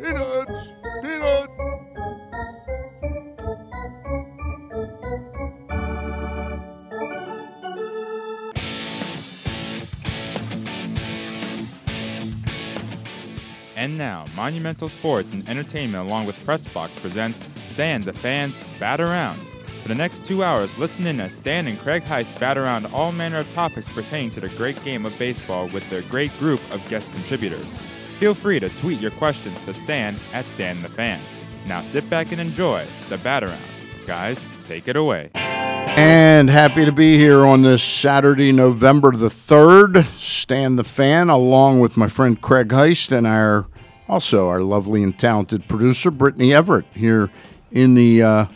Peanuts! Peanuts! And now, Monumental Sports and Entertainment along with Pressbox presents Stan the Fans Bat Around. For the next two hours, listen in as Stan and Craig Heist bat around all manner of topics pertaining to the great game of baseball with their great group of guest contributors. Feel free to tweet your questions to Stan at Stan the Fan. Now sit back and enjoy the bat around. Guys, take it away. And happy to be here on this Saturday, November the 3rd. Stan the Fan, along with my friend Craig Heist and our also our lovely and talented producer, Brittany Everett, here in the uh,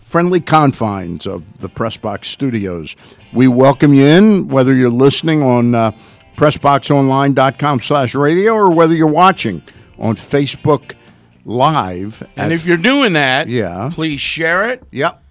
friendly confines of the Pressbox Studios. We welcome you in, whether you're listening on uh, PressBoxOnline.com slash radio or whether you're watching on Facebook Live. And if you're doing that, Yeah. please share it. Yep.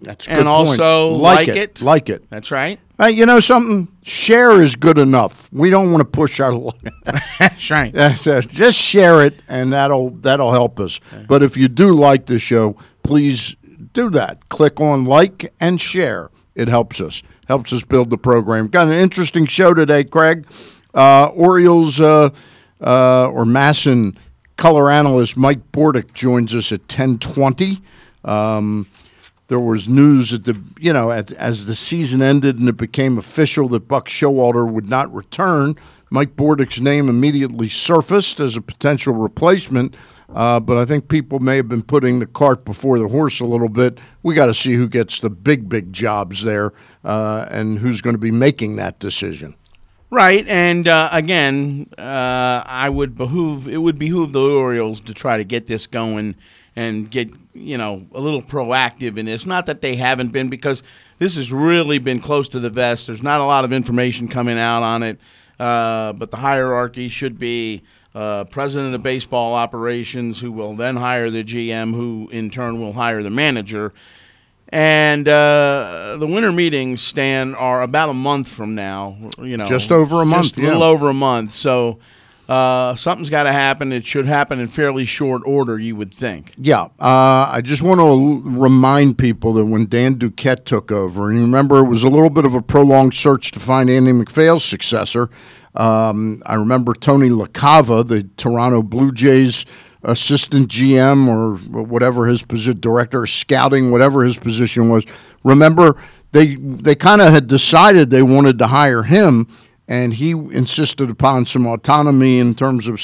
That's And also like it. Like it. That's right. Uh, you know something? Share is good enough. We don't want to push our. That's right. That's it. Just share it, and that'll that'll help us. But if you do like the show, please do that. Click on like and share. It helps us. Helps us build the program. Got an interesting show today, Craig. Uh, Orioles uh, uh, or MASN color analyst Mike Bordick joins us at ten twenty. Um, there was news at the you know at, as the season ended and it became official that Buck Showalter would not return. Mike Bordick's name immediately surfaced as a potential replacement, uh, but I think people may have been putting the cart before the horse a little bit. We got to see who gets the big big jobs there uh, and who's going to be making that decision. Right. And uh, again, uh, I would behoove it would behoove the Orioles to try to get this going and get you know a little proactive in this. Not that they haven't been, because this has really been close to the vest. There's not a lot of information coming out on it, uh, but the hierarchy should be. Uh, president of baseball operations, who will then hire the GM, who in turn will hire the manager. And uh, the winter meetings, Stan, are about a month from now. You know, Just over a month, just a little yeah. over a month. So uh, something's got to happen. It should happen in fairly short order, you would think. Yeah, uh, I just want to remind people that when Dan Duquette took over, and you remember it was a little bit of a prolonged search to find Andy MacPhail's successor. Um, I remember Tony LaCava, the Toronto Blue Jays assistant GM or whatever his position, director scouting, whatever his position was. Remember, they they kind of had decided they wanted to hire him, and he insisted upon some autonomy in terms of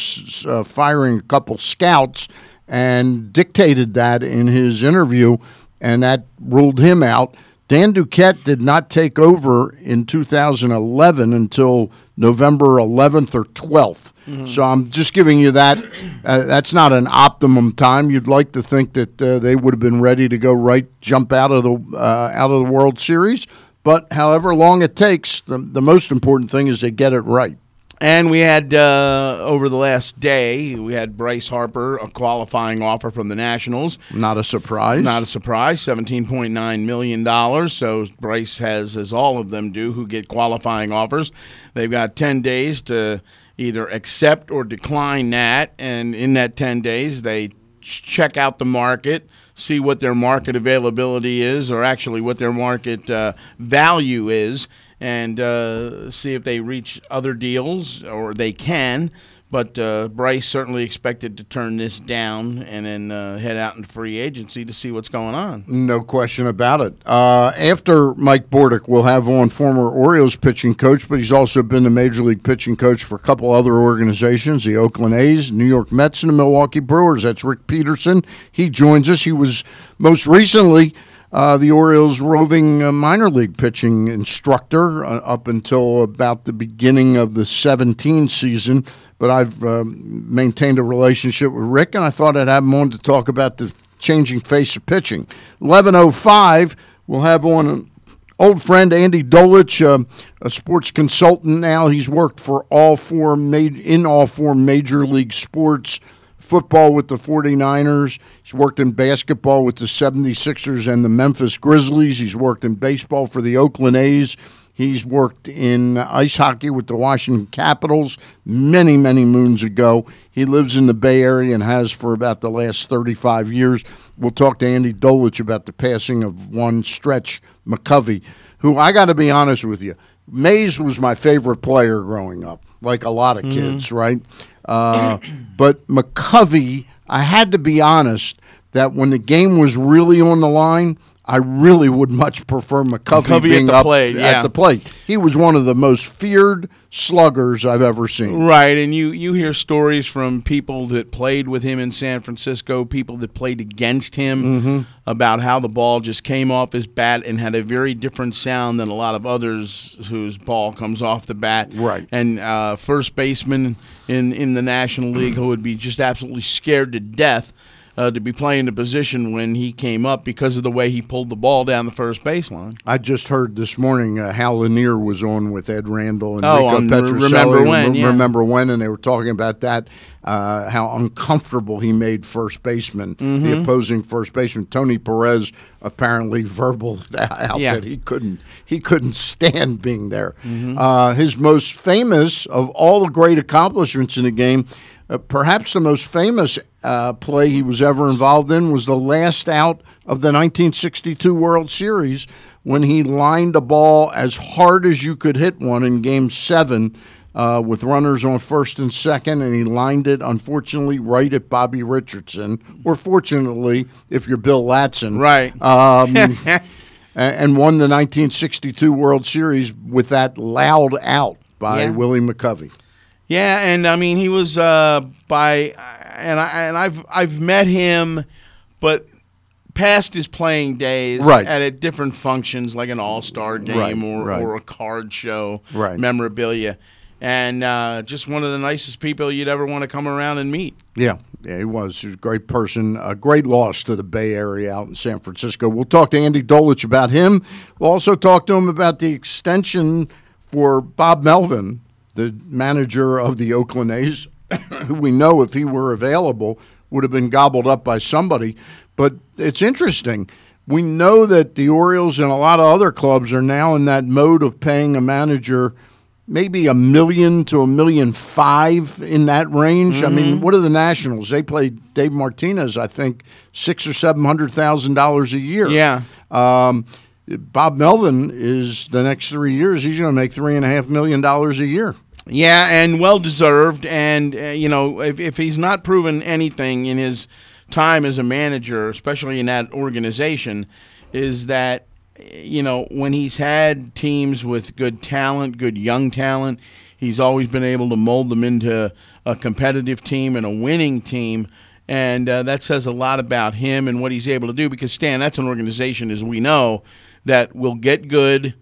uh, firing a couple scouts and dictated that in his interview, and that ruled him out. Dan Duquette did not take over in 2011 until November 11th or 12th. So I'm just giving you that. Uh, that's not an optimum time. You'd like to think that uh, they would have been ready to go right, jump out of the uh, out of the World Series. But however long it takes, the, the most important thing is they get it right. And we had uh, over the last day, we had Bryce Harper, a qualifying offer from the Nationals. Not a surprise. Not a surprise, seventeen point nine million dollars. So Bryce has, as all of them do, who get qualifying offers. They've got ten days to either accept or decline that, and in that ten days, they check out the market, see what their market availability is, or actually what their market uh, value is, and uh, see if they reach other deals or they can. But uh, Bryce certainly expected to turn this down and then uh, head out in free agency to see what's going on. No question about it. Uh, after Mike Bordick, we'll have on former Orioles pitching coach, but he's also been the major league pitching coach for a couple other organizations, the Oakland A's, New York Mets, and the Milwaukee Brewers. That's Rick Peterson. He joins us. He was most recently uh, the Orioles' roving uh, minor league pitching instructor uh, up until about the beginning of the 17 season. But I've um, maintained a relationship with Rick, and I thought I'd have him on to talk about the changing face of pitching. 11:05, we'll have on an old friend Andy Dolich, um, a sports consultant now. He's worked for all four ma- in all four major league sports. Football with the 49ers. He's worked in basketball with the 76ers and the Memphis Grizzlies. He's worked in baseball for the Oakland A's He's worked in ice hockey with the Washington Capitals many, many moons ago. He lives in the Bay Area and has for about the last 35 years. We'll talk to Andy Dolich about the passing of one Stretch McCovey, who I got to be honest with you, Mays was my favorite player growing up, like a lot of mm-hmm. kids, right? Uh, but McCovey, I had to be honest that when the game was really on the line, I really would much prefer McCovey, McCovey at being the up plate, yeah. at the plate. He was one of the most feared sluggers I've ever seen. Right, and you you hear stories from people that played with him in San Francisco, people that played against him Mm-hmm. about how the ball just came off his bat and had a very different sound than a lot of others whose ball comes off the bat. Right. And uh, first baseman in in the National League who would be just absolutely scared to death. Uh, to be playing the position when he came up because of the way he pulled the ball down the first baseline. I just heard this morning uh, Hal Lanier was on with Ed Randall and Oh, Rico Petrocelli. Remember When, yeah. Remember when, and they were talking about that, uh, how uncomfortable he made first baseman, Mm-hmm. the opposing first baseman. Tony Perez apparently verbal out Yeah. that he couldn't he couldn't stand being there. Mm-hmm. Uh, his most famous of all the great accomplishments in the game. Uh, perhaps the most famous uh, play he was ever involved in was the last out of the 1962 World Series when he lined a ball as hard as you could hit one in Game Seven uh, with runners on first and second, and he lined it unfortunately right at Bobby Richardson, or fortunately if you're Bill Latson, Right. um, and won the 1962 World Series with that loud out by Yeah. Willie McCovey. Yeah, and I mean he was uh, by, and I and I've I've met him, but past his playing days, Right. at, at different functions like an All Star game Right, or right. or a card show, Right. memorabilia, and uh, just one of the nicest people you'd ever want to come around and meet. Yeah, yeah, he was. He was a great person. A great loss to the Bay Area out in San Francisco. We'll talk to Andy Dolich about him. We'll also talk to him about the extension for Bob Melvin, the manager of the Oakland A's, who we know if he were available would have been gobbled up by somebody. But it's interesting. We know that the Orioles and a lot of other clubs are now in that mode of paying a manager maybe a million to a million five in that range. I Mm-hmm. mean, what are the Nationals? They played Dave Martinez, I think, six or seven hundred thousand dollars a year. Yeah. Um, Bob Melvin is the next three years. He's going to make three and a half million dollars a year. Yeah, and well deserved. And uh, you know, if if he's not proven anything in his time as a manager, especially in that organization, is that you know when he's had teams with good talent, good young talent, he's always been able to mold them into a competitive team and a winning team. And uh, that says a lot about him and what he's able to do. Because Stan, that's an organization, as we know, that will get good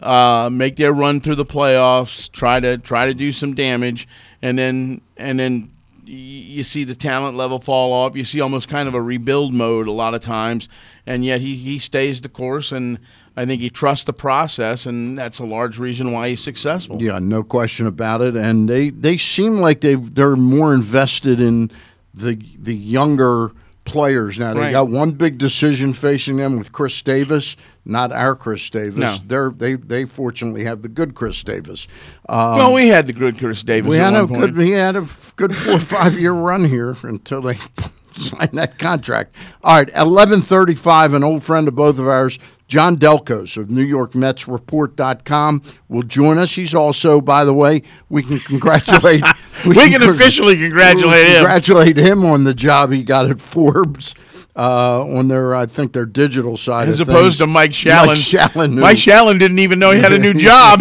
uh, make their run through the playoffs, try to try to do some damage, and then and then you see the talent level fall off. You see almost kind of a rebuild mode a lot of times, and yet he, he stays the course, and I think he trusts the process, and that's a large reason why he's successful. Yeah, no question about it. And they, they seem like they they're more invested in the the younger players now. They Right. got one big decision facing them with Chris Davis, not our Chris Davis. No. They're they they fortunately have the good Chris Davis. Um, well, we had the good Chris Davis. we had a point. good he had a good four or five year run here until they signed that contract. All right, eleven thirty five. An old friend of both of ours, John Delcos of New York Mets Report.com will join us. He's also, by the way, we can congratulate. We can con- officially congratulate him. Congratulate him on the job he got at Forbes. Uh, on their, I think their digital side, As opposed to. Mike Shalin. Mike Shalin, Mike Shalin didn't even know he had a new job.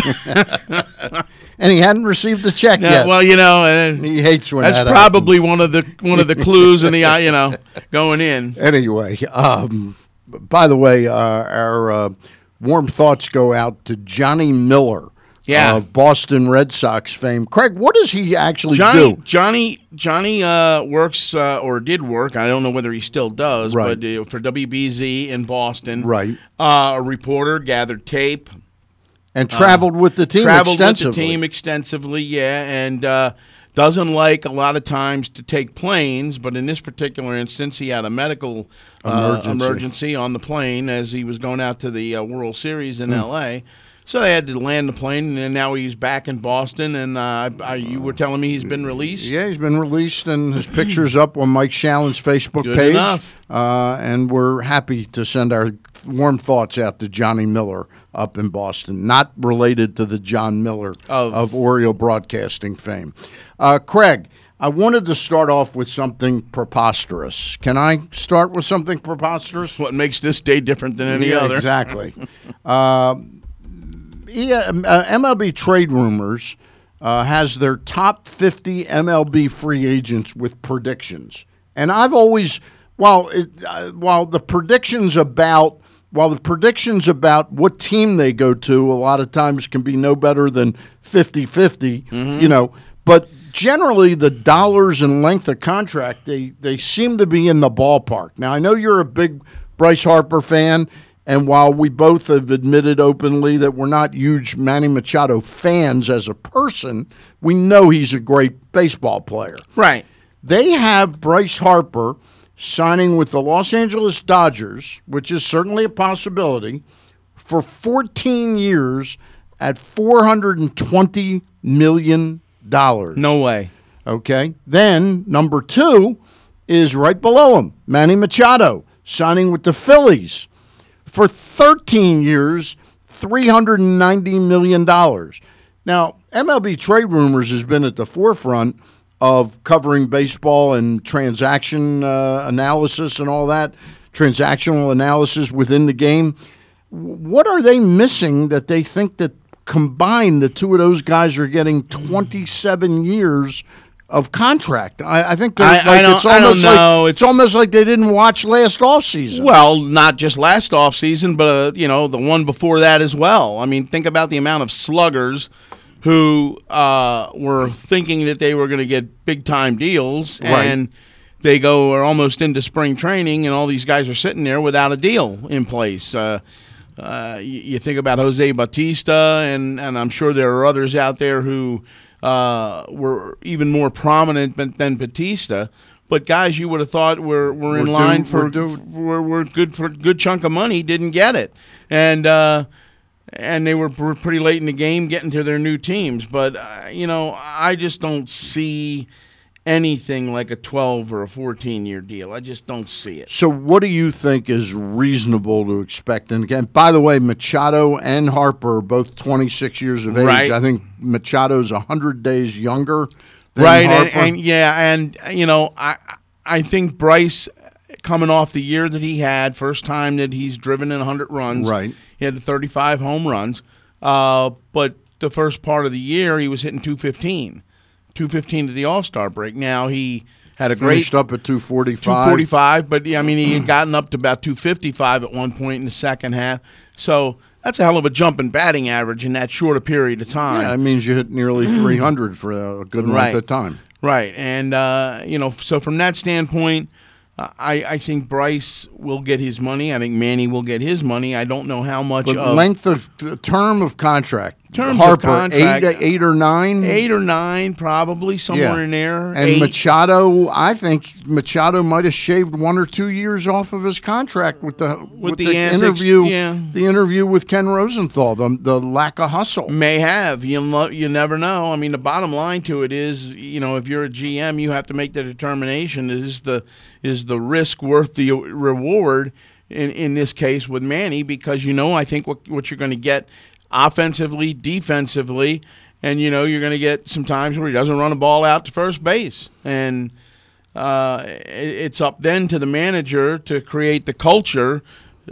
and he hadn't received the check Yeah, yet. well, you know, uh, he hates when that's that probably one of the one of the clues in the you know going in. anyway, um, by the way, uh, our uh, warm thoughts go out to Johnny Miller Yeah. of Boston Red Sox fame. Craig, what does he actually Johnny do? Johnny Johnny uh, works uh, or did work. I don't know whether he still does, Right. but uh, for WBZ in Boston, Right. Uh, a reporter gathered tape, And traveled with the team traveled extensively. with the team extensively, yeah, and uh, doesn't like a lot of times to take planes, but in this particular instance, he had a medical uh, Emergency. emergency on the plane as he was going out to the uh, World Series in L.A. So they had to land the plane, and now he's back in Boston. And uh, I, you were telling me he's been released. Yeah, he's been released, and his picture's up on Mike Shalin's Facebook Good page. enough. Uh, and we're happy to send our warm thoughts out to Johnny Miller up in Boston, not related to the John Miller Of- of, Oriole Broadcasting fame. Uh, Craig, I wanted to start off with something preposterous. Can I start with something preposterous? What makes this day different than any Yeah, other? Exactly. Yeah, uh, MLB Trade Rumors uh, has their top 50 MLB free agents with predictions, and I've always, while it, uh, while the predictions about while the predictions about what team they go to a lot of times can be no better than 50-50, mm-hmm. you know, but generally the dollars and length of contract they they seem to be in the ballpark. Now I know you're a big Bryce Harper fan, and while we both have admitted openly that we're not huge Manny Machado fans as a person, we know he's a great baseball player. Right. They have Bryce Harper signing with the Los Angeles Dodgers, which is certainly a possibility, for 14 years at $420 million. No way. Okay. Then number two is right below him, Manny Machado, signing with the Phillies for 13 years, $390 million. Now, MLB Trade Rumors has been at the forefront of covering baseball and transaction uh, analysis and all that, transactional analysis within the game. What are they missing that they think that combined the two of those guys are getting 27 years of contract? I, I think I- like don't- it's I don't almost know. like it's, It's- almost like they didn't watch last off season. Well, not just last offseason, but uh, you know the one before that as well. I mean, think about the amount of sluggers who uh, were thinking that they were going to get big time deals, Right. and they go are almost into spring training, and all these guys are sitting there without a deal in place. Uh, uh, you, you think about Jose Bautista, and, and I'm sure there are others out there who uh, were even more prominent than, than Bautista. But guys, you would have thought were, were in Were line due- for were due- were, were good for a good chunk of money, didn't get it, and uh, and they were pretty late in the game getting to their new teams. But uh, you know, I just don't see anything like a twelve or a fourteen year deal. I just don't see it. So, what do you think is reasonable to expect? And again, by the way, Machado and Harper are both 26 years of age. Right. I think Machado's 100 days younger than right and, and yeah and you know i i think bryce coming off the year that he had first time that he's driven in 100 runs Right. He had 35 home runs uh, but the first part of the year he was hitting 215 215 to the all-star break now he had a great Finished up at 245. 245, but yeah, I mean, he had gotten up to about 255 at one point in the second half. So that's a hell of a jump in batting average in that short a period of time. Yeah, that means you hit nearly 300 for a good length Right. of time. Right, and uh, you know, so from that standpoint, I I think Bryce will get his money. I think Manny will get his money. I don't know how much But of length of term of contract. Terms of Harper, contract. eight, eight or nine. eight or nine, probably somewhere in there. And Eight. Machado, I think Machado might have shaved one or two years off of his contract with the with, the the, antics, interview, yeah. the interview with Ken Rosenthal, the, the lack of hustle. May have you lo- you never know. I mean, the bottom line to it is, you know, if you're a GM, you have to make the determination: is the is the risk worth the reward? In in this case with Manny, because you know, I think what what you're going to get offensively, defensively, and you know, you're going to get some times where he doesn't run a ball out to first base, and uh, it's up then to the manager to create the culture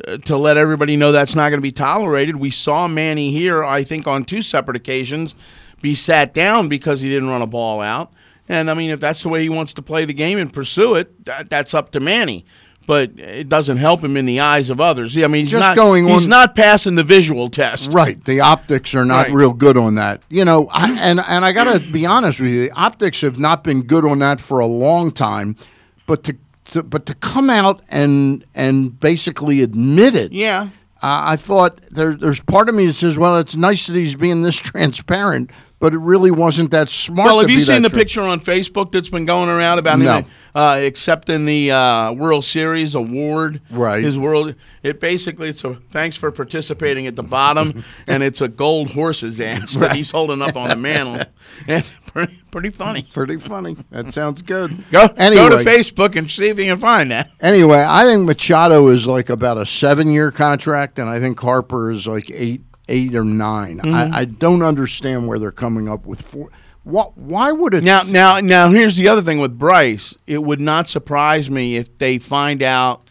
uh, to let everybody know that's not going to be tolerated. We saw Manny here, I think, on two separate occasions, be sat down because he didn't run a ball out. And I mean, if that's the way he wants to play the game and pursue it, that, that's up to Manny. But it doesn't help him in the eyes of others. I mean, he's Just not going he's on- not passing the visual test. Right, the optics are not Right. real good on that. You know, I, and and I got to be honest with you, the optics have not been good on that for a long time. But to, to but to come out and and basically admit it, Yeah. Uh, I thought there, there's part of me that says, well, it's nice that he's being this transparent, but it really wasn't that smart. Well, have you seen the picture on Facebook that's been going around about No. him uh, accepting the uh, World Series award. Right. His world. It basically it's a thanks for participating at the bottom, and it's a gold horse's ass that he's holding up on the mantle. And pretty, pretty funny. Pretty funny. That sounds good. Go anyway, go to Facebook and see if you can find that. Anyway, I think Machado is like about a seven-year contract, and I think Harper is like eight, eight or 9 Mm-hmm. I, I don't understand where they're coming up with four. What? Why would it? Now, now, now. Here's the other thing with Bryce. It would not surprise me if they find out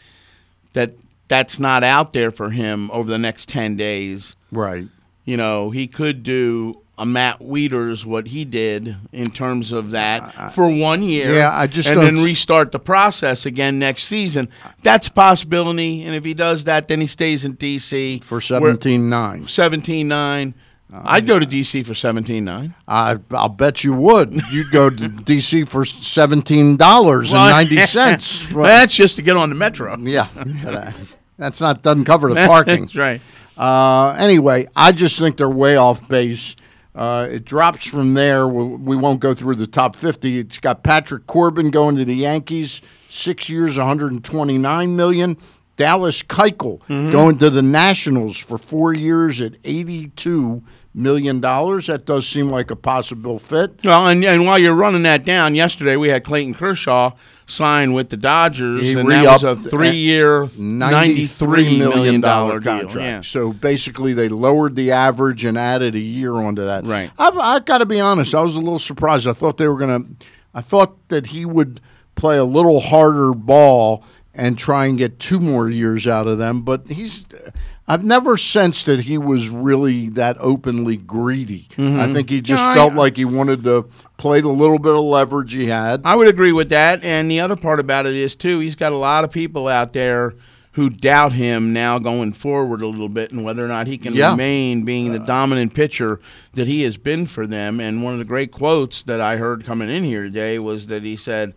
that that's not out there for him over the next ten days. right. You know, he could do a Matt Wieters what he did in terms of that for one year. Yeah, I just and then restart the process again next season. That's a possibility. And if he does that, then he stays in DC For seventeen nine, 17-9. I'd go to DC for 17-9. I I'll bet you would. You'd go to DC for seventeen dollars and ninety cents. That's just to get on the metro. yeah, that's not doesn't cover the parking. That's right. Uh, anyway, I just think they're way off base. Uh, it drops from there. We, we won't go through the top 50. It's got Patrick Corbin going to the Yankees, six years, 129 million. Dallas Keuchel Mm-hmm. going to the Nationals for four years at 82 million dollars. That does seem like a possible fit. Well, and, and while you're running that down, yesterday we had Clayton Kershaw sign with the Dodgers, He and that was a three-year, ninety-three million dollar contract. Yeah. So basically, they lowered the average and added a year onto that. Right. I've, I got to be honest. I was a little surprised. I thought they were gonna. I thought that he would play a little harder ball and try and get two more years out of them. But he's. I've never sensed that he was really that openly greedy. I think he just Mm-hmm. No, I- felt like he wanted to play the little bit of leverage he had. I would agree with that. And the other part about it is too, he's got a lot of people out there who doubt him now going forward a little bit and whether or not he can Yeah. remain being the dominant pitcher that he has been for them. And one of the great quotes that I heard coming in here today was that he said,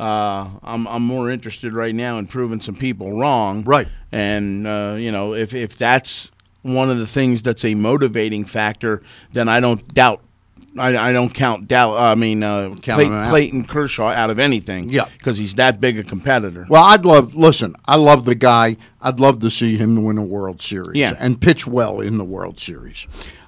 uh, I'm, I'm more interested right now in proving some people wrong. Right. And, uh, you know, if, if that's one of the things that's a motivating factor, then I don't doubt. I, I don't count doubt. I mean, uh, Count Clay- Clayton Kershaw out of anything. Yeah. because he's that big a competitor. Well, I'd love. Listen, I love the guy. I'd love to see him win a World Series Yeah. and pitch well in the World Series.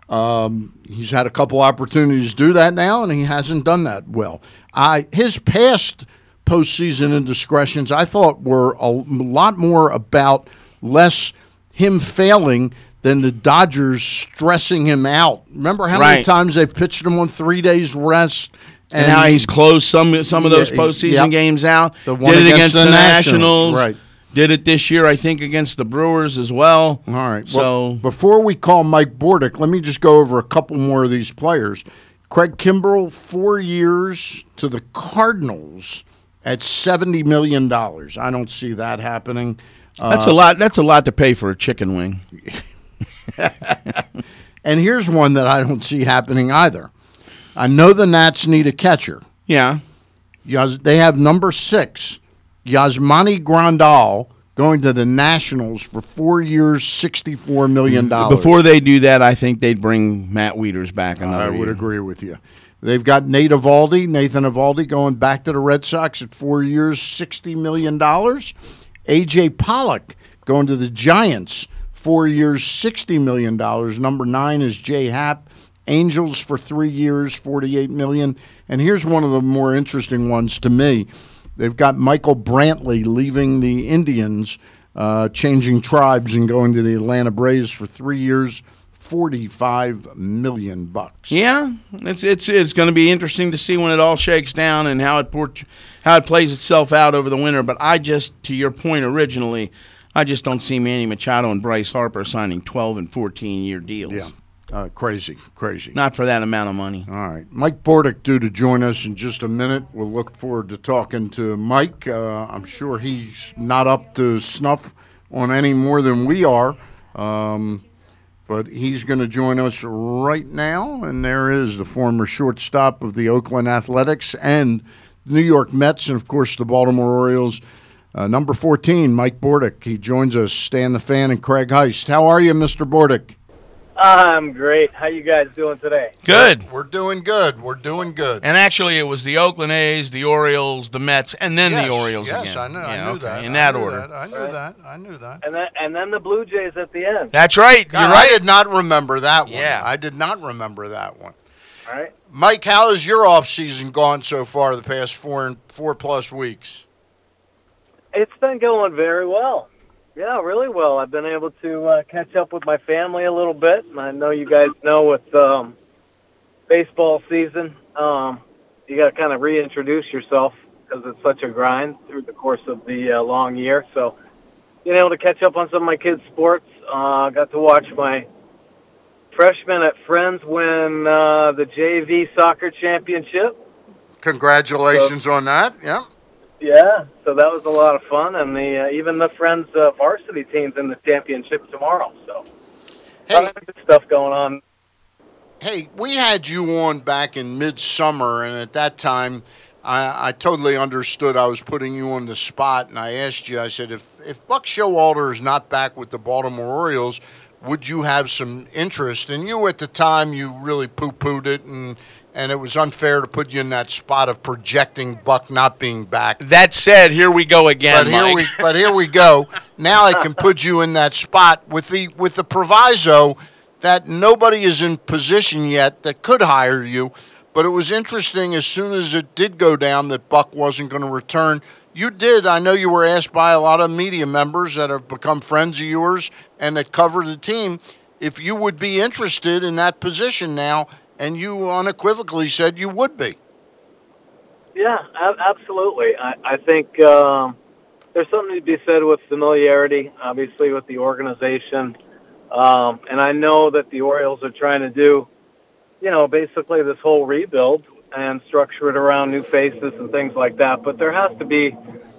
Um, he's had a couple opportunities to do that now, and he hasn't done that well. I his past postseason indiscretions, I thought, were a lot more about less him failing than the Dodgers stressing him out. Remember how many times they pitched him on three days rest, and how he's closed some some of those Yeah, postseason yeah. games out. The one Did it against against, the the, Nationals, Nationals. right. Did it this year, I think, against the Brewers as well. All right. So Well, before we call Mike Bordick, let me just go over a couple more of these players. Craig Kimbrel, four years to the Cardinals at seventy million dollars. I don't see that happening. that's a uh, lot. That's a lot to pay for a chicken wing. And here's one that I don't see happening either. I know the Nats need a catcher. Yeah. Yas- They have number six, Yasmani Grandal, going to the Nationals for four years, sixty-four million dollars. Before they do that, I think they'd bring Matt Wieters back another I would year. agree with you. They've got Nate Eovaldi, Nathan Eovaldi, going back to the Red Sox at four years, $60 million. A.J. Pollock going to the Giants, four years, $60 million. Number nine is Jay Happ. Angels for three years, 48 million. And here's one of the more interesting ones to me. They've got Michael Brantley leaving the Indians, uh, changing tribes and going to the Atlanta Braves for three years, 45 million bucks. Yeah, it's it's it's going to be interesting to see when it all shakes down and how it port- how it plays itself out over the winter. But I just, to your point originally, I just don't see Manny Machado and Bryce Harper signing twelve and fourteen year deals. Yeah. Uh, crazy, crazy. not for that amount of money. All right. Mike Bordick due to join us in just a minute. We'll look forward to talking to Mike. Uh, I'm sure he's not up to snuff on any more than we are. Um, but he's going to join us right now. And there is the former shortstop of the Oakland Athletics and New York Mets, and of course the Baltimore Orioles. Uh, number 14, Mike Bordick. He joins us, Stan the Fan and Craig Heist. How are you, Mr. Bordick? I'm great. How you guys doing today? Good. We're doing good. We're doing good. And actually, it was the Oakland A's, the Orioles, the Mets, and then yes, the Orioles yes, again. I know. I knew okay, that. In that knew order. that. I knew Right. that. I knew that. And then and then the Blue Jays at the end. That's right. God, You're right. I did not remember that one. Yeah. I did not remember that one. All right. Mike, how has your off season gone so far the past four and four plus weeks? It's been going very well. Yeah, really well. I've been able to uh, catch up with my family a little bit, and I know you guys know with um, baseball season, um, you got to kind of reintroduce yourself because it's such a grind through the course of the uh, long year. So, being able to catch up on some of my kids' sports, uh, got to watch my freshman at Friends win uh, the JV soccer championship. Congratulations on that. Yeah. Yeah, so that was a lot of fun, and the uh, even the friends uh, varsity teams in the championship tomorrow. So, a Hey, lot of good stuff going on. hey, we had you on back in midsummer, and at that time, I, I totally understood I was putting you on the spot, and I asked you. I said, if if Buck Showalter is not back with the Baltimore Orioles, would you have some interest? And you, at the time, you really poo-pooed it, and and it was unfair to put you in that spot of projecting Buck not being back. That said, here we go again, But here Mike. we, but here we go. Now I can put you in that spot with the with the proviso that nobody is in position yet that could hire you. But it was interesting as soon as it did go down that Buck wasn't going to return. You did. I know you were asked by a lot of media members that have become friends of yours and that cover the team if you would be interested in that position now, and you unequivocally said you would be. Yeah, absolutely. I, I think um, there's something to be said with familiarity, obviously with the organization, um, and I know that the Orioles are trying to do, you know, basically this whole rebuild and structure it around new faces and things like that. But there has to be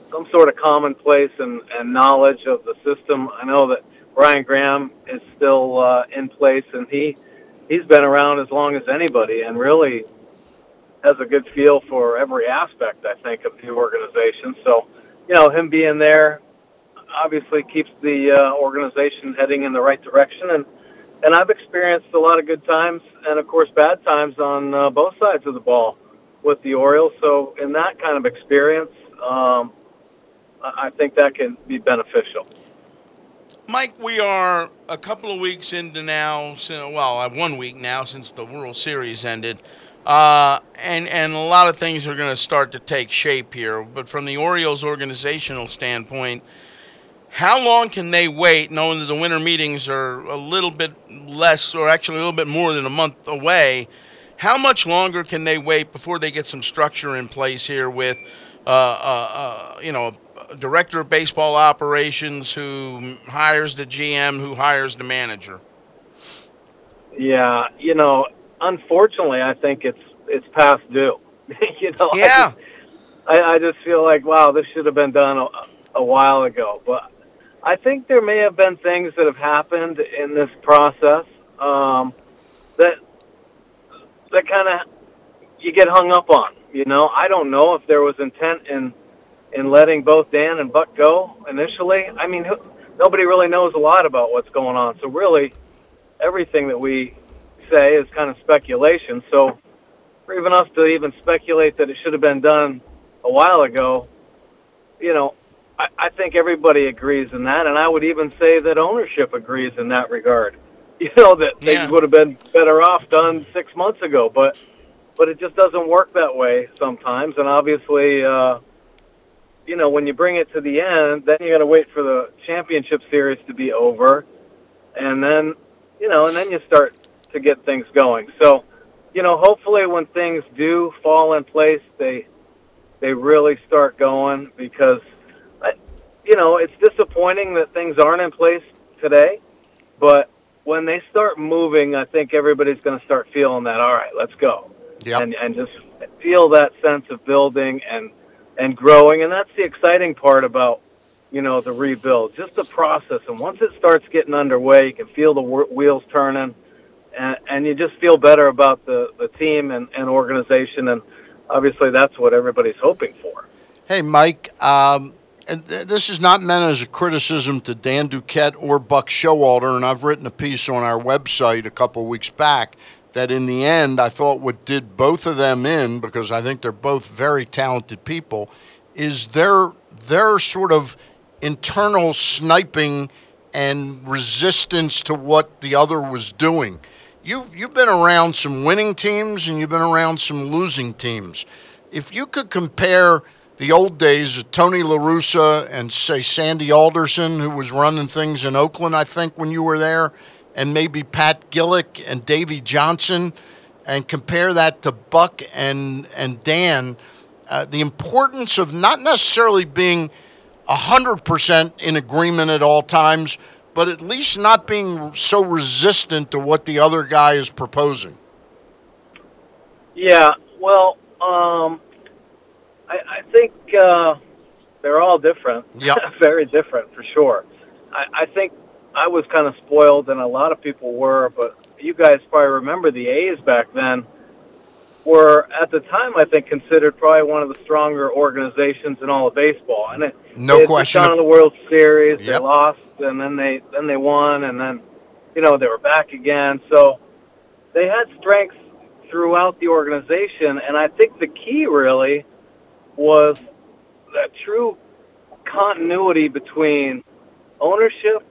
some sort of commonplace and, and knowledge of the system. I know that Brian Graham is still uh, in place, and he he's been around as long as anybody, and really has a good feel for every aspect, I think, of the organization. So, you know, him being there obviously keeps the uh, organization heading in the right direction. And and I've experienced a lot of good times and, of course, bad times on uh, both sides of the ball with the Orioles. So, in that kind of experience, um, I I think that can be beneficial. Mike, we are a couple of weeks into now. Well, uh, one week now since the World Series ended, uh, and and a lot of things are going to start to take shape here. But from the Orioles organizational standpoint, how long can they wait, knowing that the winter meetings are a little bit less, or actually a little bit more than a month away? How much longer can they wait before they get some structure in place here with, uh, uh, uh, you know, director of baseball operations who hires the GM, who hires the manager? Yeah, you know, unfortunately, I think it's it's past due. you know, I Yeah. just- I, I just feel like wow, this should have been done a, a while ago. But I think there may have been things that have happened in this process um, that that kind of you get hung up on. You know, I don't know if there was intent in in letting both Dan and Buck go initially. I mean, who, nobody really knows a lot about what's going on. So really, everything that we say is kind of speculation. So for even us to even speculate that it should have been done a while ago, you know, I, I think everybody agrees in that, and I would even say that ownership agrees in that regard. You know that they Yeah. would have been better off done six months ago, but but it just doesn't work that way sometimes. And obviously, uh, you know, when you bring it to the end, then you got to wait for the championship series to be over, and then you know, and then you start to get things going. So, you know, hopefully when things do fall in place, they they really start going because, I, you know, it's disappointing that things aren't in place today, but when they start moving, I think everybody's going to start feeling that. All right, let's go, Yep. and and just feel that sense of building and and growing, and that's the exciting part about you know the rebuild, just the process. And once it starts getting underway, you can feel the wheels turning, and, and you just feel better about the the team and, and organization. And obviously, that's what everybody's hoping for. Hey, Mike, um, and th- this is not meant as a criticism to Dan Duquette or Buck Showalter, and I've written a piece on our website a couple weeks back that in the end I thought what did both of them in, because I think they're both very talented people, is their their sort of internal sniping and resistance to what the other was doing. You you've been around some winning teams and you've been around some losing teams. If you could compare the old days of Tony La Russa and say Sandy Alderson, who was running things in Oakland, I think when you were there, and maybe Pat Gillick and Davey Johnson, and compare that to Buck and and Dan, uh, the importance of not necessarily being hundred percent in agreement at all times, but at least not being so resistant to what the other guy is proposing. Yeah, well, um, I, I think uh, they're all different. Yep. very different for sure. I, I think I was kind of spoiled, and a lot of people were. But you guys probably remember the A's back then were at the time I think considered probably one of the stronger organizations in all of baseball. And it, No they had question. Just gone the World Series, they lost, and then they then they won, and then you know they were back again. So they had strengths throughout the organization, and I think the key really was that true continuity between ownership,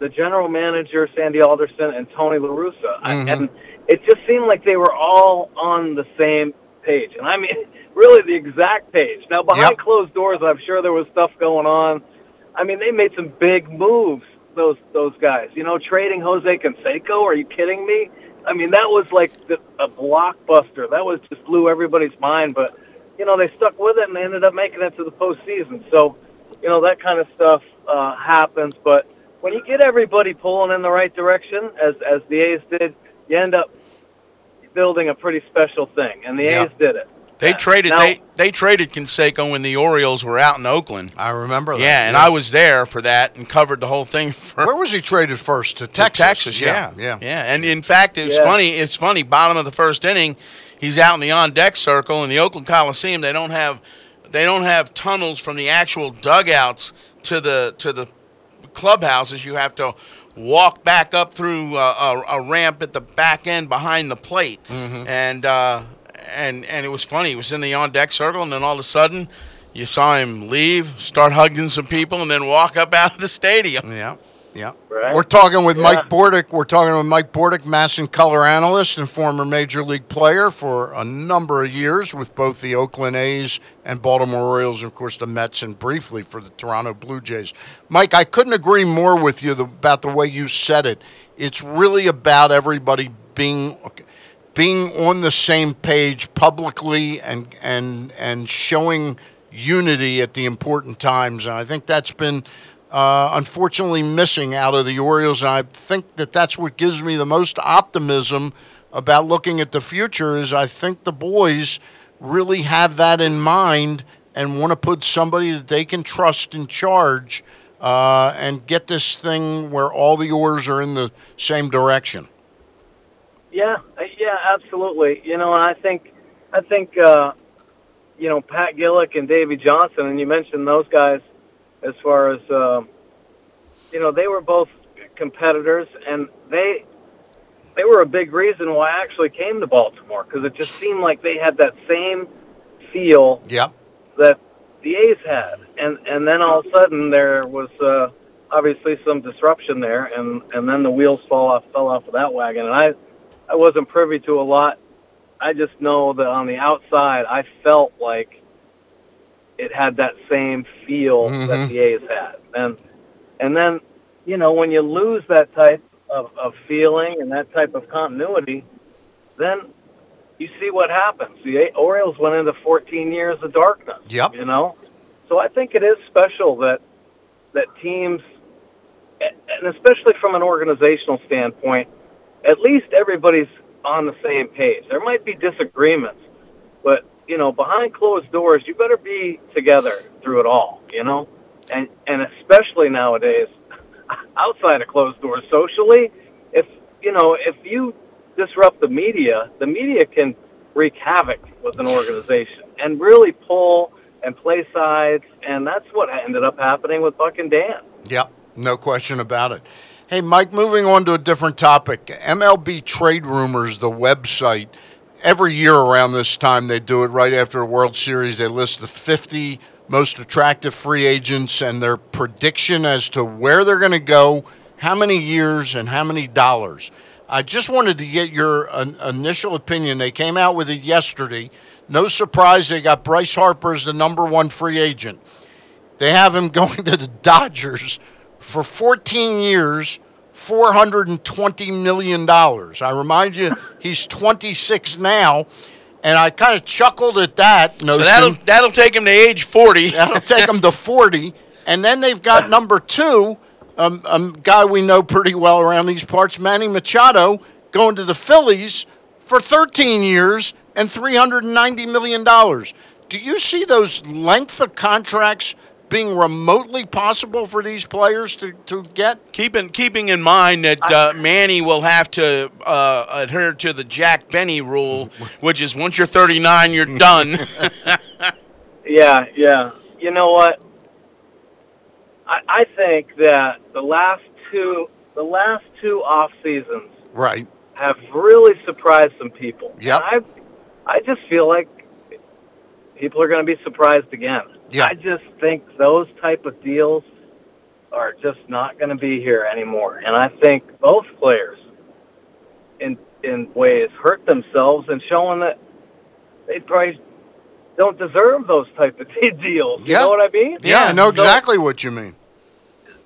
the general manager Sandy Alderson, and Tony La Russa. I- Mhm. and it just seemed like they were all on the same page, and I mean really the exact page. Now behind Yep. closed doors, I'm sure there was stuff going on. I mean, they made some big moves. Those those guys, you know, trading Jose Canseco. Are you kidding me? I mean, that was like the, a blockbuster. That was just blew everybody's mind. But you know, they stuck with it and they ended up making it to the postseason. So, you know, that kind of stuff uh, happens. But when you get everybody pulling in the right direction, as as the A's did, you end up building a pretty special thing. And the Yeah. A's did it. They Yeah. traded Now- they they traded Canseco when the Orioles were out in Oakland. I remember that. Yeah, and I was there for that and covered the whole thing for Where was he traded first? To to Texas. Texas. yeah, yeah. yeah. And in fact, it's Yeah. funny. It's funny. Bottom of the first inning, he's out in the on deck circle in the Oakland Coliseum. They don't have they don't have tunnels from the actual dugouts to the to the clubhouses. You have to walk back up through uh, a, a ramp at the back end behind the plate, and uh, and and it was funny. He was in the on deck circle, and then all of a sudden. You saw him leave, start hugging some people, and then walk up out of the stadium. Yeah, yeah. Right. We're talking with Yeah. Mike Bordick. We're talking with Mike Bordick, MASN color analyst and former major league player for a number of years with both the Oakland A's and Baltimore Orioles, and of course the Mets, and briefly for the Toronto Blue Jays. Mike, I couldn't agree more with you the, about the way you said it. It's really about everybody being being on the same page publicly and and and showing unity at the important times. And I think that's been uh, unfortunately missing out of the Orioles. And I think that that's what gives me the most optimism about looking at the future. Is I think the boys really have that in mind and want to put somebody that they can trust in charge. Uh, and get this thing where all the oars are in the same direction. Yeah, uh, yeah, absolutely. You know, I think, I think, uh, you know, Pat Gillick and Davey Johnson, and you mentioned those guys as far as, um, you know, they were both competitors, and they, they were a big reason why I actually came to Baltimore because it just seemed like they had that same feel Yep. that the A's had, and and then all of a sudden there was uh, obviously some disruption there, and and then the wheels fall off fell off of that wagon, and I I wasn't privy to a lot. I just know that on the outside, I felt like it had that same feel Mhm. that the A's had, and and then you know when you lose that type of, of feeling and that type of continuity, then you see what happens. The Orioles went into 14 years of darkness. Yep. You know, so I think it is special that that teams, and especially from an organizational standpoint, at least everybody's on the same page. There might be disagreements, but you know, behind closed doors, you better be together through it all. You know, and and especially nowadays, outside of closed doors, socially, if you know, if you disrupt the media, the media can wreak havoc with an organization and really pull and play sides, and that's what ended up happening with Buck and Dan. Yep, no question about it. Hey, Mike, moving on to a different topic. MLB Trade Rumors, the website, every year around this time, they do it right after a World Series. They list the 50 most attractive free agents and their prediction as to where they're going to go, how many years, and how many dollars. I just wanted to get your uh, initial opinion. They came out with it yesterday. No surprise, they got Bryce Harper as the number one free agent. They have him going to the Dodgers for 14 years, $420 million. I remind you, he's 26 now. And I kind of chuckled at that notion. So that'll that'll take him to age forty. that'll take him to forty, and then they've got number two, um, a guy we know pretty well around these parts, Manny Machado, going to the Phillies for 13 years and $390 million. Do you see those length of contracts being remotely possible for these players to, to get? Keeping keeping in mind that uh, Manny will have to uh, adhere to the Jack Benny rule, which is once you're 39, you're done. yeah, yeah. You know what? I, I think that the last two the last two off seasons right have really surprised some people. Yeah. I I just feel like people are going to be surprised again. Yeah. I just think those type of deals are just not going to be here anymore. And I think both players in in ways hurt themselves and showing that they probably don't deserve those type of deals. You Yeah. know what I mean? Yeah, I know So- exactly what you mean.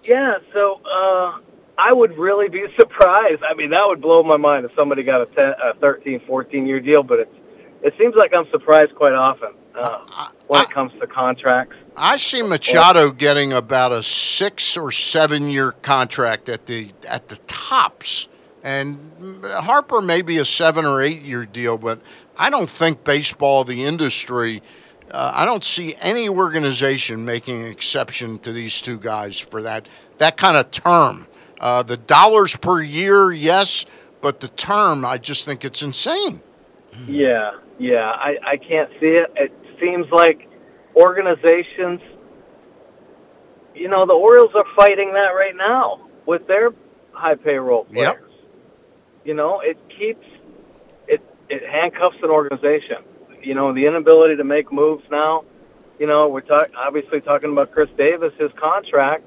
yeah, so uh, I would really be surprised. I mean, that would blow my mind if somebody got a, 10, a 13, 14 year deal, but it's, it seems like I'm surprised quite often uh, when it comes to contracts. I see Machado getting about a six or seven year contract at the at the tops, and Harper may be a seven or eight year deal, but I don't think baseball, the industry, uh, I don't see any organization making an exception to these two guys for that that kind of term. Uh, the dollars per year, yes, but the term, I just think it's insane. Yeah, yeah, I, I can't see it. It seems like organizations, you know, the Orioles are fighting that right now with their high payroll players. Yep. You know, it keeps it it handcuffs an organization. You know, the inability to make moves now. You know, we're talk, obviously talking about Chris Davis, his contract.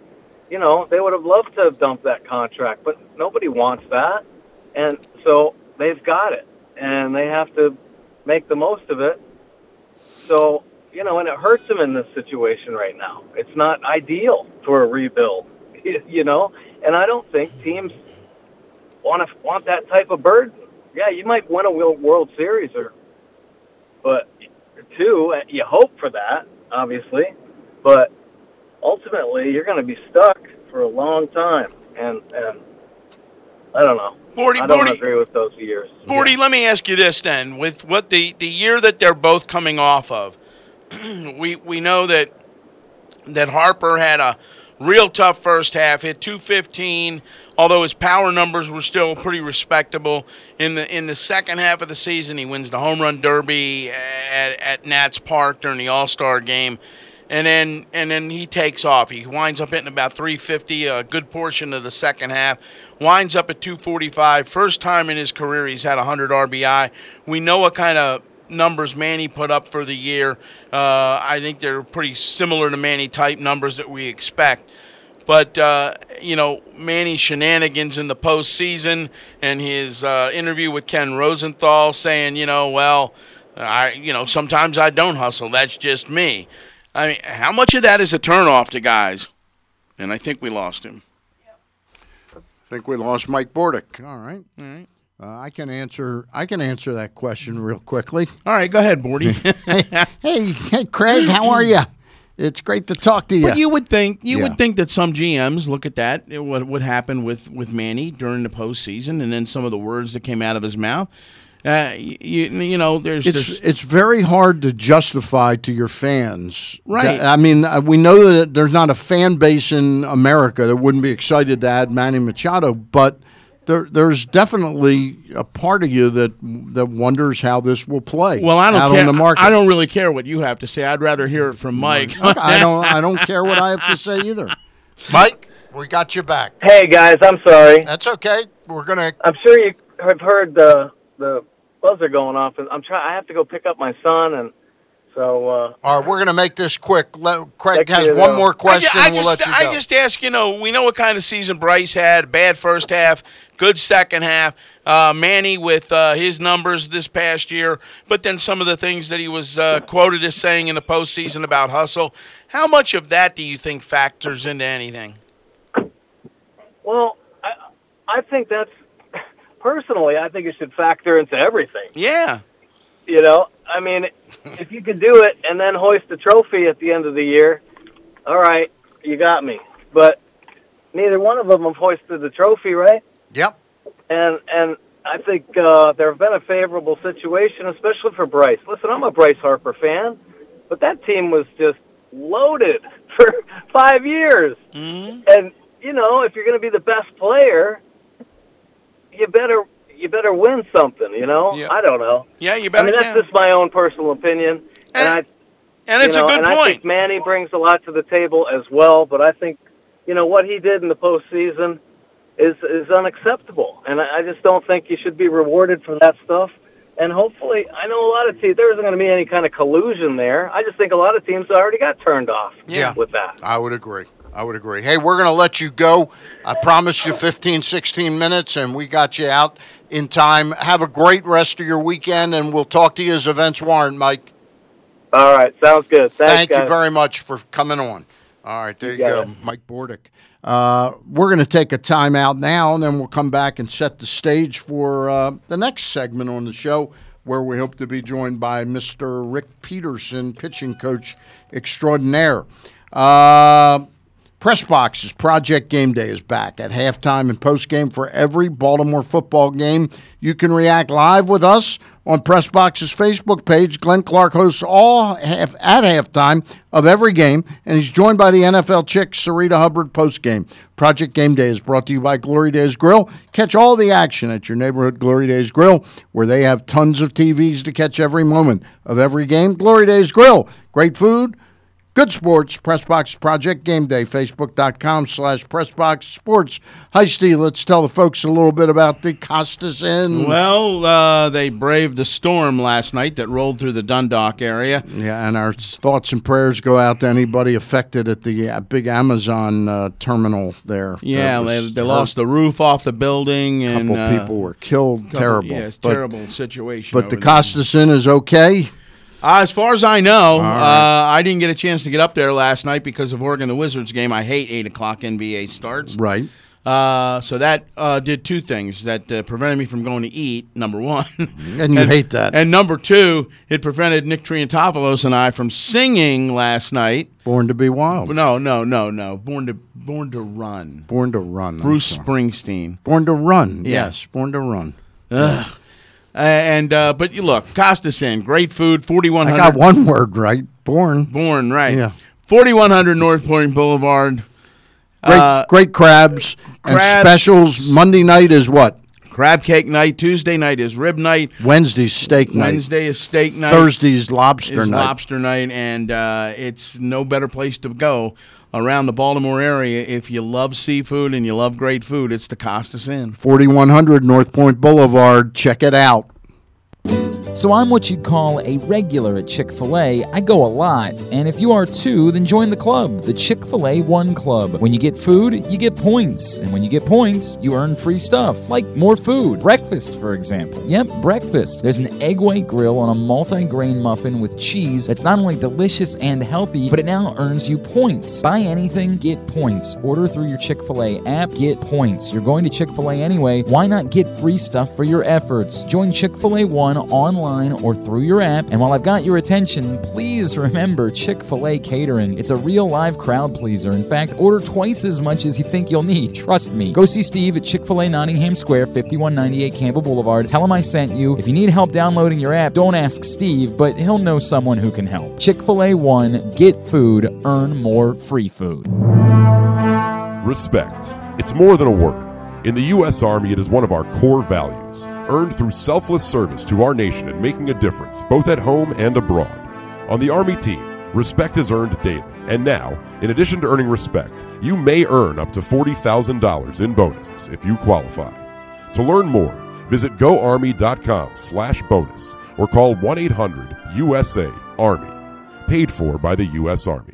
You know, they would have loved to have dumped that contract, but nobody wants that, and so they've got it, and they have to make the most of it. So, you know, and it hurts them in this situation right now. It's not ideal for a rebuild, you know, and I don't think teams want to want that type of burden. Yeah, you might win a World Series or, but two, you hope for that, obviously, but ultimately you're going to be stuck for a long time, and and I don't know. Forty, I don't forty. agree with those years. Forty. Let me ask you this then: with what the the year that they're both coming off of, we we know that that Harper had a real tough first half, hit 215, although his power numbers were still pretty respectable. In the in the second half of the season, he wins the home run derby at, at Nats Park during the All Star game. And then, and then he takes off. He winds up hitting about 350 a good portion of the second half. Winds up at 245. First time in his career he's had 100 RBI. We know what kind of numbers Manny put up for the year. Uh, I think they're pretty similar to Manny type numbers that we expect. But uh, you know, Manny's shenanigans in the postseason and his uh, interview with Ken Rosenthal saying, you know, well, I, you know, sometimes I don't hustle. That's just me. I mean, how much of that is a turnoff to guys? And I think we lost him. I think we lost Mike Bordick. All right. All right. Uh, I can answer. I can answer that question real quickly. All right, go ahead, Bordy. Hey, hey, Craig, how are you? It's great to talk to you. But you would think you Yeah. would think that some GMs look at that what what happened with with Manny during the postseason, and then some of the words that came out of his mouth. Uh, you, you know, there's, it's there's it's very hard to justify to your fans. Right. That- I mean, uh, we know that there's not a fan base in America that wouldn't be excited to add Manny Machado, but there, there's definitely a part of you that that wonders how this will play. Well, I don't out care. on the market. I don't really care what you have to say. I'd rather hear it from Mike. I don't. I don't care what I have to say either. Mike, we got you back. Hey guys, I'm sorry. That's okay. We're gonna. I'm sure you have heard the the buzzer going off, and I'm trying. I have to go pick up my son, and so uh, All right, we're gonna make this quick. Let, Craig has one though. more I, ju- question. I and we'll just, let you I just ask, you know, we know what kind of season Bryce had. Bad first half, good second half. Uh, Manny with uh, his numbers this past year, but then some of the things that he was uh, quoted as saying in the postseason about hustle. How much of that do you think factors into anything? well, I I think that's personally, I think it should factor into everything. Yeah. You know, I mean, if you could do it and then hoist the trophy at the end of the year, all right, you got me. But neither one of them have hoisted the trophy, right? Yep. and and I think uh, there have been a favorable situation, especially for Bryce. Listen, I'm a Bryce Harper fan, but that team was just loaded for five years, hmm and you know if you're going to be the best player, you better you better win something. You know, Yeah. I don't know. Yeah, you better. I better. mean, that's yeah. just my own personal opinion, and, I And- and it's know, a good and I point. think Manny brings a lot to the table as well. But I think, you know, what he did in the postseason is is unacceptable, and I, I just don't think you should be rewarded for that stuff. And hopefully, I know a lot of teams. There isn't going to be any kind of collusion there. I just think a lot of teams already got turned off Yeah. with that. I would agree. I would agree. Hey, we're going to let you go. I promised you 15, 16 minutes, and we got you out in time. Have a great rest of your weekend, and we'll talk to you as events warrant, Mike. All right, sounds good. Thanks, Thank you very much for coming on. All right, there you, You go, it. Mike Bordick. Uh, we're going to take a time out now, and then we'll come back and set the stage for uh, the next segment on the show, where we hope to be joined by Mr. Rick Peterson, pitching coach extraordinaire. Uh, Press Boxes Project Game Day is back at halftime and postgame for every Baltimore football game. You can react live with us on Press Boxes Facebook page. Glenn Clark hosts all half, at halftime of every game, and he's joined by the NFL chick Sarita Hubbard postgame. Project Game Day is brought to you by Glory Days Grill. Catch all the action at your neighborhood Glory Days Grill, where they have tons of TVs to catch every moment of every game. Glory Days Grill, great food. Good Sports, Pressbox Project Game Day, Facebook.com slash Pressbox Sports. Hi, Steve. Let's tell the folks a little bit about the Costas Inn. Well, uh, they braved the storm last night that rolled through the Dundalk area. yeah, and our thoughts and prayers go out to anybody affected at the uh, big Amazon uh, terminal there. Yeah, they, they lost the roof off the building, A and couple uh, people were killed. couple- terrible. Yeah, it's but, terrible situation. But the. Costas Inn is okay. Uh, as far as I know, right. uh, I didn't get a chance to get up there last night because of Oregon the Wizards game. I hate eight o'clock NBA starts. Right. Uh, so that uh, did two things that uh, prevented me from going to eat. Number one, And you hate that. and number two, it prevented Nick Triantopoulos and I from singing last night. Born to be wild. No, no, no, no. Born to Born to Run. Born to run. Bruce. Springsteen. Born to run. Yeah. Yes, born to run. Ugh. And uh, but you look, Costas Inn, great food, forty one hundred. I got one word right. Born. Born right. Yeah. Forty one hundred North Point Boulevard. Great, Uh, great crabs and specials. Monday night is what? Crab cake night. Tuesday night is rib night. Wednesday's steak night. Wednesday is steak night. Thursday's lobster is night. lobster night, and uh, it's no better place to go around the Baltimore area if you love seafood and you love great food. It's the Costas Inn. 4100 North Point Boulevard. Check it out. So I'm what you'd call a regular at Chick fil A. I go a lot. And if you are too, then join the club, the Chick fil A One Club. When you get food, you get points. And when you get points, you earn free stuff, like more food. Breakfast, for example. Yep, breakfast. There's an egg white grill on a multi grain muffin with cheese that's not only delicious and healthy, but it now earns you points. Buy anything, get points. Order through your Chick fil A app, get points. You're going to Chick fil A anyway. Why not get free stuff for your efforts? Join Chick fil A One online or through your app. And while I've got your attention, please remember Chick fil A catering. It's a real live crowd pleaser. In fact, order twice as much as you think you'll need. Trust me. Go see Steve at Chick fil A Nottingham Square, 5198 Campbell Boulevard. Tell him I sent you. If you need help downloading your app, don't ask Steve, but he'll know someone who can help. Chick fil A One, get food, earn more free food. Respect. It's more than a word. In the U.S. Army, it is one of our core values, earned through selfless service to our nation and making a difference, both at home and abroad. On the Army team, respect is earned daily. And now, in addition to earning respect, you may earn up to $40,000 in bonuses if you qualify. To learn more, visit goarmy.com slash bonus or call 1-800-USA-ARMY. Paid for by the U.S. Army.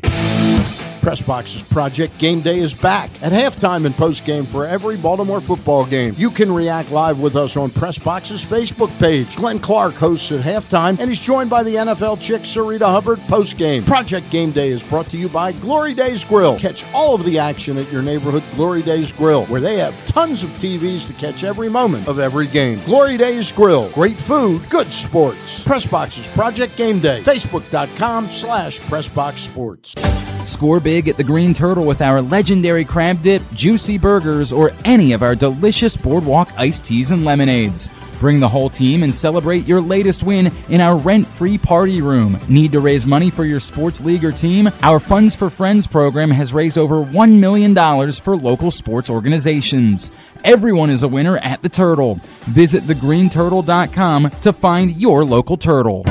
Pressbox's Project Game Day is back at halftime and postgame for every Baltimore football game. You can react live with us on Press Pressbox's Facebook page. Glenn Clark hosts at halftime, and he's joined by the NFL chick Sarita Hubbard postgame. Project Game Day is brought to you by Glory Days Grill. Catch all of the action at your neighborhood Glory Days Grill, where they have tons of TVs to catch every moment of every game. Glory Days Grill. Great food, good sports. Pressbox's Project Game Day. Facebook.com slash Pressbox Sports. Score big at the Green Turtle with our legendary crab dip, juicy burgers, or any of our delicious boardwalk iced teas and lemonades. Bring the whole team and celebrate your latest win in our rent free party room. Need to raise money for your sports league or team? Our Funds for Friends program has raised over $1 million for local sports organizations. Everyone is a winner at the Turtle. Visit thegreenturtle.com to find your local turtle.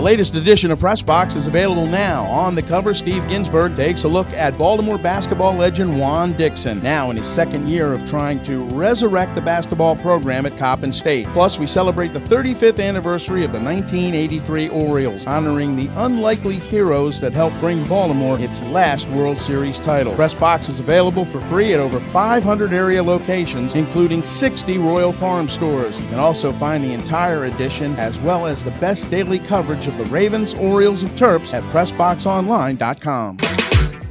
The latest edition of Press Box is available now. On the cover, Steve Ginsburg takes a look at Baltimore basketball legend Juan Dixon, now in his second year of trying to resurrect the basketball program at Coppin State. Plus, we celebrate the 35th anniversary of the 1983 Orioles, honoring the unlikely heroes that helped bring Baltimore its last World Series title. Press Box is available for free at over 500 area locations, including 60 Royal Farm stores. You can also find the entire edition as well as the best daily coverage of the Ravens, Orioles, and Terps at PressBoxOnline.com.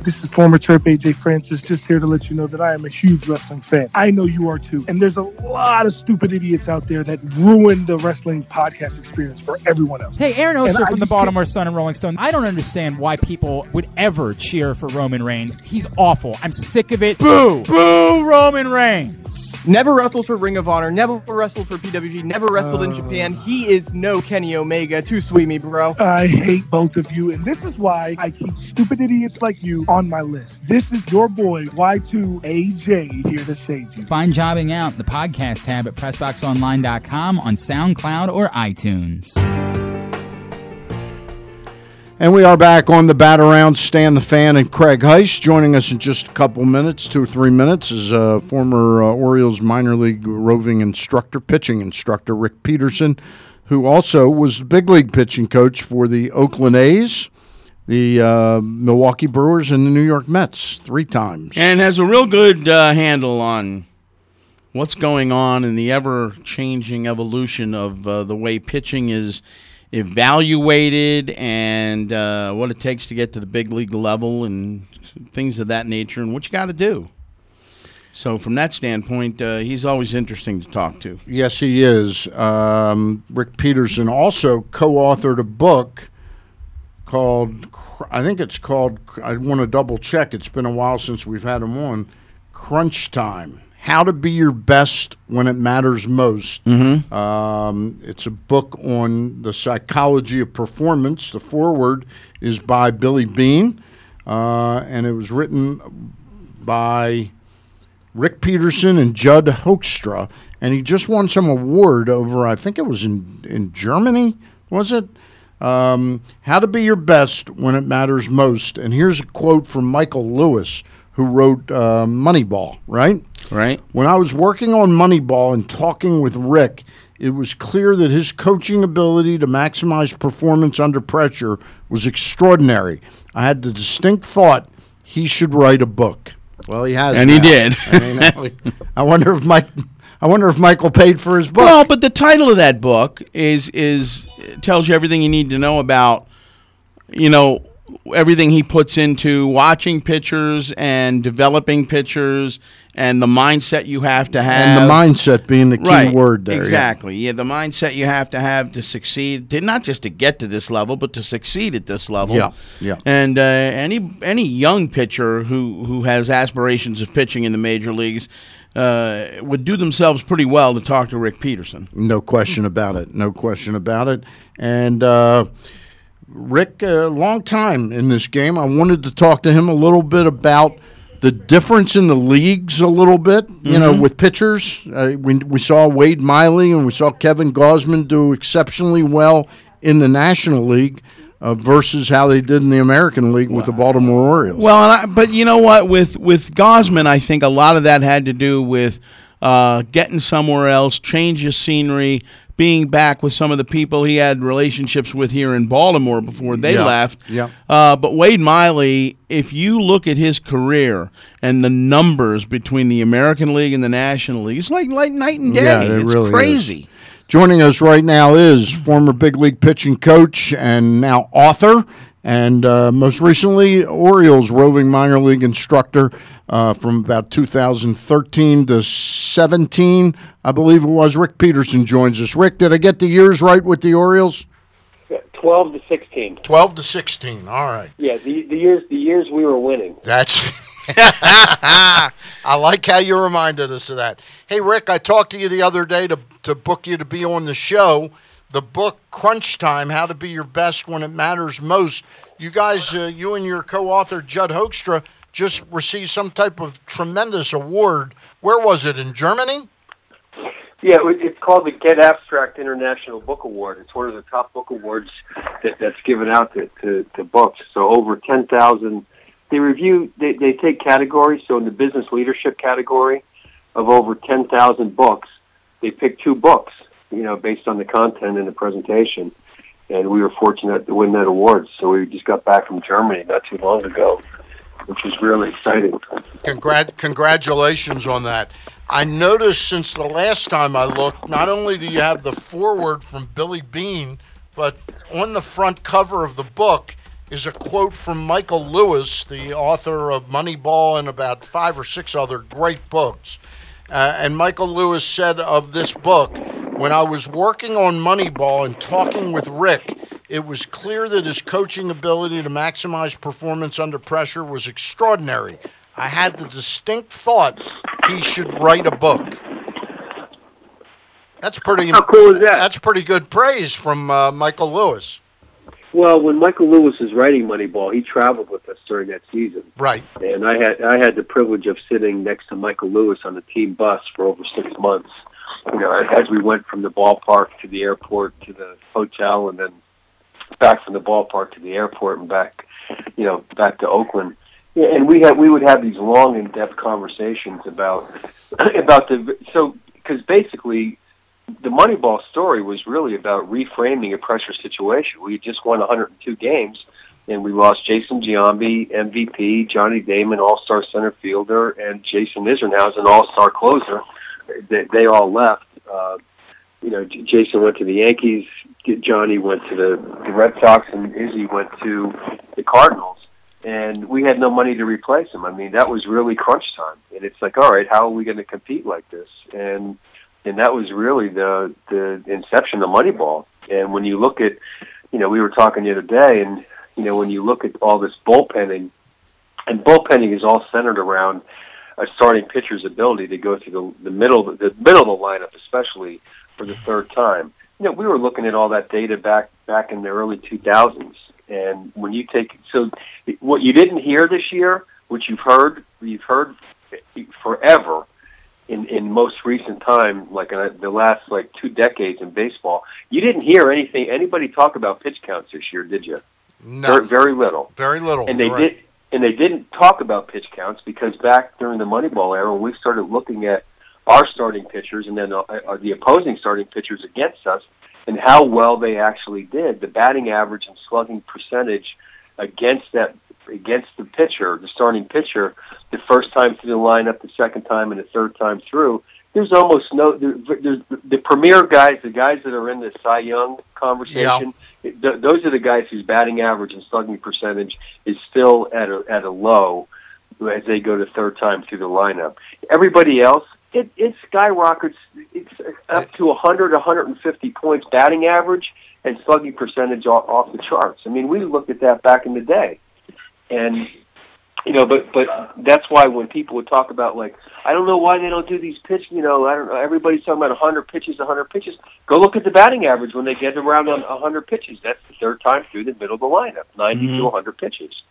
This is former Terp AJ Francis, just here to let you know that I am a huge wrestling fan. I know you are too. And there's a lot of stupid idiots out there that ruin the wrestling podcast experience for everyone else. Hey, Aaron And Oster I from the just can't- Baltimore Sun and Rolling Stone. I don't understand why people would ever cheer for Roman Reigns. He's awful. I'm sick of it. Boo! Boo! Roman Reigns. Never wrestled for Ring of Honor, never wrestled for PWG, never wrestled in Japan. He is no Kenny Omega. Too sweet me, bro. I hate both of you, and this is why I keep stupid idiots like you on my list. This is your boy Y2AJ here to save you. Find Jobbing Out, the podcast tab at PressBoxOnline.com on SoundCloud or iTunes. And we are back on the bat around. Stan the Fan and Craig Heist joining us in just a couple minutes, two or three minutes, is uh, former uh, Orioles minor league roving instructor, pitching instructor Rick Peterson, who also was the big league pitching coach for the Oakland A's, the uh, Milwaukee Brewers, and the New York Mets three times. and has a real good uh, handle on what's going on in the ever changing evolution of uh, the way pitching is evaluated and uh, what it takes to get to the big league level and things of that nature and what you got to do. So, from that standpoint, uh, he's always interesting to talk to. Yes, he is. Um, Rick Peterson also co-authored a book called, I think it's called. I want to double check. It's been a while since we've had him on. Crunch Time: How to Be Your Best When It Matters Most. Mm-hmm. Um, it's a book on the psychology of performance. The foreword is by Billy Beane, uh, and it was written by Rick Peterson and Judd Hoekstra, and he just won some award over, I think it was in, in Germany, was it? Um, how to be your best when it matters most. And here's a quote from Michael Lewis, who wrote uh, Moneyball, right? Right? When I was working on Moneyball and talking with Rick, it was clear that his coaching ability to maximize performance under pressure was extraordinary. I had the distinct thought he should write a book. Well, he has, And he did. I, mean, I wonder if Mike, I wonder if Michael paid for his book. Well, but the title of that book is is tells you everything you need to know about, you know, everything he puts into watching pitchers and developing pitchers and the mindset you have to have. and the mindset being the key right, word there. yeah. Exactly. Yeah. the mindset you have to have to succeed, to, not just to get to this level, but to succeed at this level. Yeah, yeah. And uh, any any young pitcher who who has aspirations of pitching in the major leagues uh, would do themselves pretty well to talk to Rick Peterson. No question about it. No question about it. And uh, Rick, a long time in this game. I wanted to talk to him a little bit about the difference in the leagues a little bit. You know, with pitchers, uh, we we saw Wade Miley and we saw Kevin Gausman do exceptionally well in the National League. Uh, versus how they did in the American League with the Baltimore Orioles. Well, and I, but you know what? With with Gausman, I think a lot of that had to do with uh, getting somewhere else, change of scenery, being back with some of the people he had relationships with here in Baltimore before they Yeah, left. yeah. Uh, but Wade Miley, if you look at his career and the numbers between the American League and the National League, it's like like night and day. Yeah, it it's really is. Crazy. Joining us right now is former big league pitching coach and now author, and uh, most recently Orioles roving minor league instructor uh, from about 2013 to 17, I believe it was. Rick Peterson joins us. Rick, did I get the years right with the Orioles? 12 to 16. 12 to 16. All right. Yeah, the, the years the years we were winning. That's. I like how you reminded us of that. Hey, Rick, I talked to you the other day to, to book you to be on the show. The book Crunch Time How to Be Your Best When It Matters Most. You guys, uh, you and your co author, Judd Hoekstra, just received some type of tremendous award. Where was it? In Germany? Yeah, it's called the Get Abstract International Book Award. It's one of the top book awards that, that's given out to, to, to books. So over 10,000, they review, they, they take categories. So in the business leadership category of over 10,000 books, they picked two books, you know, based on the content and the presentation. And we were fortunate to win that award. So we just got back from Germany not too long ago, which was really exciting. Congrat- congratulations on that. I noticed since the last time I looked, not only do you have the foreword from Billy Beane, but on the front cover of the book is a quote from Michael Lewis, the author of Moneyball and about five or six other great books. Uh, and Michael Lewis said of this book, when I was working on Moneyball and talking with Rick, it was clear that his coaching ability to maximize performance under pressure was extraordinary. I had the distinct thought he should write a book. That's pretty. How cool is that? That's pretty good praise from uh, Michael Lewis. Well, when Michael Lewis was writing Moneyball, he traveled with us during that season, Right. and I had I had the privilege of sitting next to Michael Lewis on the team bus for over six months. You know, as we went from the ballpark to the airport to the hotel, and then back from the ballpark to the airport and back, you know, back to Oakland. Yeah, and we had we would have these long, in-depth conversations about about the so because basically the Moneyball story was really about reframing a pressure situation. We just won 102 games, and we lost Jason Giambi, MVP, Johnny Damon, All-Star center fielder, and Jason Isringhausen, an All-Star closer. They, they all left. Uh, you know, J- Jason went to the Yankees, Johnny went to the, the Red Sox, and Izzy went to the Cardinals. And we had no money to replace him. I mean, that was really crunch time. And it's like, all right, how are we going to compete like this? And and that was really the the inception of Moneyball. And when you look at, you know, we were talking the other day, and you know, when you look at all this bullpenning, and bullpenning is all centered around a starting pitcher's ability to go through the, the middle the middle of the lineup, especially for the third time. You know, we were looking at all that data back back in the early 2000s, and when you take so what you didn't hear this year, which you've heard, you've heard forever in in most recent time, like in the last like two decades in baseball, you didn't hear anything anybody talk about pitch counts this year, did you? No, Very, very little. very little. And they right. did, and they didn't talk about pitch counts because back during the Moneyball era, when we started looking at our starting pitchers and then uh, uh, the opposing starting pitchers against us, and how well they actually did, the batting average and slugging percentage against that against the pitcher, the starting pitcher, the first time through the lineup, the second time, and the third time through. There's almost no there, there's the premier guys, the guys that are in the Cy Young conversation. Th- those are the guys whose batting average and slugging percentage is still at a at a low as they go to third time through the lineup. Everybody else, it, it skyrockets. It's up to 100, 150 points batting average and slugging percentage off, off the charts. I mean, we looked at that back in the day, and you know, but but that's why when people would talk about like, I don't know why they don't do these pitch. You know, I don't know. Everybody's talking about 100 pitches, 100 pitches. Go look at the batting average when they get around on 100 pitches. That's the third time through the middle of the lineup, 90 mm-hmm. to 100 pitches.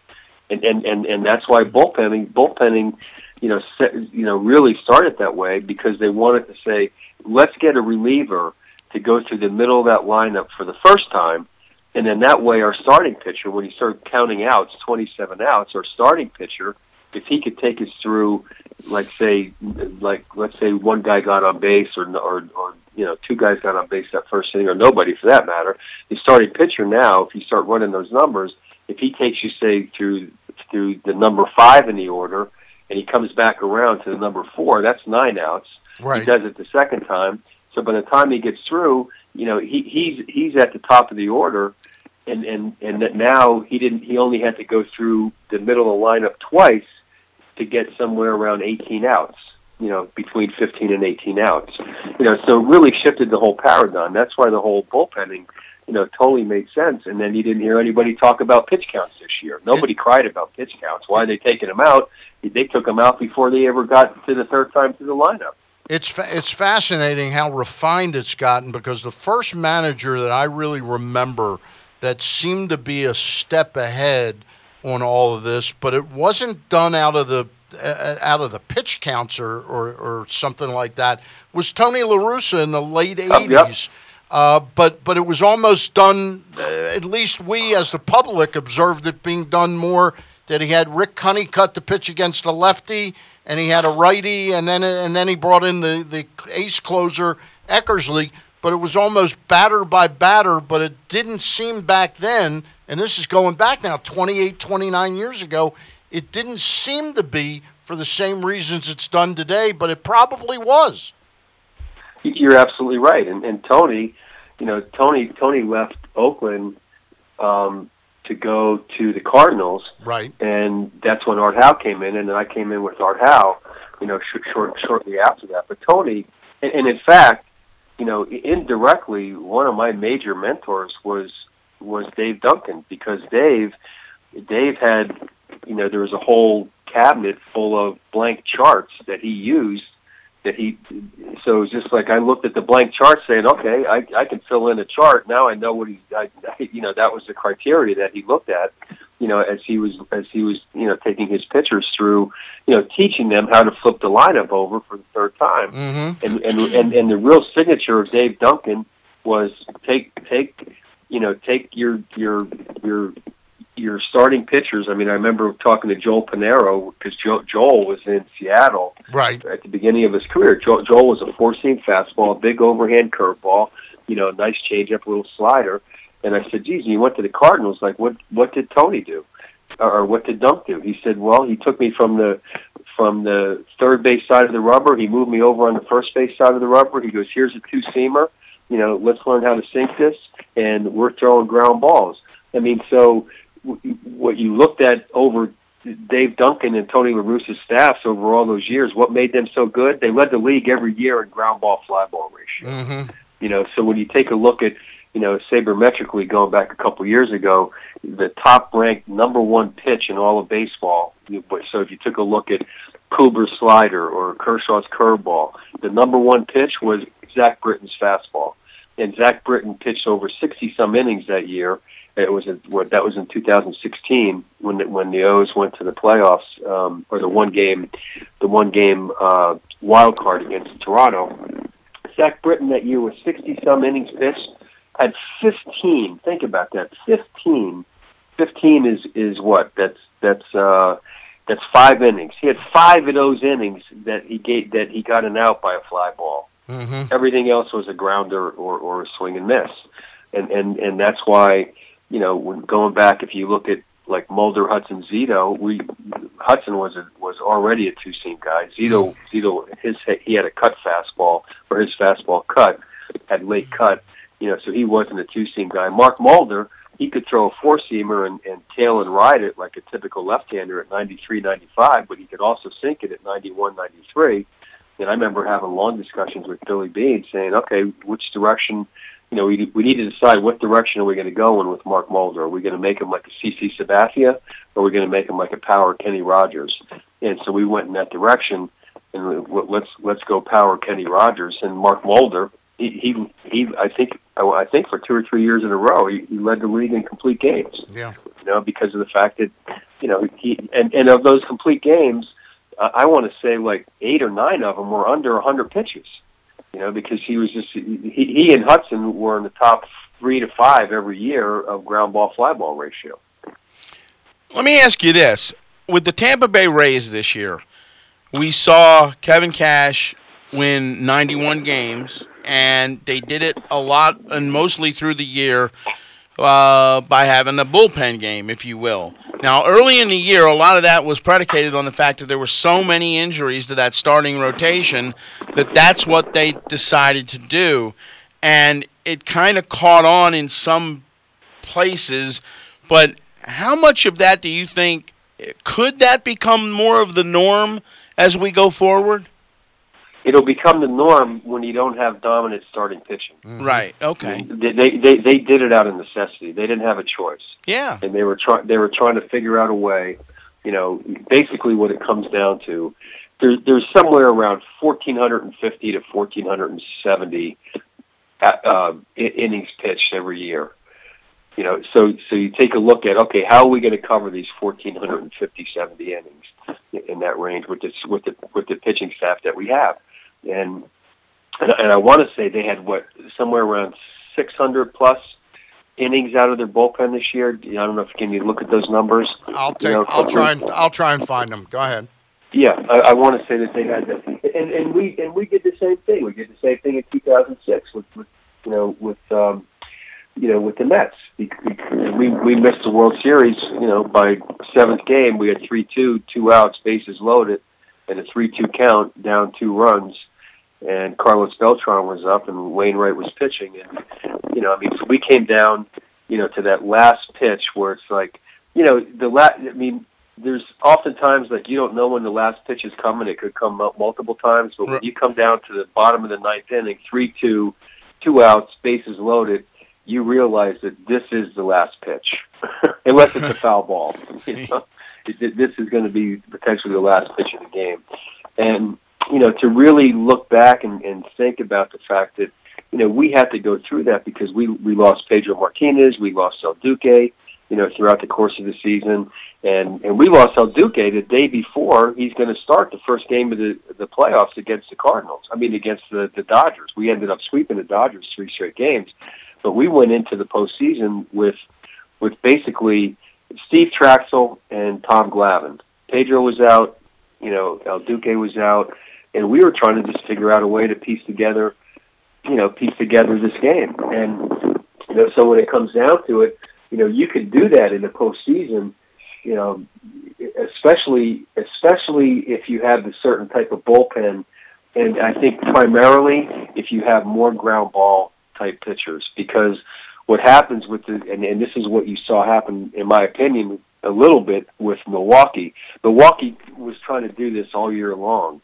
and and and, and that's why bullpenning bullpenning, you know, set, you know, really started that way because they wanted to say, let's get a reliever to go through the middle of that lineup for the first time. And then that way, our starting pitcher, when you start counting outs, 27 outs, our starting pitcher, if he could take us through, like say, like let's say one guy got on base, or or, or you know two guys got on base that first inning, or nobody for that matter, the starting pitcher now, if you start running those numbers, if he takes you say through through the number five in the order, and he comes back around to the number four, that's nine outs. Right. He does it the second time. So by the time he gets through, you know, he, he's he's at the top of the order, and and and that now he didn't. He only had to go through the middle of the lineup twice to get somewhere around 18 outs. You know, between 15 and 18 outs. You know, so really shifted the whole paradigm. That's why the whole bullpenning, you know, totally made sense. And then you didn't hear anybody talk about pitch counts this year. Nobody cried about pitch counts. Why are they taking them out? They took them out before they ever got to the third time through the lineup. It's fa- it's fascinating how refined it's gotten because the first manager that I really remember that seemed to be a step ahead on all of this, but it wasn't done out of the uh, out of the pitch counts or, or, or something like that was Tony La Russa in the late '80s. Uh, but but it was almost done. Uh, at least we, as the public, observed it being done more. That he had Rick Honeycutt the pitch against a lefty, and he had a righty, and then and then he brought in the the ace closer Eckersley. But it was almost batter by batter. But it didn't seem back then, and this is going back now 28, 29 years ago. It didn't seem to be for the same reasons it's done today, but it probably was. You're absolutely right, and, and Tony, you know, Tony Tony left Oakland um, to go to the Cardinals, right? And that's when Art Howe came in, and then I came in with Art Howe, you know, sh- short shortly after that. But Tony, and, and in fact, you know, indirectly, one of my major mentors was was Dave Duncan because Dave Dave had, you know, there was a whole cabinet full of blank charts that he used that he so it was just like I looked at the blank chart saying, okay, I I can fill in a chart. Now I know what he I, you know, that was the criteria that he looked at, you know, as he was as he was, you know, taking his pitchers through, you know, teaching them how to flip the lineup over for the third time. Mm-hmm. And and and and the real signature of Dave Duncan was take take you know, take your your your your starting pitchers. I mean, I remember talking to Joel Piñeiro because jo- Joel was in Seattle right at the beginning of his career. Jo- Joel was a four-seam fastball, a big overhand curveball, you know, a nice changeup, a little slider. And I said, "Geez, you went to the Cardinals. Like, what? What did Tony do, or what did Dunk do?" He said, "Well, he took me from the from the third base side of the rubber. He moved me over on the first base side of the rubber. He goes, here's a two-seamer. You know, let's learn how to sink this, and we're throwing ground balls. I mean, so what you looked at over Dave Duncan and Tony La Russa's staffs over all those years, what made them so good? They led the league every year in ground ball fly ball ratio. Mm-hmm. You know, so when you take a look at, you know, sabermetrically going back a couple years ago, the top ranked number one pitch in all of baseball. So if you took a look at Kluber's slider or Kershaw's curveball, the number one pitch was Zach Britton's fastball. And Zach Britton pitched over 60 some innings that year it was a, what that was in 2016 when the, when the O's went to the playoffs um, or the one game the one game uh, wild card against Toronto. Zach Britton that year was 60 some innings pitched had 15. Think about that. 15. 15 is is what? That's that's uh, that's five innings. He had five of those innings that he gave that he got an out by a fly ball. Mm-hmm. Everything else was a grounder or, or a swing and miss, and and and that's why you know, when going back, if you look at like Mulder, Hudson, Zito, we Hudson was a, was already a two seam guy. Zito, Zito, his he had a cut fastball, or his fastball cut had late cut. You know, so he wasn't a two seam guy. Mark Mulder, he could throw a four seamer and, and tail and ride it like a typical left hander at 93, 95, but he could also sink it at 91, 93. And I remember having long discussions with Billy Beane saying, okay, which direction you know, we we need to decide what direction are we going to go in with Mark Mulder. Are we going to make him like a CC Sabathia, or are we going to make him like a power Kenny Rogers? And so we went in that direction, and let's let's go power Kenny Rogers and Mark Mulder. He he, he I think I think for two or three years in a row, he, he led the league in complete games. Yeah. You know, because of the fact that, you know, he and and of those complete games, uh, I want to say like eight or nine of them were under 100 pitches. You know, because he was just he, he and Hudson were in the top three to five every year of ground ball fly ball ratio. Let me ask you this: with the Tampa Bay Rays this year, we saw Kevin Cash win 91 games, and they did it a lot and mostly through the year uh, by having a bullpen game, if you will. Now, early in the year, a lot of that was predicated on the fact that there were so many injuries to that starting rotation that that's what they decided to do. And it kind of caught on in some places, but how much of that do you think could that become more of the norm as we go forward? It'll become the norm when you don't have dominant starting pitching. Right. Okay. They, they they they did it out of necessity. They didn't have a choice. Yeah. and they were trying they were trying to figure out a way. You know, basically what it comes down to, there, there's somewhere around 1,450 to 1,470 uh, uh, innings pitched every year. You know, so so you take a look at okay, how are we going to cover these 1,450, 70 innings in that range with this with the with the pitching staff that we have, and and, and I want to say they had what somewhere around 600 plus innings out of their bullpen this year. I don't know if can you look at those numbers. I'll You know, I'll try and I'll try and find them. Go ahead. Yeah, I, I want to say that they had that, and and we and we did the same thing. We did the same thing in 2006 with, with you know with um, you know with the Mets. We, we we missed the World Series. You know by seventh game we had three two, two outs, bases loaded, and a three two count, down two runs. And Carlos Beltran was up, and Wainwright was pitching, and you know, I mean, so we came down, you know, to that last pitch where it's like, you know, the last. I mean, there's oftentimes like you don't know when the last pitch is coming. It could come up multiple times, but when you come down to the bottom of the ninth inning, three two, two outs, bases loaded, you realize that this is the last pitch, unless it's a foul ball. You know? This is going to be potentially the last pitch of the game, and you know to really look back and, and think about the fact that you know we had to go through that because we we lost Pedro Martinez, we lost El Duque, you know, throughout the course of the season. And and we lost El Duque the day before he's going to start the first game of the the playoffs against the Cardinals. I mean, against the the Dodgers. We ended up sweeping the Dodgers three straight games, but we went into the postseason with with basically Steve Trachsel and Tom Glavine. Pedro was out, you know, El Duque was out, and we were trying to just figure out a way to piece together, you know, piece together this game. And you know, so when it comes down to it, you know, you could do that in the postseason, you know, especially especially if you have a certain type of bullpen, and I think primarily if you have more ground ball type pitchers, because what happens with the and, and this is what you saw happen, in my opinion, a little bit with Milwaukee. Milwaukee was trying to do this all year long,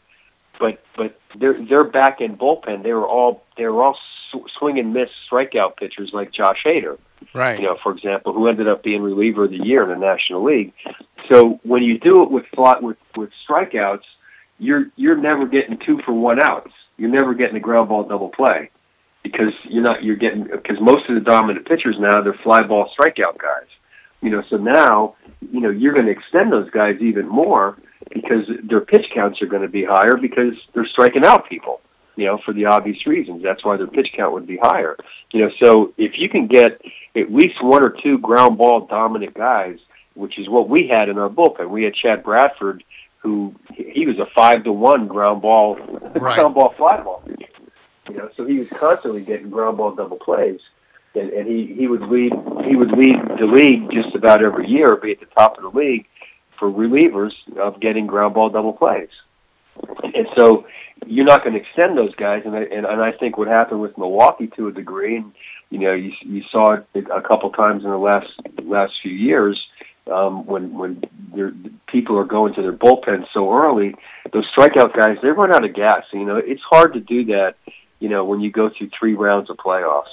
but but their their back end bullpen, they were all they were all sw- swing and miss strikeout pitchers like Josh Hader Right. you know, for example, who ended up being reliever of the year in the National League. So when you do it with fly, with with strikeouts, you're you're never getting two for one outs. You're never getting a ground ball double play because you're not you're getting because most of the dominant pitchers now they're fly ball strikeout guys. You know, so now you know you're going to extend those guys even more because their pitch counts are going to be higher because they're striking out people you know, for the obvious reasons. That's why their pitch count would be higher. You know, so if you can get at least one or two ground ball dominant guys, which is what we had in our bullpen. We had Chad Bradford, who he was a five to one ground ball, ground ball fly ball. You know, so he was constantly getting ground ball double plays, and, and he he would lead he would lead the league just about every year, be at the top of the league for relievers of getting ground ball double plays. And so you're not going to extend those guys, and I, and, and I think what happened with Milwaukee to a degree, and you know you you saw it a couple times in the last last few years um, when when their, people are going to their bullpen so early, those strikeout guys they run out of gas. You know it's hard to do that. You know when you go through three rounds of playoffs.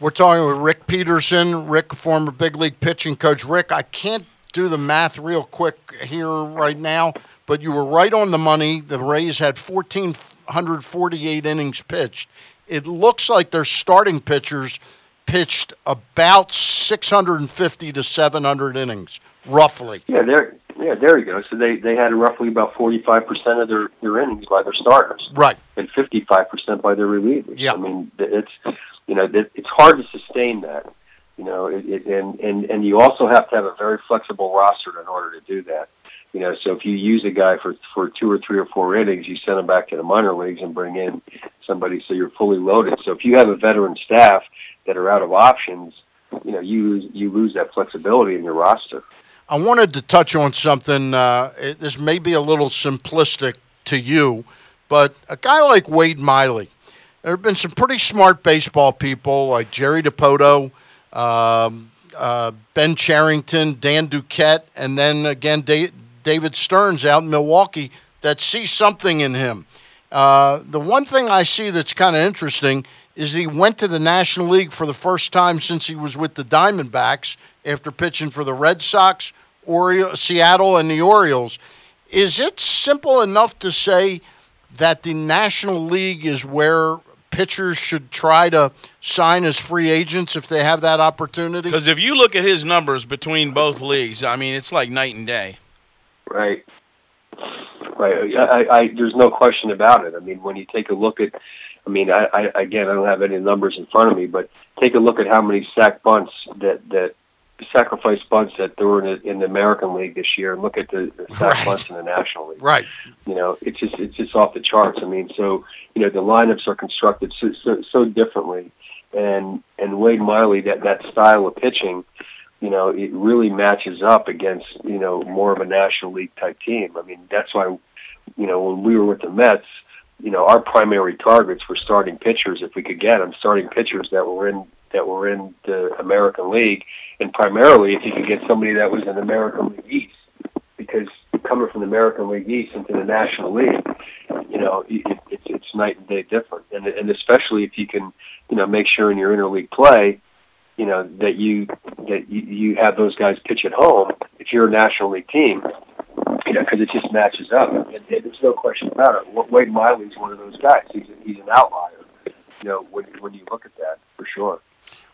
We're talking with Rick Peterson, Rick, former big league pitching coach. Rick, I can't do the math real quick here right now, but you were right on the money. The Rays had 1,448 innings pitched. It looks like their starting pitchers pitched about 650 to 700 innings, roughly. Yeah, there. Yeah, there you go. So they, they had roughly about forty five percent of their, their innings by their starters, Right. and fifty five percent by their relievers. Yeah. I mean, it's you know it's hard to sustain that. You know, it, it, and and and you also have to have a very flexible roster in order to do that. You know, so if you use a guy for for two or three or four innings, you send him back to the minor leagues and bring in somebody so you're fully loaded. So if you have a veteran staff that are out of options, you know, you lose you lose that flexibility in your roster. I wanted to touch on something. Uh, it, this may be a little simplistic to you, but a guy like Wade Miley, there have been some pretty smart baseball people like Jerry Dipoto, um, uh, Ben Cherington, Dan Duquette, and then again da- David Stearns out in Milwaukee that see something in him. Uh, the one thing I see that's kind of interesting is he went to the National League for the first time since he was with the Diamondbacks after pitching for the Red Sox, Ori- Seattle, and the Orioles. Is it simple enough to say that the National League is where pitchers should try to sign as free agents if they have that opportunity? Because if you look at his numbers between both leagues, I mean, it's like night and day. Right. Right. I, I, I, there's no question about it. I mean, when you take a look at, I mean, I, I again, I don't have any numbers in front of me, but take a look at how many sack bunts that that sacrifice bunts that there were in the, in the American League this year, and look at the, the sack Right. bunts in the National League. Right. You know, it's just it's just off the charts. I mean, so you know the lineups are constructed so so, so differently, and and Wade Miley that that style of pitching, you know, it really matches up against you know more of a National League type team. I mean, that's why, you know, when we were with the Mets, you know, our primary targets were starting pitchers if we could get them, starting pitchers that were in that were in the American League, and primarily if you could get somebody that was in the American League East, because coming from the American League East into the National League, you know, it, it, it's it's night and day different, and and especially if you can, you know, make sure in your interleague play, you know, that you that you, you have those guys pitch at home if you're a National League team, you know, because it just matches up. And, and there's no question about it. Wade Miley's one of those guys. He's a, he's an outlier. You know, when when you look at that, for sure.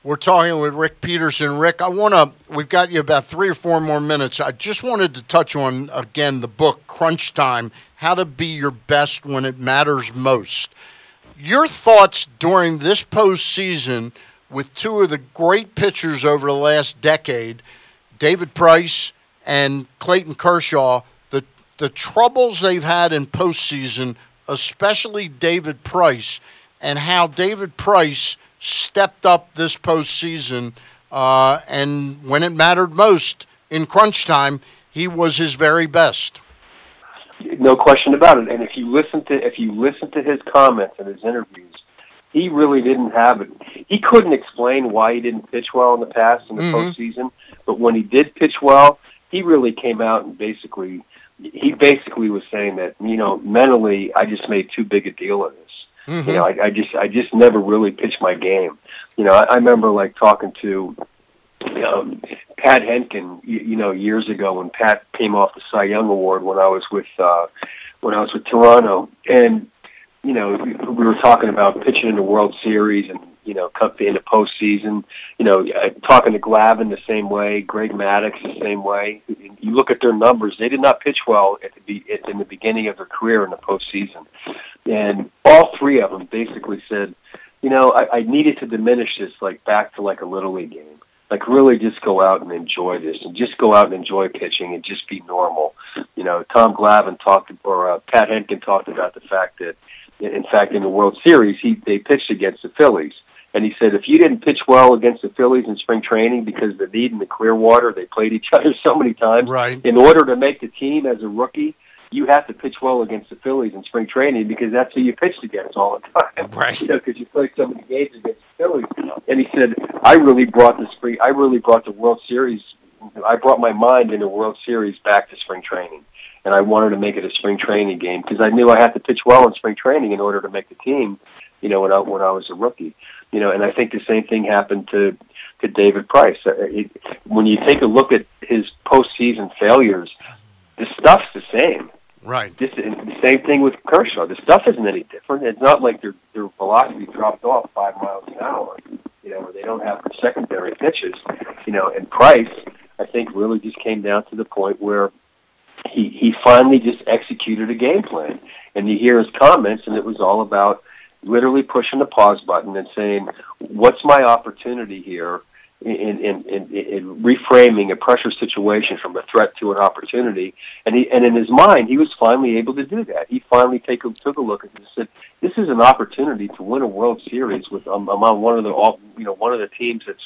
We're talking with Rick Peterson. Rick, I want to, we've got you about three or four more minutes. I just wanted to touch on, again, the book, Crunch Time How to Be Your Best When It Matters Most. Your thoughts during this postseason with two of the great pitchers over the last decade, David Price and Clayton Kershaw, the, the troubles they've had in postseason, especially David Price, and how David Price stepped up this postseason, uh, and when it mattered most in crunch time, he was his very best. No question about it. And if you listen to if you listen to his comments and his interviews, he really didn't have it. He couldn't explain why he didn't pitch well in the past in the Mhm. postseason. But when he did pitch well, he really came out and basically he basically was saying that you know mentally I just made too big a deal of this. Mhm. You know, I, I just I just never really pitched my game. You know, I, I remember like talking to um, Pat Hentgen, you, you know, years ago when Pat came off the Cy Young Award when I was with uh, when I was with Toronto, and you know, we, we were talking about pitching in the World Series and you know, cut in the postseason. You know, talking to Glavine the same way, Greg Maddux the same way. You look at their numbers; they did not pitch well at the be, in the beginning of their career in the postseason, and all three of them basically said, you know, I, I needed to diminish this like back to like a little league game. Like really just go out and enjoy this and just go out and enjoy pitching and just be normal. You know, Tom Glavine talked or uh, Pat Hentgen talked about the fact that in fact in the World Series he they pitched against the Phillies and he said if you didn't pitch well against the Phillies in spring training because Dunedin the Clearwater they played each other so many times Right. in order to make the team as a rookie you have to pitch well against the Phillies in spring training because that's who you pitched against all the time. Right. You know, because you played so many games against the Phillies. And he said, I really brought the spring, I really brought the World Series, I brought my mind in the World Series back to spring training. And I wanted to make it a spring training game because I knew I had to pitch well in spring training in order to make the team, you know, when I, when I was a rookie. You know, and I think the same thing happened to, to David Price. Uh, It, when you take a look at his postseason failures, the stuff's the same. Right. And the same thing with Kershaw. The stuff isn't any different. It's not like their their velocity dropped off five miles an hour. You know, or they don't have the secondary pitches, you know. And Price, I think, really just came down to the point where he he finally just executed a game plan. And you hear his comments, and it was all about literally pushing the pause button and saying, "What's my opportunity here?" In, in, in, in reframing a pressure situation from a threat to an opportunity, and he and in his mind, he was finally able to do that. He finally take a, took a look and said, "This is an opportunity to win a World Series with um, I'm on one of the all you know one of the teams that's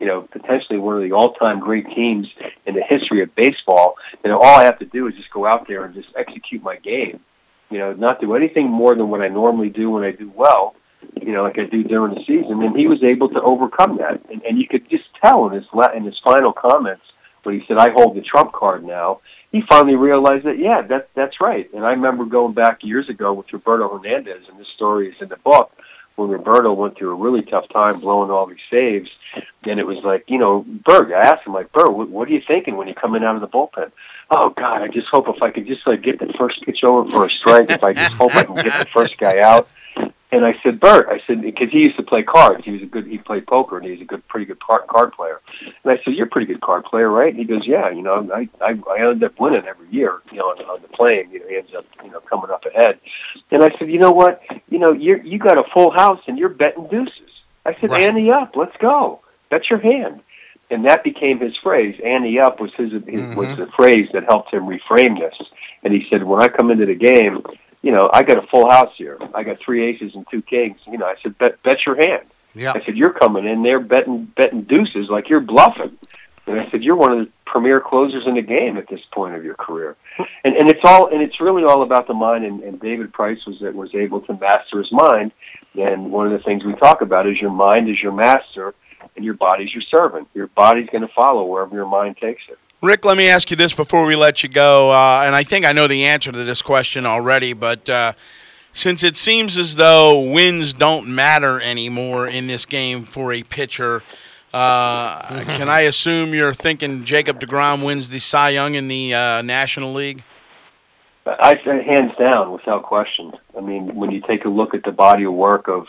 you know potentially one of the all-time great teams in the history of baseball, and all I have to do is just go out there and just execute my game." you know, not do anything more than what I normally do when I do well, you know, like I do during the season. And he was able to overcome that. And, and you could just tell in his in his final comments when he said, "I hold the trump card now." He finally realized that, yeah, that that's right. And I remember going back years ago with Roberto Hernandez, and this story is in the book when Roberto went through a really tough time blowing all these saves. And it was like, you know, Berg, I asked him, like, Berg, what, what are you thinking when you're coming out of the bullpen? Oh, God, I just hope if I could just like get the first pitch over for a strike, if I just hope I can get the first guy out. And I said, Bert, I said, because he used to play cards. He was a good, he played poker, and he was a good, pretty good card, card player. And I said, you're a pretty good card player, right? And he goes, yeah, you know, I, I, I end up winning every year, you know, on, on the plane. You know, he ends up, you know, coming up ahead. And I said, you know what? You know, you're, you got a full house, and you're betting deuces. I said, Right. ante up, let's go. Bet your hand. And that became his phrase. Ante up was his, his was mm-hmm. the phrase that helped him reframe this. And he said, when I come into the game, you know, I got a full house here. I got three aces and two kings. You know, I said, bet bet your hand. Yeah. I said, you're coming in there betting betting deuces like you're bluffing. And I said, you're one of the premier closers in the game at this point of your career. And and it's all and it's really all about the mind. And, and David Price was was able to master his mind. And one of the things we talk about is your mind is your master, and your body's your servant. Your body's going to follow wherever your mind takes it. Rick, let me ask you this before we let you go, uh, and I think I know the answer to this question already, but uh, since it seems as though wins don't matter anymore in this game for a pitcher, uh, can I assume you're thinking Jacob DeGrom wins the Cy Young in the uh, National League? I say hands down, without question. I mean, when you take a look at the body of work of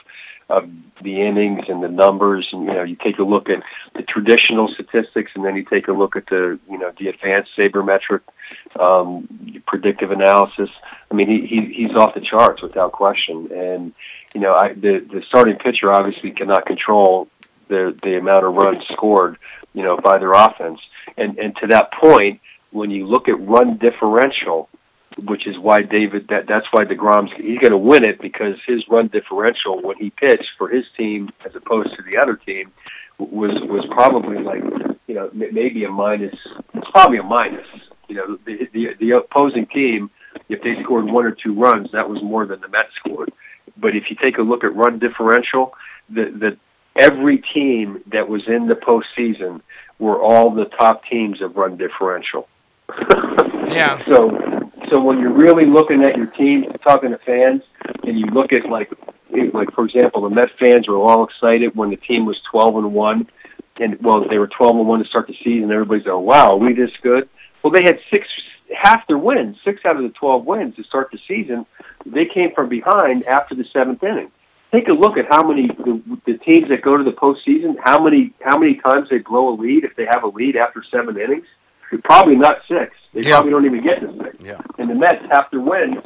of the innings and the numbers, and you know, you take a look at the traditional statistics, and then you take a look at the you know the advanced sabermetric um, predictive analysis. I mean, he, he he's off the charts without question. And you know, I, the the starting pitcher obviously cannot control the the amount of runs scored, you know, by their offense. And and to that point, when you look at run differential, which is why David that that's why Degrom's he's going to win it because his run differential when he pitched for his team as opposed to the other team was was probably like you know maybe a minus it's probably a minus. You know the the, the opposing team if they scored one or two runs that was more than the Mets scored. But if you take a look at run differential the the every team that was in the postseason were all the top teams of run differential. Yeah. so, so when you're really looking at your team, talking to fans, and you look at like, like for example, the Met fans were all excited when the team was 12 and one, and well, they were 12 and one to start the season. And everybody's like, "Wow, are we this good?" Well, they had six, half their wins, six out of the 12 wins to start the season. They came from behind after the seventh inning. Take a look at how many the, the teams that go to the postseason, how many how many times they blow a lead if they have a lead after seven innings. Probably not six. They Yeah. probably don't even get to six. Yeah. And the Mets have to win.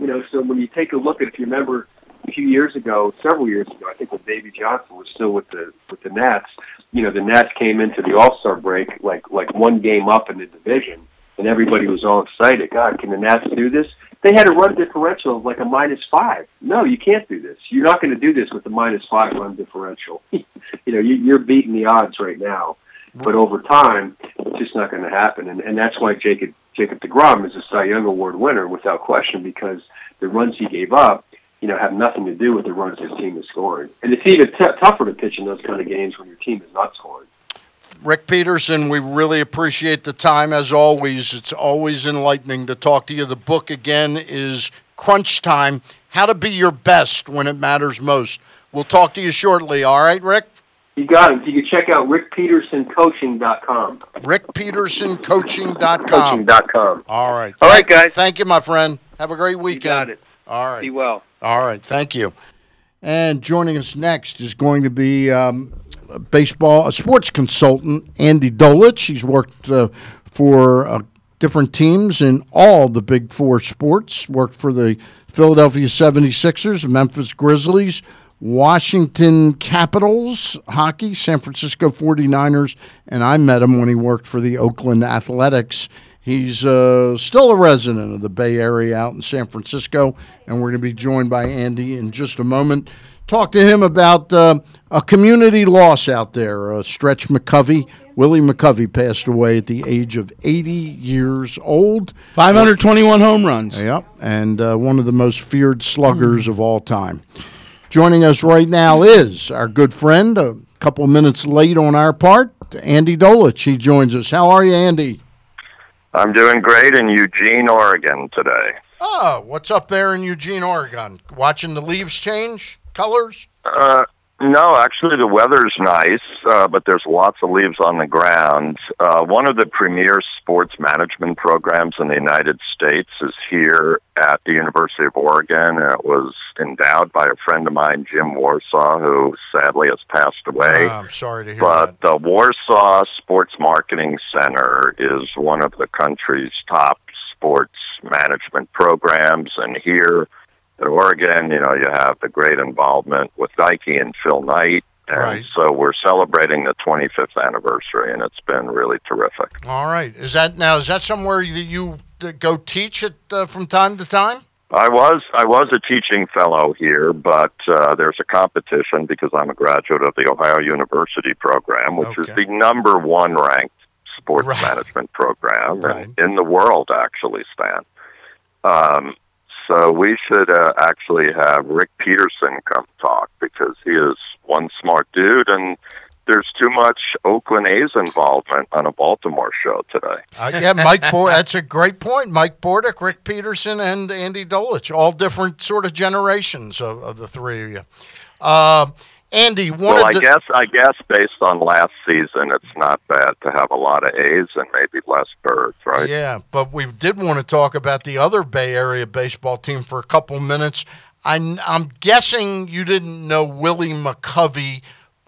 You know, so when you take a look at, if you remember, a few years ago, several years ago, I think when Davey Johnson was still with the with the Nats, you know, the Nats came into the All Star break like like one game up in the division, and everybody was all excited. God, can the Nats do this? They had a run differential of like a minus five. No, you can't do this. You're not going to do this with a minus five run differential. you know, you, you're beating the odds right now. But over time, it's just not going to happen, and and that's why Jacob Jacob Degrom is a Cy Young Award winner without question because the runs he gave up, you know, have nothing to do with the runs his team is scoring, and it's even t- tougher to pitch in those kind of games when your team is not scoring. Rick Peterson, we really appreciate the time as always. It's always enlightening to talk to you. The book again is Crunch Time How to Be Your Best When It Matters Most. We'll talk to you shortly. All right, Rick? You got it. You can check out rickpetersoncoaching.com. RickPetersonCoaching.com. Coaching.com. All right. All right, guys. Thank you, my friend. Have a great weekend. got it. All right. Be well. All right, thank you. And joining us next is going to be um, baseball, a sports consultant, Andy Dolich. He's worked uh, for uh, different teams in all the big four sports. Worked for the Philadelphia 76ers, Memphis Grizzlies, Washington Capitals hockey, San Francisco 49ers, and I met him when he worked for the Oakland Athletics. He's uh, still a resident of the Bay Area out in San Francisco, and we're going to be joined by Andy in just a moment. Talk to him about uh, a community loss out there. Uh, Stretch McCovey, Willie McCovey, passed away at the age of 80 years old. 521 home runs. Yep, and uh, one of the most feared sluggers of all time. Joining us right now is our good friend, a couple minutes late on our part, Andy Dolich. He joins us. How are you, Andy? I'm doing great in Eugene, Oregon today. Oh, what's up there in Eugene, Oregon? Watching the leaves change colors? Uh, no, actually, the weather's nice, uh, but there's lots of leaves on the ground. Uh, one of the premier sports management programs in the United States is here at the University of Oregon. It was endowed by a friend of mine, Jim Warsaw, who sadly has passed away. Oh, I'm sorry to hear but that. the Warsaw Sports Marketing Center is one of the country's top sports management programs, and here at Oregon, you know, you have the great involvement with Nike and Phil Knight. And Right. so we're celebrating the 25th anniversary, and it's been really terrific. All right. Is that now? Is that somewhere that you go teach it uh, from time to time? I was I was a teaching fellow here, but uh, there's a competition because I'm a graduate of the Ohio University program, which is the number one ranked sports Right. management program Right. in, in the world, actually, Stan. Um, so we should uh, actually have Rick Peterson come talk because he is one smart dude, and there's too much Oakland A's involvement on a Baltimore show today. Uh, yeah, Mike. Por- that's a great point. Mike Bordick, Rick Peterson, and Andy Dolich, all different sort of generations of, of the three of you. Uh, Andy, one Well, I the, guess I guess based on last season, it's not bad to have a lot of A's and maybe less birds, right? Yeah, but we did want to talk about the other Bay Area baseball team for a couple minutes. I, am guessing you didn't know Willie McCovey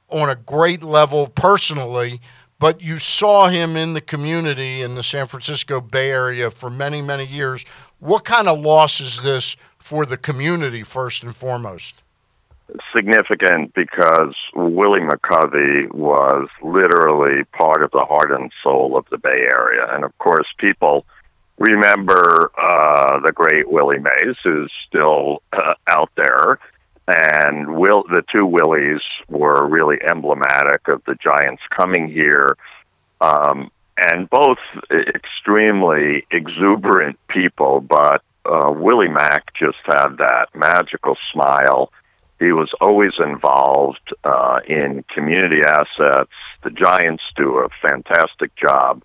on a great level personally, but you saw him in the community in the San Francisco Bay Area for many, many years. What kind of loss is this for the community, first and foremost? Significant because Willie McCovey was literally part of the heart and soul of the Bay Area, and of course, people remember uh, the great Willie Mays, who's still uh, out there. And Will, the two Willies were really emblematic of the Giants coming here, um, and both extremely exuberant people. But uh, Willie Mack just had that magical smile. He was always involved uh, in community assets. The Giants do a fantastic job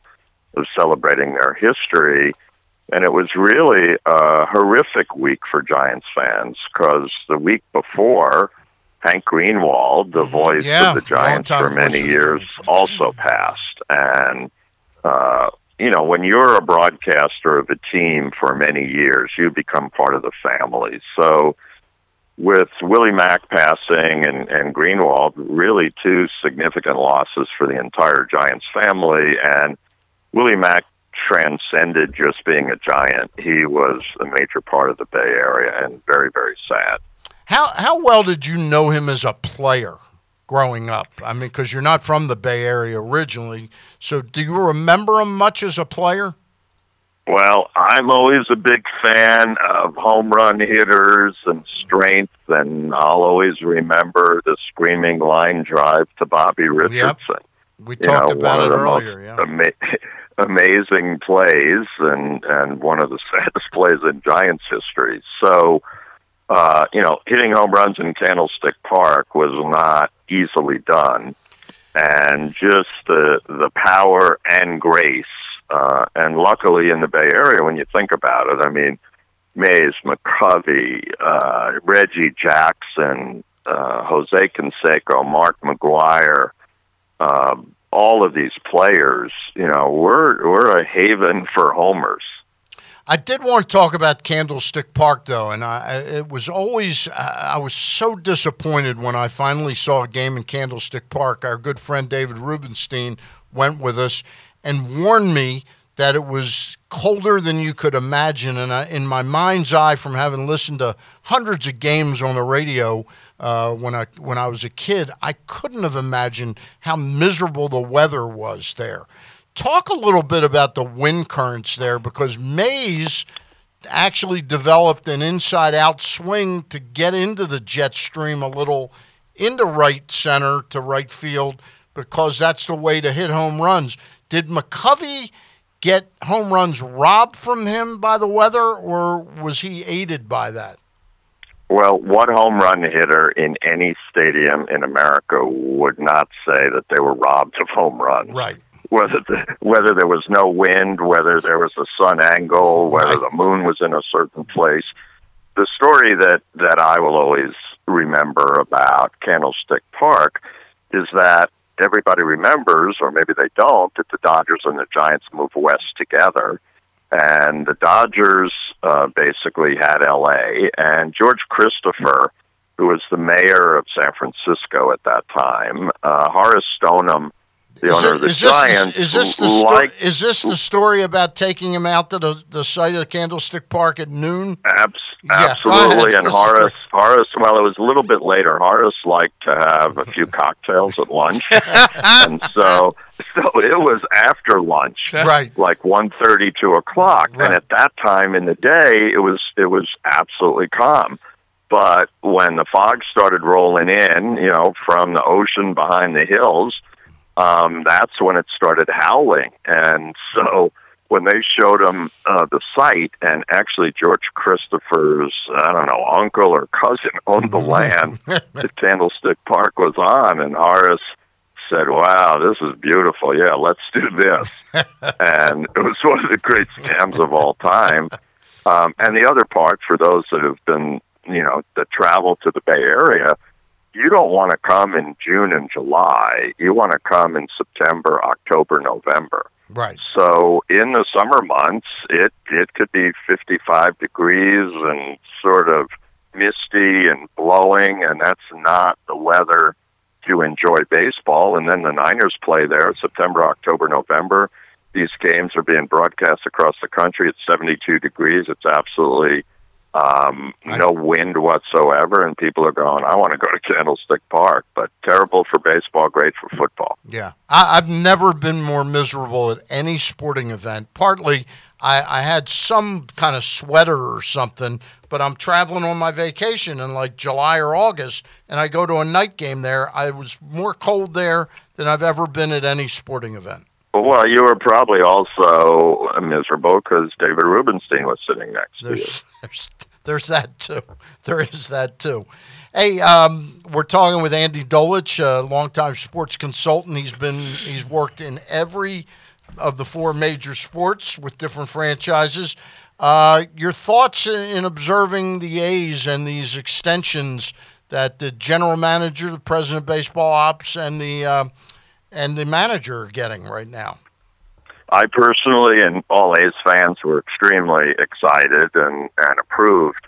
of celebrating their history. And it was really a horrific week for Giants fans because the week before, Hank Greenwald, the voice Yeah, of the Giants for many voice of the years, also passed. And, uh, you know, when you're a broadcaster of a team for many years, you become part of the family. So with Willie Mack passing and, and Greenwald, really two significant losses for the entire Giants family. And Willie Mack transcended just being a giant. He was a major part of the Bay Area and very, very sad. How how well did you know him as a player growing up? I mean, because you're not from the Bay Area originally, so do you remember him much as a player? Well, I'm always a big fan of home run hitters and strength, and I'll always remember the screaming line drive to Bobby Richardson. We You talked know, about one it of the earlier. most Yeah. ama- amazing plays and and one of the saddest plays in Giants history. So, uh, you know, hitting home runs in Candlestick Park was not easily done, and just the the power and grace. Uh, and luckily, in the Bay Area, when you think about it, I mean, Mays, McCovey, uh, Reggie Jackson, uh, Jose Canseco, Mark McGwire, um, all of these players, you know, we're we're a haven for homers. I did want to talk about Candlestick Park, though, and I, it was always I was so disappointed when I finally saw a game in Candlestick Park. Our good friend David Rubenstein went with us and warned me that it was colder than you could imagine. And I, in my mind's eye, from having listened to hundreds of games on the radio uh, when I when I was a kid, I couldn't have imagined how miserable the weather was there. Talk a little bit about the wind currents there because Mays actually developed an inside out swing to get into the jet stream a little into right center to right field because that's the way to hit home runs. Did McCovey get home runs robbed from him by the weather or was he aided by that? Well, what home run hitter in any stadium in America would not say that they were robbed of home runs? Right whether the, whether there was no wind, whether there was a sun angle, whether the moon was in a certain place. The story that that I will always remember about Candlestick Park is that everybody remembers, or maybe they don't, that the Dodgers and the Giants moved west together. And the Dodgers uh, basically had L.A. and George Christopher, who was the mayor of San Francisco at that time, uh, Horace Stoneham the is owner it, of the is Giants. This, is this the sto- is this the story about taking him out to the, the site of Candlestick Park at noon? Abs- Yeah, absolutely. And Horace, Horace. Well, it was a little bit later. Horace liked to have a few cocktails at lunch, and so so it was after lunch, Right. Like one thirty, two o'clock. Right. And at that time in the day, it was it was absolutely calm. But when the fog started rolling in, you know, from the ocean behind the hills, um, that's when it started howling. And so when they showed him uh, the site, and actually George Christopher's, I don't know, uncle or cousin owned the land that Candlestick Park was on, and Horace said, "Wow, this is beautiful. Yeah, let's do this." and it was one of the great scams of all time. Um, and the other part, for those that have been, you know, that travel to the Bay Area, you don't want to come in June and July. You want to come in September, October, November. Right. So in the summer months, it it could be 55 degrees and sort of misty and blowing, and that's not the weather to enjoy baseball. And then the Niners play there September, October, November. These games are being broadcast across the country. It's 72 degrees. It's absolutely um, no wind whatsoever, and people are going, I want to go to Candlestick Park, but terrible for baseball, great for football. Yeah, I, I've never been more miserable at any sporting event. Partly, I, I had some kind of sweater or something, but I'm traveling on my vacation in like July or August, and I go to a night game there. I was more cold there than I've ever been at any sporting event. Well, you were probably also miserable because David Rubenstein was sitting next to you. There's, there's, that too. There is that too. Hey, um, we're talking with Andy Dolich, a longtime sports consultant. He's been he's worked in every of the four major sports with different franchises. Uh, your thoughts in, in observing the A's and these extensions that the general manager, the president of baseball ops, and the uh, and the manager are getting right now. I personally and all A's fans were extremely excited and, and approved.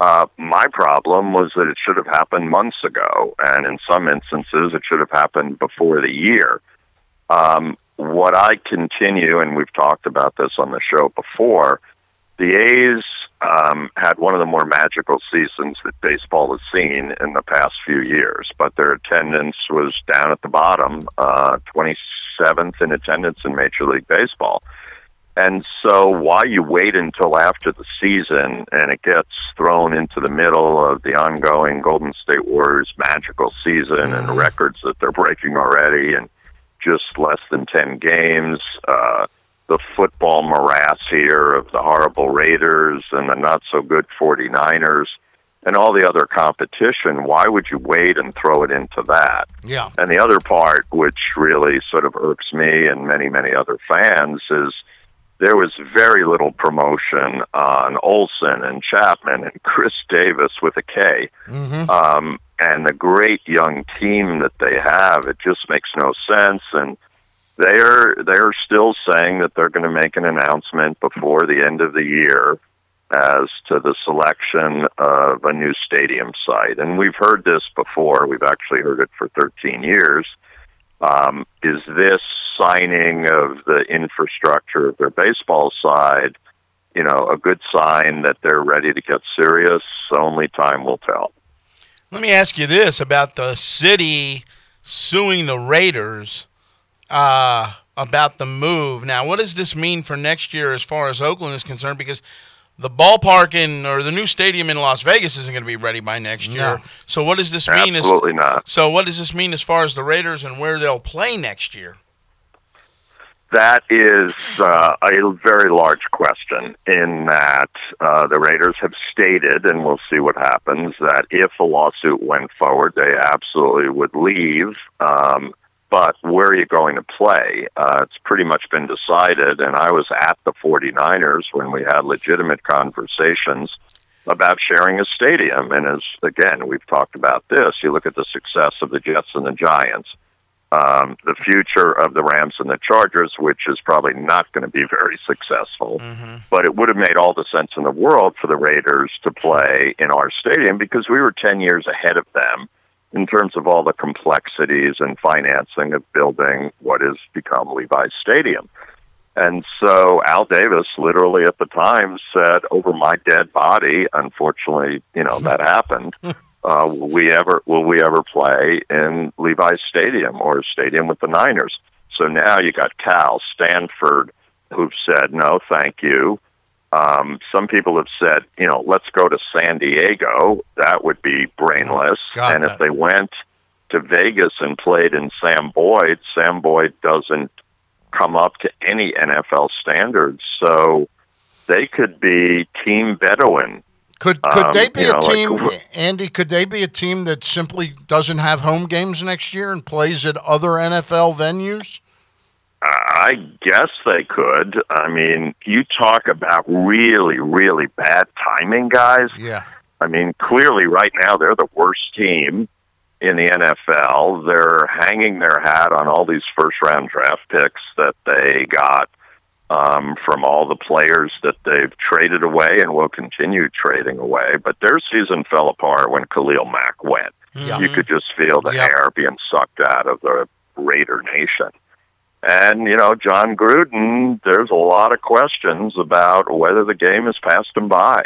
Uh, my problem was that it should have happened months ago, and in some instances, it should have happened before the year. Um, what I continue, and we've talked about this on the show before, the A's um, had one of the more magical seasons that baseball has seen in the past few years, but their attendance was down at the bottom, uh, 27th in attendance in Major League Baseball. And so why you wait until after the season and it gets thrown into the middle of the ongoing Golden State Warriors magical season and records that they're breaking already and just less than 10 games, uh, the football morass here of the horrible Raiders and the not so good 49ers and all the other competition, why would you wait and throw it into that? Yeah. And the other part, which really sort of irks me and many, many other fans, is there was very little promotion on Olson and Chapman and Khris Davis with a K. Mm-hmm. Um, and the great young team that they have, it just makes no sense. And they are they are still saying that they're going to make an announcement before the end of the year as to the selection of a new stadium site. And we've heard this before. We've actually heard it for 13 years. Um, is this signing of the infrastructure of their baseball side, you know, a good sign that they're ready to get serious? Only time will tell. Let me ask you this about the city suing the Raiders uh, about the move. Now, what does this mean for next year as far as Oakland is concerned? Because the ballpark in or the new stadium in Las Vegas isn't going to be ready by next year. No. So what does this mean? Absolutely as, not. So what does this mean as far as the Raiders and where they'll play next year? That is uh, a very large question in that uh, the Raiders have stated, and we'll see what happens, that if a lawsuit went forward, they absolutely would leave. Um, but where are you going to play? Uh, it's pretty much been decided, and I was at the 49ers when we had legitimate conversations about sharing a stadium. And as, again, we've talked about this, you look at the success of the Jets and the Giants um, the future of the Rams and the Chargers, which is probably not going to be very successful. Mm-hmm. But it would have made all the sense in the world for the Raiders to play in our stadium because we were 10 years ahead of them in terms of all the complexities and financing of building what has become Levi's Stadium. And so Al Davis literally at the time said, over my dead body, unfortunately, you know, that happened uh, will we ever will we ever play in Levi's Stadium or a stadium with the Niners? So now you got Cal, Stanford, who've said no, thank you. Um, some people have said, you know, let's go to San Diego. That would be brainless. God, and if they went to Vegas and played in Sam Boyd, Sam Boyd doesn't come up to any NFL standards. So they could be Team Bedouin Could could Um, they be a know, like, team, wh- Andy? Could they be a team that simply doesn't have home games next year and plays at other NFL venues? I guess they could. I mean, you talk about really, really bad timing, guys. Yeah. I mean, clearly right now they're the worst team in the NFL. They're hanging their hat on all these first round draft picks that they got um, from all the players that they've traded away and will continue trading away. But their season fell apart when Khalil Mack went. You could just feel the Yep. air being sucked out of the Raider Nation. And, you know, Jon Gruden, there's a lot of questions about whether the game has passed him by.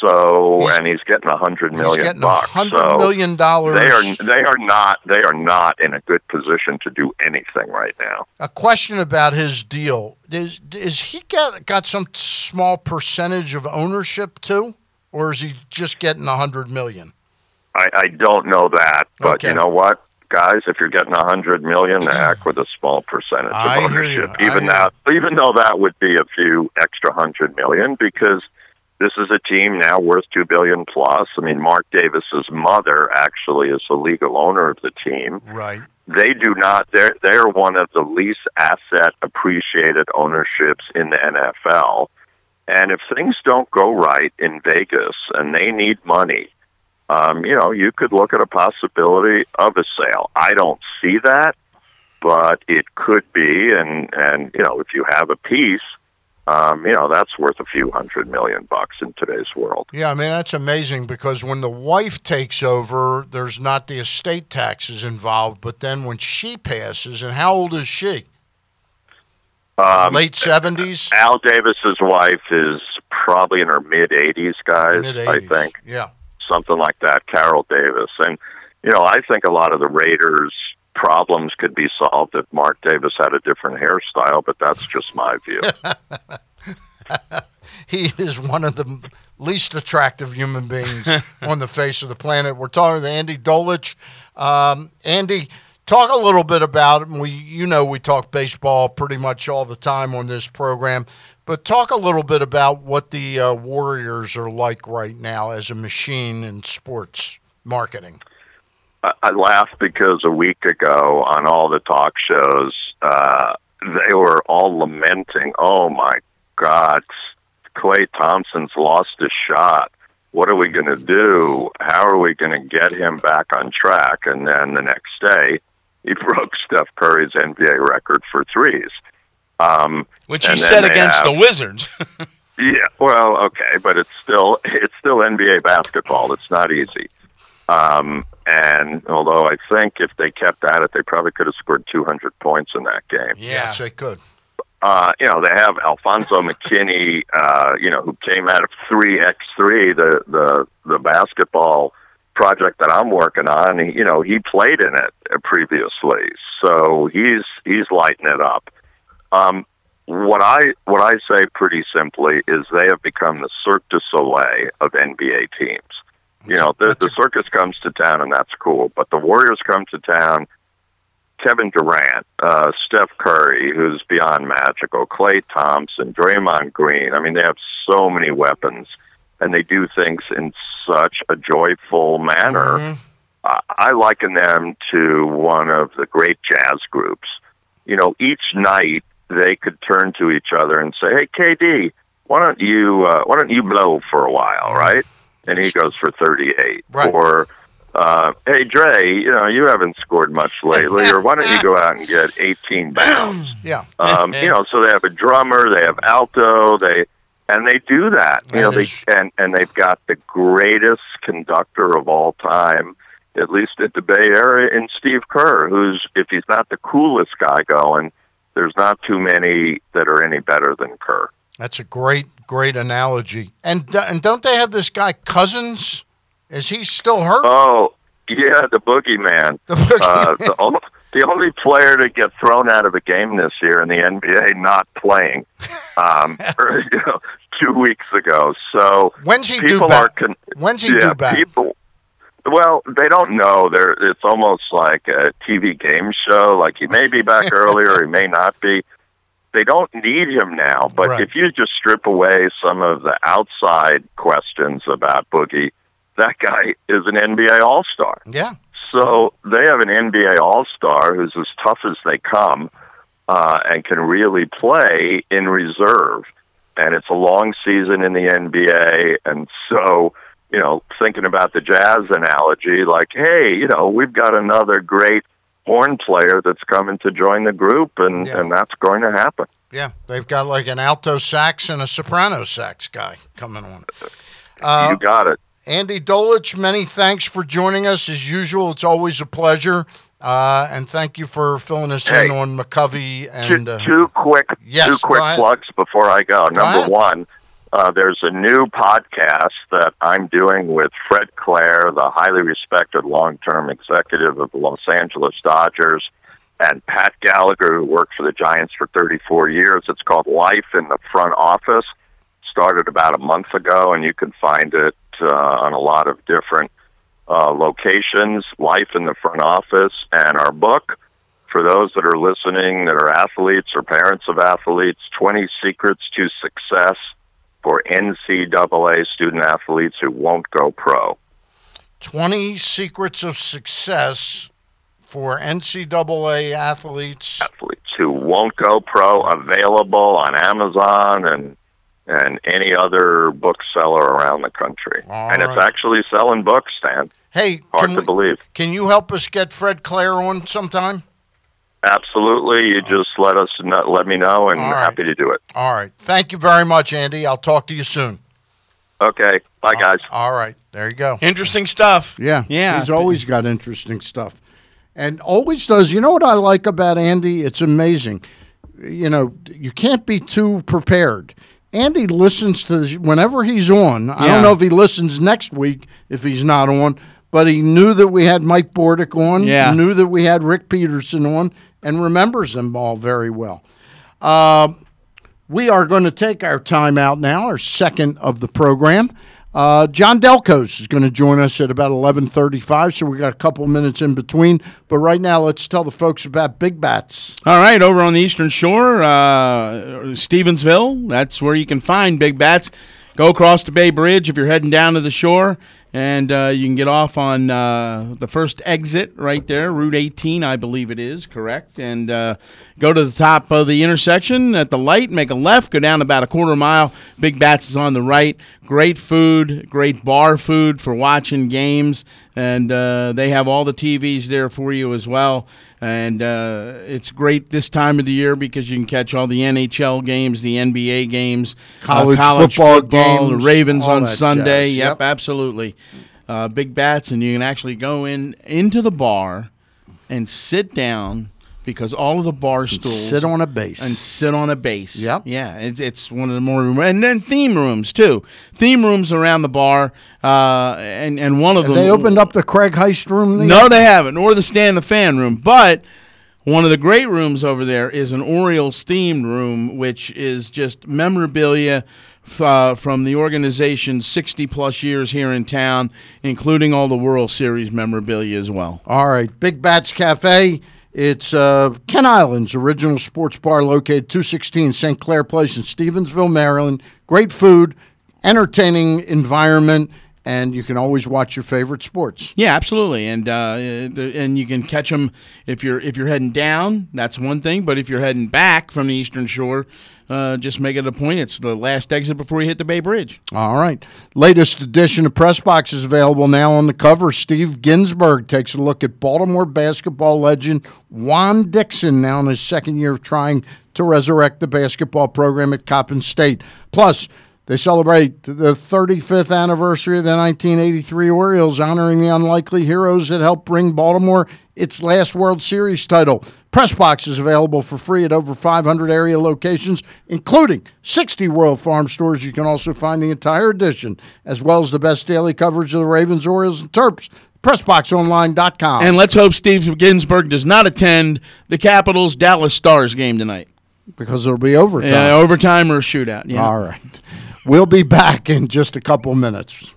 So, He's- and he's getting a hundred million He's getting bucks. hundred so million dollars. they are they are not they are not in a good position to do anything right now. A question about his deal is: Is he got got some small percentage of ownership too, or is he just getting a hundred million? I, I don't know that, but Okay. you know what, guys, if you're getting a hundred million, heck with a small percentage I of ownership, even that, even though that would be a few extra hundred million, because this is a team now worth two billion plus. I mean, Mark Davis's mother actually is the legal owner of the team. Right. they do not they're they're one of the least asset appreciated ownerships in the NFL. And if things don't go right in Vegas and they need money, um, you know, you could look at a possibility of a sale. I don't see that, but it could be and and you know, if you have a piece, um, you know, that's worth a few hundred million bucks in today's world. Yeah, I mean that's amazing because when the wife takes over, there's not the estate taxes involved, but then when she passes, and how old is she? Um, Late seventies, Al Davis's wife is probably in her mid 80s, guys, Mid-80s. I think. Yeah. Something like that, Carol Davis. And, you know, I think a lot of the Raiders' problems could be solved if Mark Davis had a different hairstyle, but that's just my view. he is one of the least attractive human beings on the face of the planet. We're talking with Andy Dolich. Um, Andy, talk a little bit about him. we. You know, we talk baseball pretty much all the time on this program, but talk a little bit about what the uh, Warriors are like right now as a machine in sports marketing. I, I laugh because a week ago on all the talk shows, uh, they were all lamenting, oh my God, Klay Thompson's lost his shot. What are we going to do? How are we going to get him back on track? And then the next day, he broke Steph Curry's NBA record for threes. Um, Which he and then set they against have- the Wizards. Yeah, well, okay, but it's still it's still NBA basketball. It's not easy. Um, and although I think if they kept at it, they probably could have scored 200 points in that game. Yeah, yes, they could. Uh, you know, they have Alfonzo McKinnie, uh, you know, who came out of 3x3, the, the, the basketball project that I'm working on. He, you know, he played in it uh, previously. So he's, he's lighting it up. Um, what I, what I say pretty simply is they have become the Cirque du Soleil of NBA teams. You know, the, the circus comes to town and that's cool, but the Warriors come to town Kevin Durant, uh, Steph Curry, who's beyond magical, Klay Thompson, Draymond Green. I mean, they have so many weapons, and they do things in such a joyful manner. I I liken them to one of the great jazz groups. You know, each night they could turn to each other and say, "Hey, KD, why don't you uh, why don't you blow for a while, right?" And he goes for thirty-eight. Right. Or uh, hey Dre, you know you haven't scored much lately, or why don't you go out and get 18 bounds? Yeah. Um, you know, so they have a drummer, they have alto, they and they do that. You know, they and and they've got the greatest conductor of all time, at least at the Bay Area, in Steve Kerr, who's if he's not the coolest guy going, there's not too many that are any better than Kerr. That's a great, great analogy. And and don't they have this guy Cousins? Is he still hurt? Oh, yeah, the boogeyman. The boogeyman. Uh, the, only, the only player to get thrown out of a game this year in the NBA not playing, um, or, you know, two weeks ago. So When's he due back? con- When's he yeah, due back? People, well, they don't know. They're, it's almost like a TV game show. Like he may be back earlier, he may not be. They don't need him now. But Right. if you just strip away some of the outside questions about Boogie, that guy is an NBA All Star. Yeah. So they have an NBA All Star who's as tough as they come uh, and can really play in reserve. And it's a long season in the NBA. And so, you know, thinking about the Jazz analogy, like, hey, you know, we've got another great horn player that's coming to join the group, and, Yeah. and that's going to happen. Yeah, they've got like an alto sax and a soprano sax guy coming on. Uh, you got it. Andy Dolich, many thanks for joining us. As usual, it's always a pleasure. Uh, and thank you for filling us in on McCovey and two, uh, two quick Yes, two quick plugs before I go. Number ahead. one, uh, there's a new podcast that I'm doing with Fred Claire, the highly respected long-term executive of the Los Angeles Dodgers, and Pat Gallagher, who worked for the Giants for 34 years. It's called Life in the Front Office. Started about a month ago, and you can find it uh, on a lot of different uh, locations. Life in the Front Office, and our book for those that are listening that are athletes or parents of athletes, 20 Secrets to Success for NCAA student athletes who won't go pro. 20 Secrets of Success for NCAA athletes. Athletes who won't go pro, available on Amazon and and any other bookseller around the country. All and it's actually selling books, Stan. Hey, Hard can, to we- believe. can you help us get Fred Claire on sometime? Absolutely. You just let us know, let me know, and All right. happy to do it. All right. Thank you very much, Andy. I'll talk to you soon. Okay. Bye, guys. All right. There you go. Interesting stuff. Yeah. Yeah. He's always got interesting stuff. And always does. You know what I like about Andy? It's amazing. You know, you can't be too prepared. Andy listens to this whenever he's on. I don't know if he listens next week if he's not on, but he knew that we had Mike Bordick on, Yeah. knew that we had Rick Peterson on, and remembers them all very well. Uh, we are going to take our time out now, our second of the program. Uh, John Delcos is going to join us at about eleven thirty-five, so we got a couple minutes in between. But right now, let's tell the folks about Big Bats. All right, over on the Eastern Shore, uh, Stevensville, that's where you can find Big Bats. Go across the Bay Bridge if you're heading down to the shore, and uh, you can get off on uh, the first exit right there, Route 18, I believe it is, correct? And uh, go to the top of the intersection at the light, make a left, go down about a quarter mile. Big Bats is on the right. great food, great bar food for watching games, and uh, they have all the TVs there for you as well. And uh, it's great this time of the year because you can catch all the NHL games, the NBA games, uh, College football the games, Ravens on Sunday. jazz. Yep, Yep. absolutely. Uh, big bats, and you can actually go in into the bar and sit down because all of the bar stools sit on a base. and sit on a base. Yep. Yeah, it's, it's one of the more and then theme rooms too. Theme rooms around the bar, uh, and and one of Have them they opened up the Craig Heist room? No, they haven't, or the stand the fan room, but. One of the great rooms over there is an Orioles themed room, which is just memorabilia uh, from the organization's 60 plus years here in town, including all the World Series memorabilia as well. All right, Big Bats Cafe. It's uh, Kent Island's original sports bar located 216 St. Clair Place in Stevensville, Maryland. Great food, entertaining environment, and you can always watch your favorite sports. Yeah, absolutely, and uh, and you can catch them if you're if you're heading down. That's one thing, but if you're heading back from the Eastern Shore, uh, just make it a point. It's the last exit before you hit the Bay Bridge. All right. Latest edition of Press Box is available now on the cover. Steve Ginsburg takes a look at Baltimore basketball legend Juan Dixon, now in his second year of trying to resurrect the basketball program at Coppin State. Plus, they celebrate the 35th anniversary of the 1983 Orioles, honoring the unlikely heroes that helped bring Baltimore its last World Series title. Press Box is available for free at over 500 area locations, including 60 Royal Farm stores. You can also find the entire edition, as well as the best daily coverage of the Ravens, Orioles, and Terps. PressBoxOnline.com. And let's hope Steve Ginsburg does not attend the Capitals Dallas Stars game tonight. because it'll be overtime. Yeah, overtime or a shootout. Yeah. All right. We'll be back in just a couple minutes.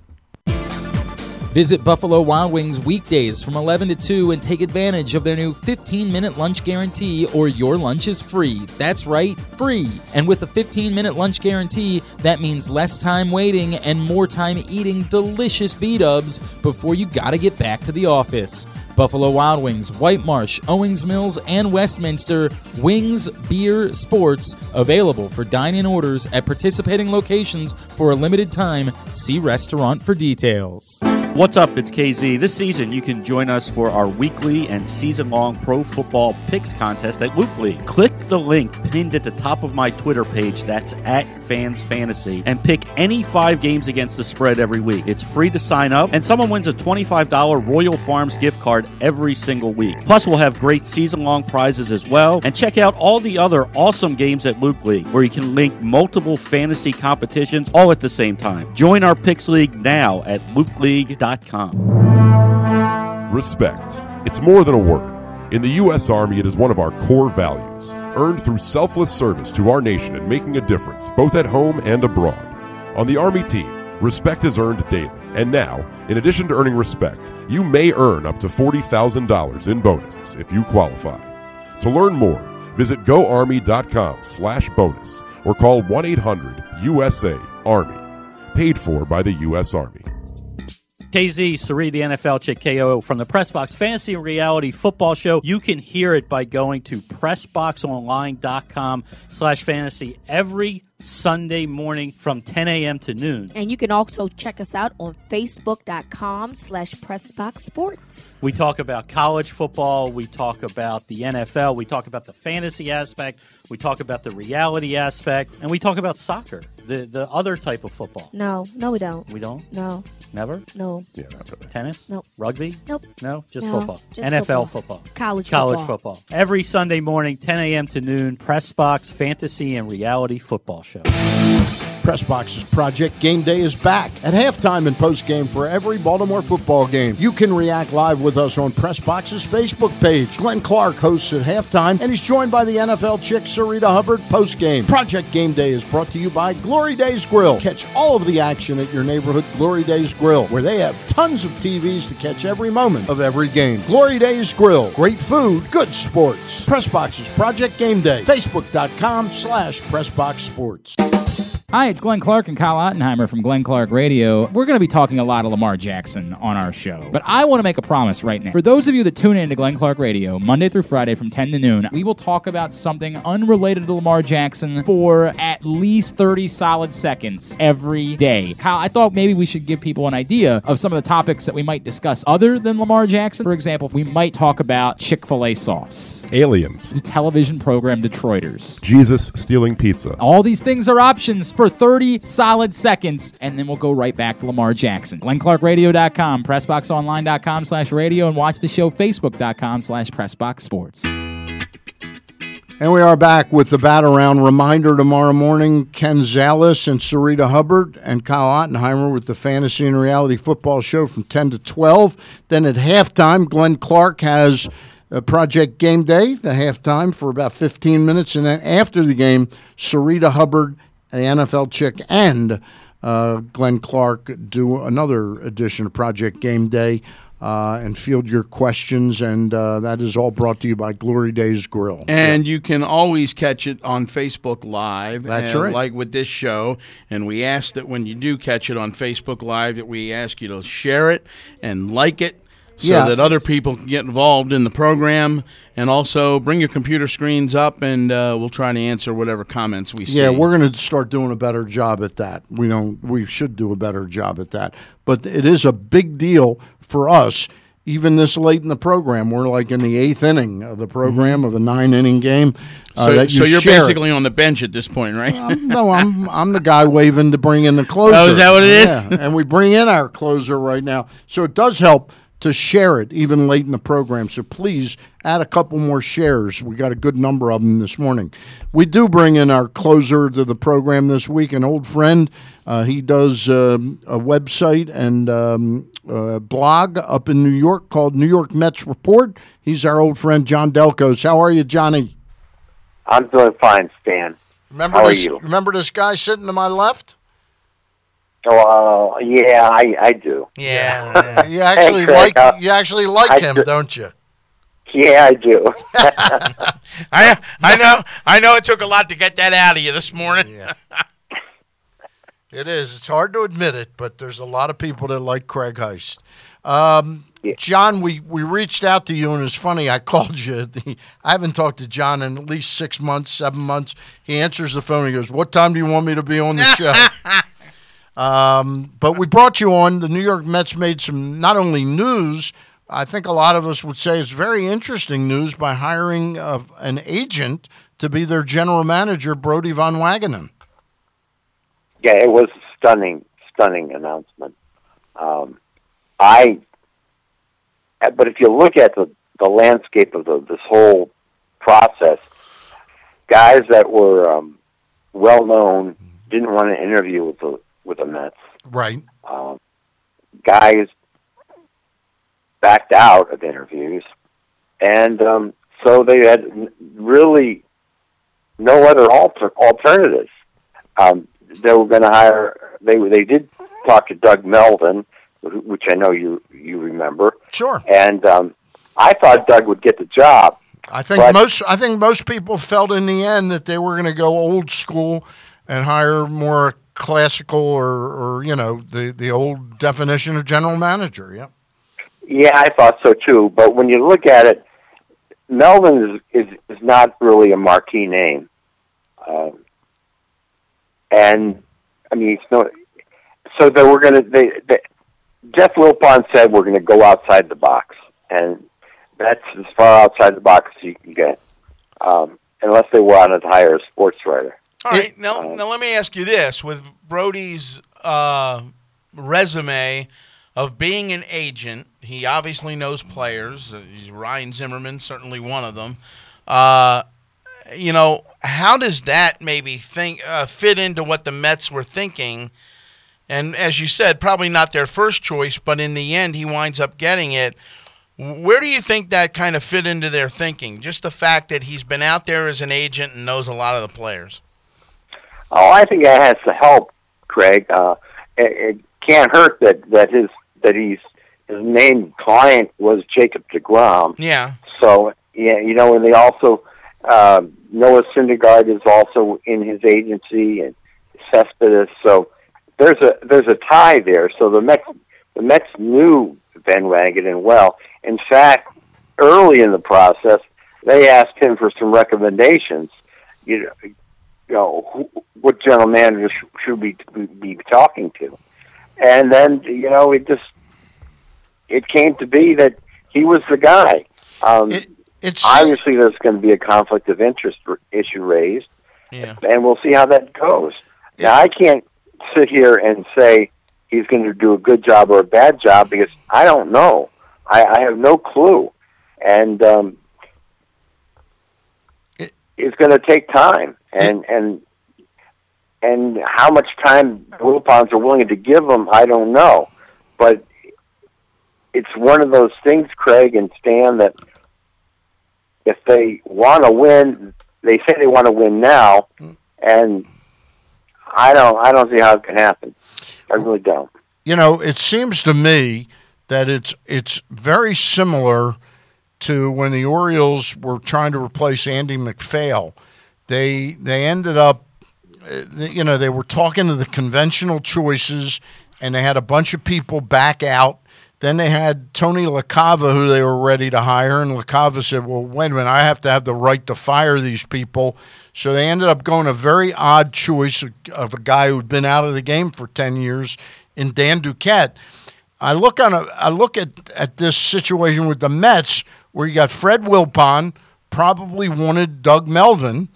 Visit Buffalo Wild Wings weekdays from 11 to 2 and take advantage of their new 15 minute lunch guarantee or your lunch is free. That's right, free. And with a 15 minute lunch guarantee, that means less time waiting and more time eating delicious B dubs before you gotta get back to the office. Buffalo Wild Wings, White Marsh, Owings Mills, and Westminster Wings Beer Sports available for dine in orders at participating locations for a limited time. See restaurant for details. What's up? It's KZ. This season, you can join us for our weekly and season long pro football picks contest at Loop League. Click the link pinned at the top of my Twitter page, that's at Fans Fantasy, and pick any five games against the spread every week. It's free to sign up, and someone wins a $25 Royal Farms gift card every single week. Plus, we'll have great season long prizes as well. And check out all the other awesome games at Loop League, where you can link multiple fantasy competitions all at the same time. Join our Picks League now at loopleague.com. Respect. It's more than a word. In the U.S. Army, it is one of our core values, earned through selfless service to our nation and making a difference, both at home and abroad. On the Army team, respect is earned daily. And now, in addition to earning respect, you may earn up to $40,000 in bonuses if you qualify. To learn more, visit goarmy.com slash bonus or call 1-800-USA-ARMY. Paid for by the U.S. Army. KZ, Sari, the NFL chick KO from the Pressbox Fantasy and Reality Football Show. You can hear it by going to pressboxonline.com slash fantasy every Sunday morning from 10 a.m. to noon. And you can also check us out on facebook.com slash Pressbox Sports. We talk about college football, we talk about the NFL, we talk about the fantasy aspect, we talk about the reality aspect, and we talk about soccer, the, the other type of football. No, no, we don't. We don't? No, Never? no. Yeah, not really. Tennis? Nope. Rugby? Nope. No, just No, football. just NFL football. football. College College football. football. Every Sunday morning, 10 a.m. to noon, Press box Fantasy and Reality Football Show. Pressbox's Project Game Day is back at halftime and postgame for every Baltimore football game. You can react live with us on Press Pressbox's Facebook page. Glenn Clark hosts at halftime, and he's joined by the NFL chick Sarita Hubbard postgame. Project Game Day is brought to you by Glory Days Grill. Catch all of the action at your neighborhood Glory Days Grill, where they have tons of TVs to catch every moment of every game. Glory Days Grill. Great food, good sports. Pressbox's Project Game Day. Facebook.com slash Pressbox Sports. Hi, it's Glenn Clark and Kyle Ottenheimer from Glenn Clark Radio. We're going to be talking a lot of Lamar Jackson on our show, but I want to make a promise right now. For those of you that tune in to Glenn Clark Radio Monday through Friday from 10 to noon, we will talk about something unrelated to Lamar Jackson for at least 30 solid seconds every day. Kyle, I thought maybe we should give people an idea of some of the topics that we might discuss other than Lamar Jackson. For example, we might talk about Chick fil A sauce, Aliens. the television program Detroiters. Jesus stealing pizza. All these things are options for 30 solid seconds, and then we'll go right back to Lamar Jackson. GlennClarkRadio.com, PressBoxOnline.com slash radio, and watch the show Facebook.com slash PressBoxSports. And we are back with the bat around reminder tomorrow morning. Ken Zales and Sarita Hubbard and Kyle Ottenheimer with the Fantasy and Reality Football Show from 10 to 12. Then at halftime, Glenn Clark has Project Game Day, the halftime for about 15 minutes. And then after the game, Sarita Hubbard, the NFL chick, and uh, Glenn Clark do another edition of Project Game Day. Uh, and field your questions, and uh, that is all brought to you by Glory Days Grill. And you can always catch it on Facebook Live. That's and right. Like with this show. And we ask that when you do catch it on Facebook Live, that we ask you to share it and like it so Yeah. that other people can get involved in the program. And also bring your computer screens up, and uh, we'll try to answer whatever comments we see. Yeah, we're going to start doing a better job at that. We don't. We should do a better job at that. But it is a big deal for us. Even this late in the program, we're like in the eighth inning of the program of a nine-inning game. uh, So, you so you're it. basically on the bench at this point, right? no, I'm I'm the guy waving to bring in the closer. Oh, is that what it is? Yeah, and we bring in our closer right now, so it does help to share it even late in the program. So please add a couple more shares. We got a good number of them this morning. We do bring in our closer to the program this week, an old friend. Uh, he does um, a website and um, a blog up in New York called New York Mets Report. He's our old friend John Delcos. How are you, Johnny? I'm doing fine, Stan. Remember How are you? Remember this guy sitting to my left? Oh, uh, yeah, I, I do. Yeah, you actually Hey, like uh, you actually like I him, do- don't you? Yeah, I do. I I know I know it took a lot to get that out of you this morning. Yeah. It is. It's hard to admit it, but there's a lot of people that like Craig Heist. Um, John, we, we reached out to you, and it's funny. I called you. The, I haven't talked to John in at least six months, seven months. He answers the phone. He goes, "What time do you want me to be on the show?" Um, but we brought you on. The New York Mets made some not only news. I think a lot of us would say it's very interesting news by hiring of an agent to be their general manager, Brodie Van Wagenen. yeah, it was stunning, stunning announcement. Um, I, but if you look at the, the landscape of the, this whole process, guys that were um, well known didn't want to interview with the with the Mets. Right. Um, guys backed out of interviews, and um, so they had really no other alter- alternatives. Um, they were going to hire. They they did talk to Doug Melvin, which I know you you remember. Sure. And um, I thought Doug would get the job. I think But- most I think most people felt in the end that they were going to go old school and hire more classical or, or you know the the old definition of general manager. Yeah. Yeah, I thought so too. But when you look at it, Melvin is is, is not really a marquee name, um, and I mean, it's no. So they were going to. They, they Jeff Wilpon said we're going to go outside the box, and that's as far outside the box as you can get, um, unless they wanted to hire a sports writer. All right, now, now let me ask you this: with Brodie's uh, resume of being an agent, he obviously knows players. Uh, he's Ryan Zimmerman, certainly one of them. Uh, you know, how does that maybe think uh, fit into what the Mets were thinking? And as you said, probably not their first choice, but in the end, he winds up getting it. Where do you think that kind of fit into their thinking? Just the fact that he's been out there as an agent and knows a lot of the players. Oh, I think that has to help, Craig. Uh, it, it can't hurt that that his that he's his named client was Jacob Degrom. Yeah. So yeah, you know, and they also uh, Noah Syndergaard is also in his agency, and Cespedes. So there's a there's a tie there. So the Mets the Mets knew Van Wagenen well. In fact, early in the process, they asked him for some recommendations. You know, you know who, what general manager sh- should we be talking to? And then you know it just it came to be that he was the guy. Um, it's obviously there's going to be a conflict of interest r- issue raised, Yeah. and we'll see how that goes. Now I can't sit here and say he's going to do a good job or a bad job because I don't know. I, I have no clue, and um, it's going to take time, and and and how much time the Wilpons are willing to give them, I don't know, but it's one of those things, Craig and Stan, that if they want to win, they say they want to win now, hmm. and I don't, I don't see how it can happen. I really don't. You know, it seems to me that it's it's very similar to when the Orioles were trying to replace Andy MacPhail. They they ended up, uh, you know, they were talking to the conventional choices, and they had a bunch of people back out. Then they had Tony LaCava, who they were ready to hire, and LaCava said, "Well, wait a minute, I have to have the right to fire these people." So they ended up going a very odd choice of, a guy who'd been out of the game for ten years in Dan Duquette. I look on a, I look at, at this situation with the Mets where you got Fred Wilpon probably wanted Doug Melvin,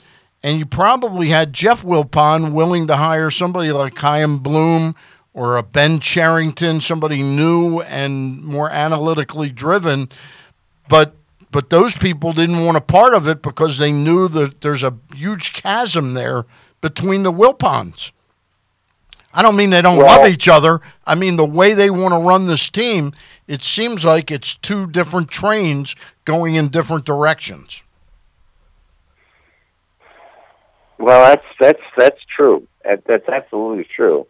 and you probably had Jeff Wilpon willing to hire somebody like Chaim Bloom or a Ben Cherington, somebody new and more analytically driven, but but those people didn't want a part of it because they knew that there's a huge chasm there between the Wilpons. I don't mean they don't Well- love each other. I mean the way they want to run this team. It seems like it's two different trains going in different directions. Well, that's that's that's true. That's absolutely true.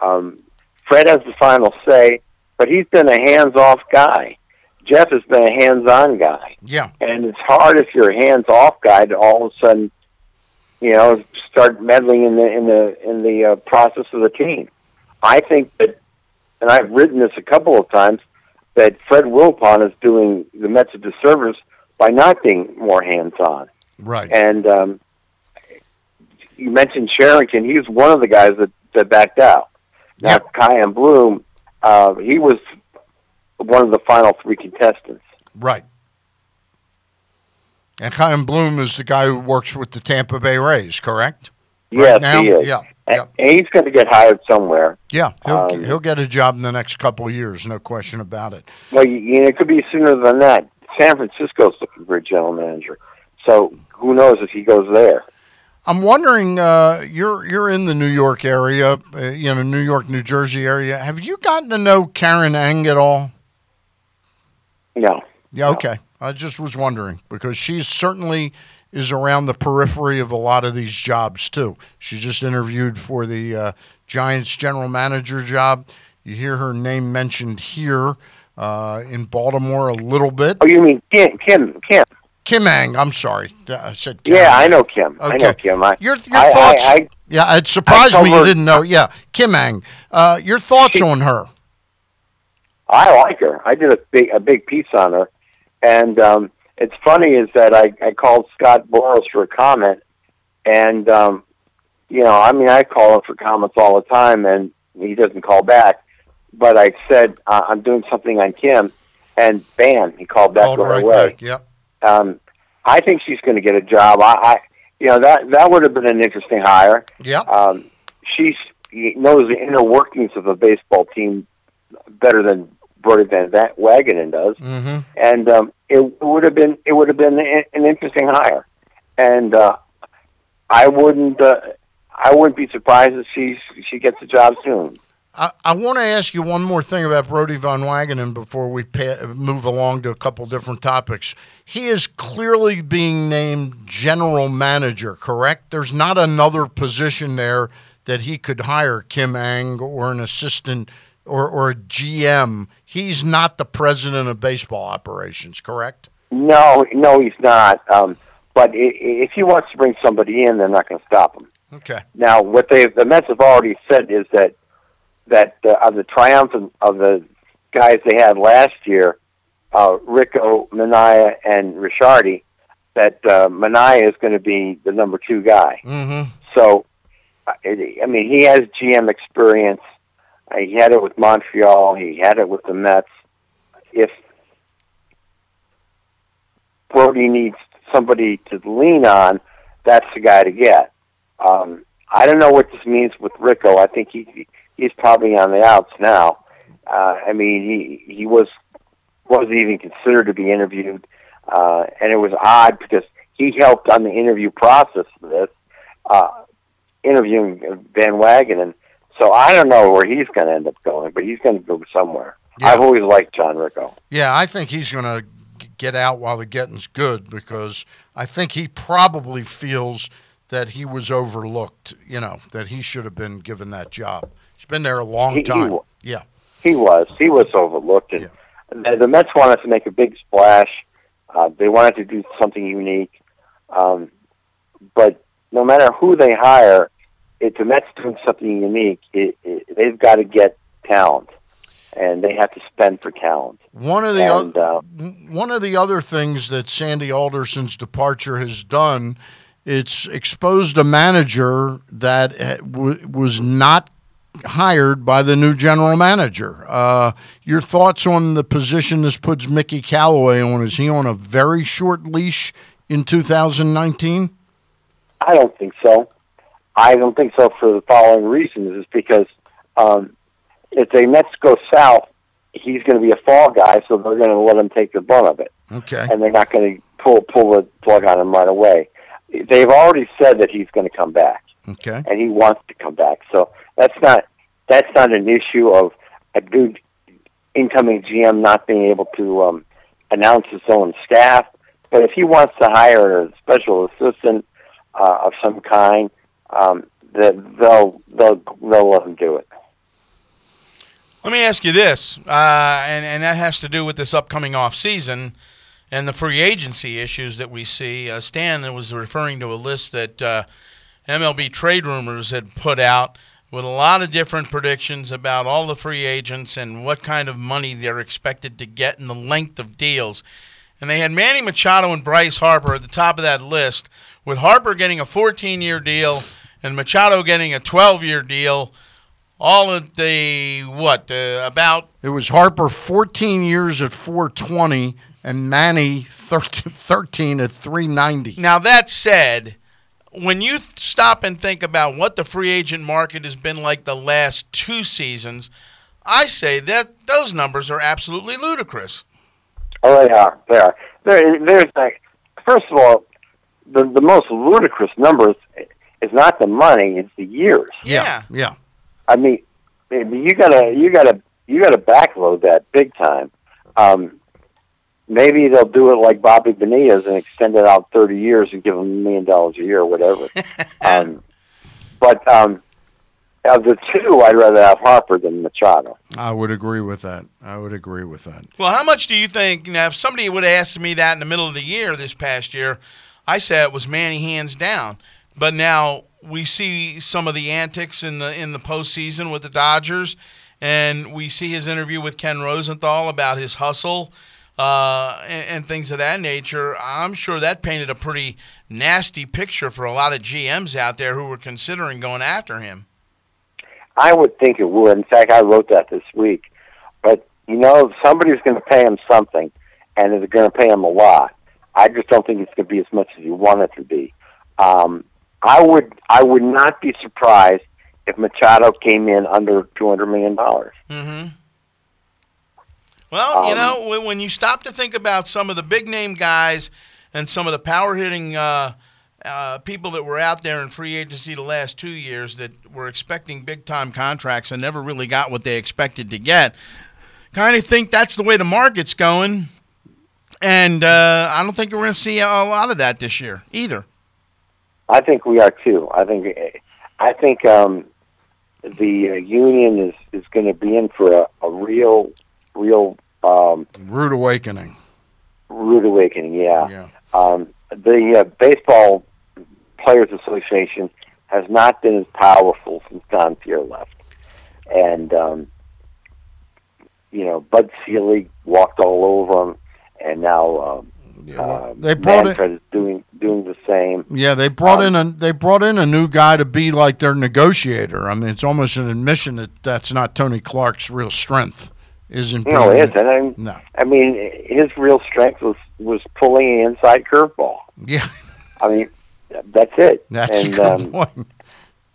Um, Fred has the final say, but he's been a hands-off guy. Jeff has been a hands-on guy, Yeah. and it's hard if you're a hands-off guy to all of a sudden, you know, start meddling in the in the in the uh, process of the team. I think that, and I've written this a couple of times, that Fred Wilpon is doing the Mets a disservice by not being more hands-on. Right. And um, you mentioned Cherington. He was one of the guys that, that backed out. Now, Chaim Bloom, uh, he was one of the final three contestants. Right. And Chaim Bloom is the guy who works with the Tampa Bay Rays, correct? Yes, right now? he is. Yeah. And, and he's going to get hired somewhere. Yeah, he'll, Um, he'll get a job in the next couple of years, no question about it. Well, you know, it could be sooner than that. San Francisco's looking for a general manager. So who knows if he goes there? I'm wondering, uh, you're you're in the New York area, uh, you know, New York, New Jersey area. Have you gotten to know Karen Ng at all? No. Yeah, okay. I just was wondering because she certainly is around the periphery of a lot of these jobs too. She just interviewed for the uh, Giants general manager job. You hear her name mentioned here uh, in Baltimore a little bit. Oh, you mean Kim? Kim? Kim? Kim Ng. I'm sorry, I said. Yeah, Karen I know Kim. I know Kim. I, Your your I- thoughts? I- yeah, it surprised me you didn't know. Yeah, Kim Ng. Uh, your thoughts on her? I like her. I did a big a big piece on her, and um, it's funny is that I, I called Scott Boras for a comment, and um, you know, I mean, I call him for comments all the time, and he doesn't call back. But I said uh, I'm doing something on Kim, and bam, he called back Called right right away. back. Yep. Um, I think she's going to get a job. I, I, you know, that that would have been an interesting hire. Yeah. Um, she knows the inner workings of a baseball team better than Brodie Van Va- Wagenen does, Mm-hmm. and um, it would have been it would have been an interesting hire. And uh, I wouldn't uh, I wouldn't be surprised if she she gets a job soon. I, I want to ask you one more thing about Brodie Van Wagenen before we pa- move along to a couple different topics. He is clearly being named general manager, correct? There's not another position there that he could hire Kim Ng or an assistant or, or a GM. He's not the president of baseball operations, correct? No, no, he's not. Um, but if he wants to bring somebody in, they're not going to stop him. Okay. Now, what they the Mets have already said is that that uh, of the triumphant of the guys they had last year, uh, Ricco, Minaya, and Ricciardi, that uh, Minaya is going to be the number two guy. Mm-hmm. So, I mean, he has GM experience. Uh, he had it with Montreal. He had it with the Mets. If Brodie needs somebody to lean on, that's the guy to get. Um, I don't know what this means with Ricco. I think he he's probably on the outs now. Uh, I mean, he he was wasn't even considered to be interviewed, uh, and it was odd because he helped on the interview process for this, uh, interviewing Van Wagenen. And so I don't know where he's going to end up going, but he's going to go somewhere. I've always liked John Ricco. Yeah, I think he's going to get out while the getting's good because I think he probably feels that he was overlooked. You know that he should have been given that job. Been there a long He- he time. wa- yeah. He was. He was overlooked. And the, the Mets wanted to make a big splash. Uh, they wanted to do something unique. Um, but no matter who they hire, if the Mets doing something unique, it, it, they've got to get talent, and they have to spend for talent. One of the And, oth- uh, one of the other things that Sandy Alderson's departure has done, it's exposed a manager that uh, was not hired by the new general manager. Uh, your thoughts on the position this puts Mickey Callaway on? Is he on a very short leash in 2019? I don't think so. I don't think so for the following reasons: is because um, if the Mets go south, he's going to be a fall guy, so they're going to let him take the brunt of it. Okay. and they're not going to pull pull the plug on him right away. They've already said that he's going to come back, Okay. and he wants to come back. So that's not that's not an issue of a new incoming GM not being able to um, announce his own staff. But if he wants to hire a special assistant uh, of some kind, um, that they'll they'll they'll let him do it. Let me ask you this, uh, and and that has to do with this upcoming off season and the free agency issues that we see. Uh, Stan was referring to a list that uh, MLB Trade Rumors had put out with a lot of different predictions about all the free agents and what kind of money they're expected to get and the length of deals. And they had Manny Machado and Bryce Harper at the top of that list, with Harper getting a 14-year deal and Machado getting a 12-year deal. All of the what uh, about It was Harper 14 years at 420 and Manny 13, 13 at 390. Now that said, when you stop and think about what the free agent market has been like the last two seasons, I say that those numbers are absolutely ludicrous. Oh, they are. They are. There, there's like, first of all, the the most ludicrous numbers is not the money; it's the years. Yeah. Yeah. I mean, I mean, you gotta you gotta you gotta backload that big time. Um, maybe they'll do it like Bobby Benitez and extend it out thirty years and give him a million dollars a year or whatever. um, but um, of the two, I'd rather have Harper than Machado. I would agree with that. I would agree with that. Well, how much do you think? Now, if somebody would have asked me that in the middle of the year this past year, I said it was Manny hands down. But now we see some of the antics in the in the postseason with the Dodgers, and we see his interview with Ken Rosenthal about his hustle uh, and, and things of that nature. I'm sure that painted a pretty nasty picture for a lot of GMs out there who were considering going after him. I would think it would. In fact, I wrote that this week. But you know, somebody's going to pay him something, and they're going to pay him a lot. I just don't think it's going to be as much as you want it to be. Um, I would I would not be surprised if Machado came in under two hundred million dollars. Mm-hmm. Well, you Um, know, when, when you stop to think about some of the big name guys and some of the power hitting uh, uh, people that were out there in free agency the last two years that were expecting big time contracts and never really got what they expected to get, kind of think that's the way the market's going. And uh, I don't think we're going to see a lot of that this year either. I think we are too. I think I think um, the uh, union is is going to be in for a, a real real um, Rude awakening. rude awakening. Yeah. Um, the uh, baseball players association has not been as powerful since Don Pierre left, and um, you know Bud Selig walked all over him, and now um, uh, they brought it- Manfred is doing doing the same. Yeah, they brought Um, in a they brought in a new guy to be like their negotiator. I mean, it's almost an admission that that's not Tony Clark's real strength. Isn't No, it isn't. I mean, No. I mean, his real strength was was pulling an inside curveball. Yeah, I mean, that's it. that's and, a good um, point.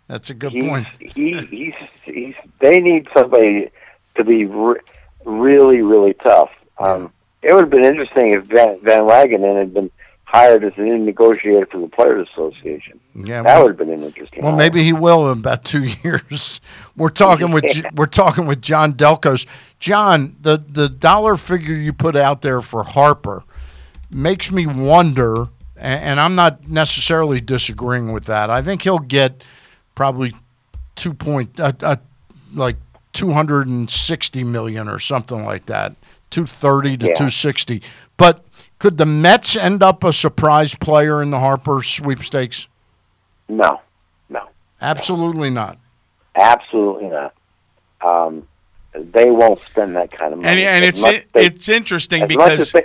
That's a good he's, point. He, he's, he's, they need somebody to be re- really, really tough. Um, It would have been interesting if Van, Van Wagenen had been hired as an in negotiator for the Players Association. Yeah, that well- would have been an interesting. Well, hire. maybe he will in about two years. We're talking with we're talking with John Delcos. John, the the dollar figure you put out there for Harper makes me wonder, a- and I'm not necessarily disagreeing with that. I think he'll get probably two point uh, uh, like two hundred and sixty million or something like that, two thirty to Yeah. two sixty. But could the Mets end up a surprise player in the Harper sweepstakes? No, no, Absolutely not. absolutely not. Um, they won't spend that kind of money. And, and it's it, they- it's interesting as much as because they-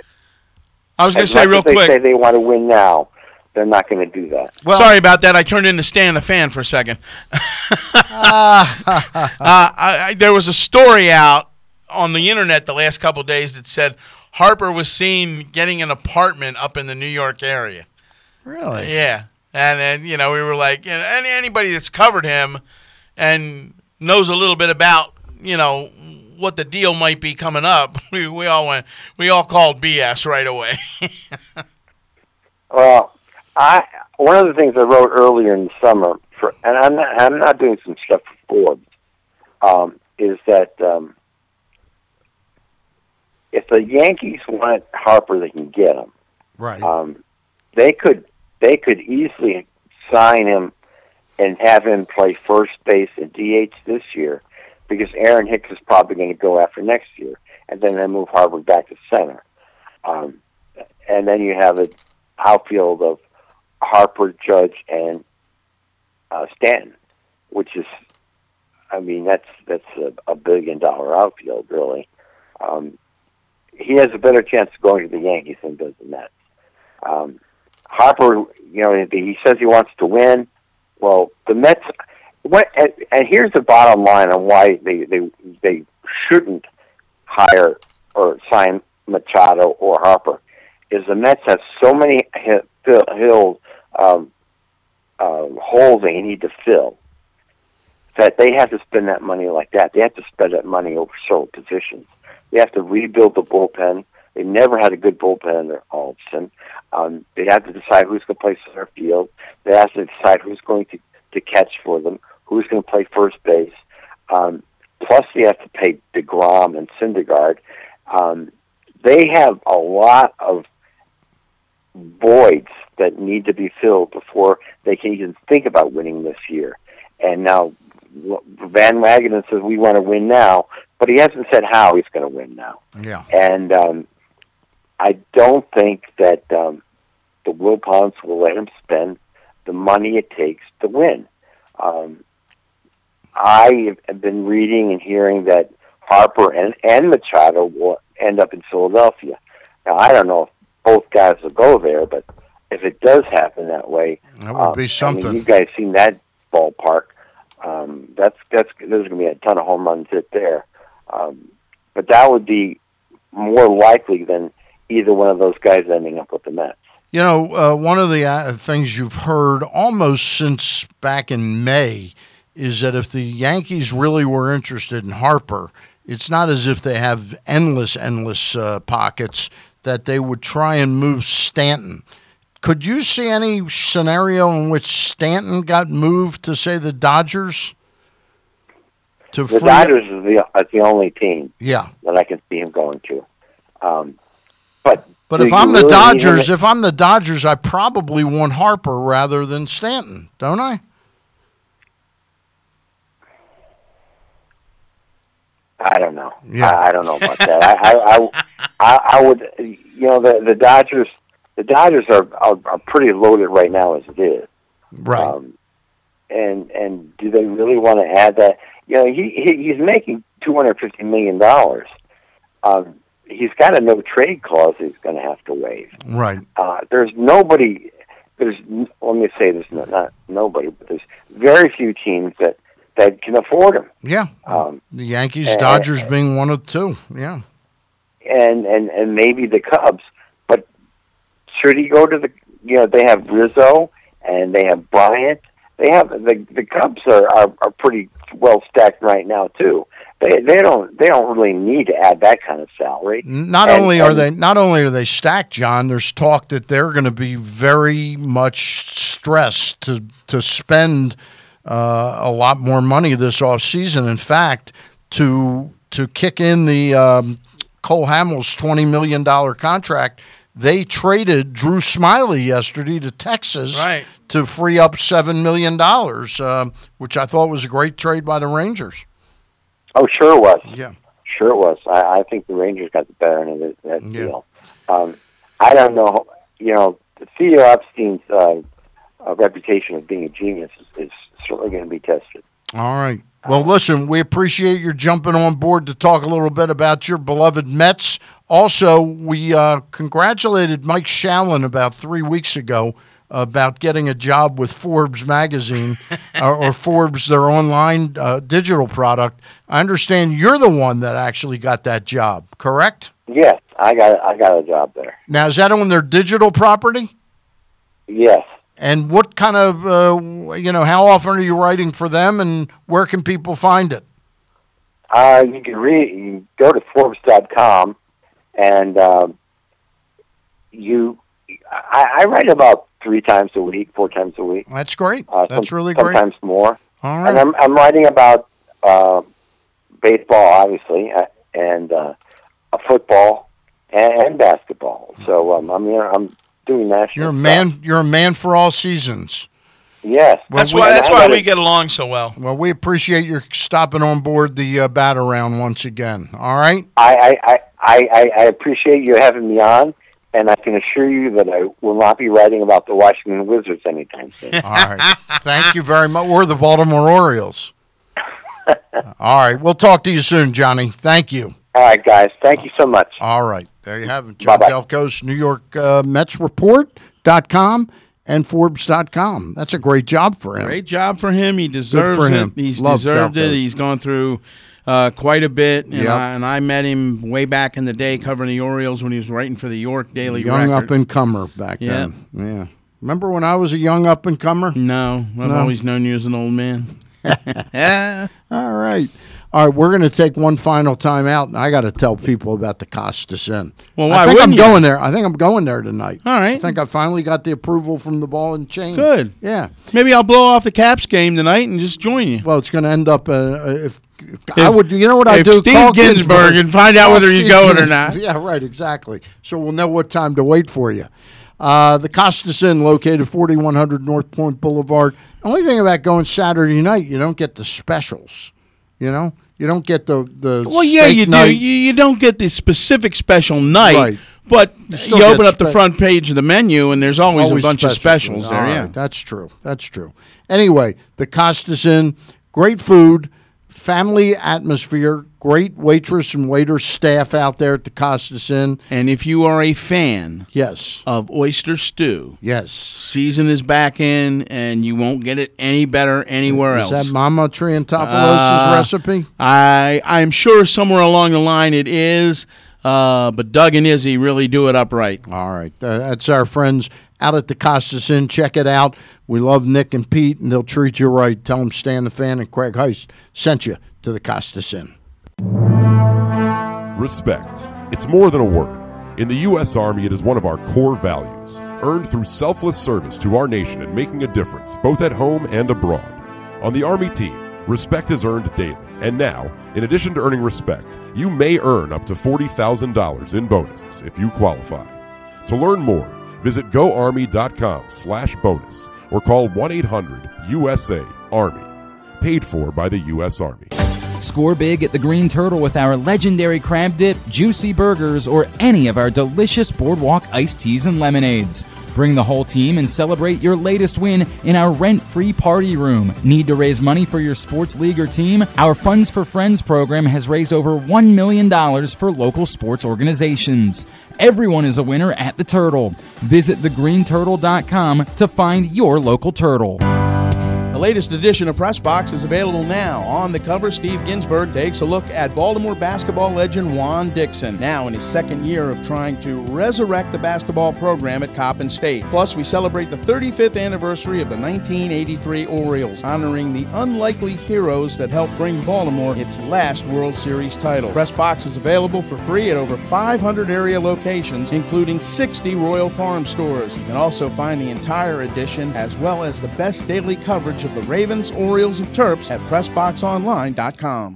I was going to say real as they quick. say they want to win now. They're not going to do that. Well, Sorry about that. I turned into Stan the fan for a second. uh, I, I, there was a story out on the internet the last couple of days that said Harper was seen getting an apartment up in the New York area. Really? Yeah, and then you know we were like, you know, any, anybody that's covered him and knows a little bit about you know what the deal might be coming up, we, we all went, we all called BS right away. Well, I one of the things I wrote earlier in the summer for, and I'm not, I'm not doing some stuff for Forbes, um, is that um, if the Yankees want Harper, they can get him. Right. Um, they could they could easily sign him and have him play first base and DH this year because Aaron Hicks is probably going to go after next year, and then they move Harper back to center. Um, and then you have an outfield of Harper, Judge, and uh, Stanton, which is, I mean, that's that's a, a billion dollar outfield, really. Um, he has a better chance of going to the Yankees than does the Mets. Um, Harper, you know, he says he wants to win. Well, the Mets. What, and, and here's the bottom line on why they they they shouldn't hire or sign Machado or Harper is the Mets have so many hi- fill, hill, um, uh, holes they need to fill that they have to spend that money like that. They have to spend that money over several positions. They have to rebuild the bullpen. They never had a good bullpen under Alston. Um, they have to decide who's going to play center field. They have to decide who's going to, to catch for them, who's going to play first base. Um, plus, they have to pay DeGrom and Syndergaard. Um, they have a lot of voids that need to be filled before they can even think about winning this year. And now Van Wagenen says we want to win now, but he hasn't said how he's going to win now. Yeah. And um, I don't think that um, the Wilpons will let him spend the money it takes to win. Um, I have been reading and hearing that Harper and, and Machado will end up in Philadelphia. Now, I don't know if both guys will go there, but if it does happen that way, That would um, be I something. mean, you guys seen that ballpark? Um, that's that's there's going to be a ton of home runs hit there, um, but that would be more likely than either one of those guys ending up with the Mets. You know, uh, one of the uh, things you've heard almost since back in May is that if the Yankees really were interested in Harper, it's not as if they have endless, endless uh, pockets that they would try and move Stanton. Could you see any scenario in which Stanton got moved to, say, the Dodgers? To The free- Dodgers is the, is the only team Yeah. that I can see him going to. Um, but But if I'm the really him Dodgers, if I'm the Dodgers, I probably want Harper rather than Stanton, don't I? I don't know. Yeah. I, I don't know about that. I, I, I, I, I would, you know, the the Dodgers, the Dodgers are, are are pretty loaded right now as it is. Right. Um, and and do they really want to add that? You know, he, he he's making two hundred fifty million dollars. Um, he's got a no trade clause he's going to have to waive. Right. Uh, there's nobody. There's let me say there's no, not nobody, but there's very few teams that that can afford him. Yeah. Um, The Yankees, and- Dodgers being one of two. Yeah. and and and maybe the Cubs. But should he go to the? You know, they have Rizzo and they have Bryant. They have the the Cubs are are, are pretty well stacked right now too. They they don't they don't really need to add that kind of salary. Not And- only are and- they not only are they stacked, John. There's talk that they're going to be very much stressed to to spend uh, a lot more money this off season. In fact, to to kick in the um, Cole Hamels twenty million dollar contract, they traded Drew Smyly yesterday to Texas Right. To free up seven million dollars, um, which I thought was a great trade by the Rangers. Oh, sure it was. Yeah. Sure it was. I, I think the Rangers got the better end of that deal. Um, I don't know. You know, Theo Epstein's uh, uh, reputation of being a genius is, is certainly going to be tested. All right. Well, listen, we appreciate your jumping on board to talk a little bit about your beloved Mets. Also, we uh, congratulated Mike Shalin about three weeks ago about getting a job with Forbes magazine or, or Forbes, their online uh, digital product. I understand you're the one that actually got that job, correct? Yes, I got I got a job there. Now, is that on their digital property? Yes. And what kind of, uh, you know, how often are you writing for them and where can people find it? Uh, you can read. You go to Forbes.com, and um, you. I, I write about three times a week, four times a week. That's great. Uh, That's some- really great. Sometimes more. All And. I'm I'm writing about uh, baseball, obviously, uh, and uh, uh, football and, and basketball. So um, I'm I'm doing national. You're a man. You're a man for all seasons. Yes. That's we- why. That's why we get along so well. Well, we appreciate your stopping on board the uh, bat around once again. All right. I, I, I, I, I appreciate you having me on, and I can assure you that I will not be writing about the Washington Wizards anytime soon. All right. Thank you very much. We're the Baltimore Orioles. All right. We'll talk to you soon, Johnny. Thank you. All right, guys. Thank you so much. All right. There you have it. John Bye-bye. Delcos New York uh, Mets Report.com and Forbes.com. That's a great job for him. Great job for him. He deserves for it. He's Love deserved it. He's gone through uh, quite a bit, and, Yep. I, and I met him way back in the day covering the Orioles when he was writing for the York Daily Young Record. up and comer back Yeah. then. Yeah. Remember when I was a young up and comer? No, I've No. always known you as an old man. All right. All right, we're going to take one final time out, and I got to tell people about the Costas Inn. Well, I think I'm you? going there. I think I'm going there tonight. All right. I think I finally got the approval from the ball and chain. Good. Yeah. Maybe I'll blow off the Caps game tonight and just join you. Well, it's going to end up uh, if, I would. You know what I if do? Steve Call Ginsburg and find out whether you Steve go it or not. Yeah, right. Exactly. So we'll know what time to wait for you. Uh, the Costas Inn, located 4100 North Point Boulevard. Only thing about going Saturday night, you don't get the specials. You know, you don't get the the. Well, yeah, you night. do. You, you don't get the specific special night, Right. but You you, open up the front page of the menu, and there's always, a bunch of specials there. All Yeah. that's true. That's true. Anyway, the Costas Inn, great food, family atmosphere, great waitress and waiter staff out there at the Costas Inn. And if you are a fan, yes, of oyster stew, yes, season is back in, and you won't get it any better anywhere Is else. Is that Mama Triantafilos's Uh, recipe? I I'm sure somewhere along the line it is, uh, but Doug and Izzy really do it upright. All right, uh, that's our friends out at the Costas Inn. Check it out. We love Nick and Pete, and they'll treat you right. Tell them Stan the Fan and Craig Heist sent you to the Costas Inn. Respect. It's more than a word. In the U.S. Army, it is one of our core values, earned through selfless service to our nation and making a difference, both at home and abroad. On the Army team, respect is earned daily. And now, in addition to earning respect, you may earn up to $40,000 in bonuses if you qualify. To learn more, visit goarmy.com slash bonus or call 1-800-USA-ARMY. Paid for by the U.S. Army. Score big at the Green Turtle with our legendary crab dip, juicy burgers, or any of our delicious boardwalk iced teas and lemonades. Bring the whole team and celebrate your latest win in our rent free party room. Need to raise money for your sports league or team? Our Funds for Friends program has raised over $1 million for local sports organizations. Everyone is a winner at the Turtle. Visit thegreenturtle.com to find your local turtle. Latest edition of Press Box is available now. On the cover, Steve Ginsburg takes a look at Baltimore basketball legend Juan Dixon, now in his second year of trying to resurrect the basketball program at Coppin State. Plus, we celebrate the 35th anniversary of the 1983 Orioles, honoring the unlikely heroes that helped bring Baltimore its last World Series title. Press Box is available for free at over 500 area locations, including 60 Royal Farm stores. You can also find the entire edition as well as the best daily coverage of the Ravens, Orioles, and Terps at PressBoxOnline.com.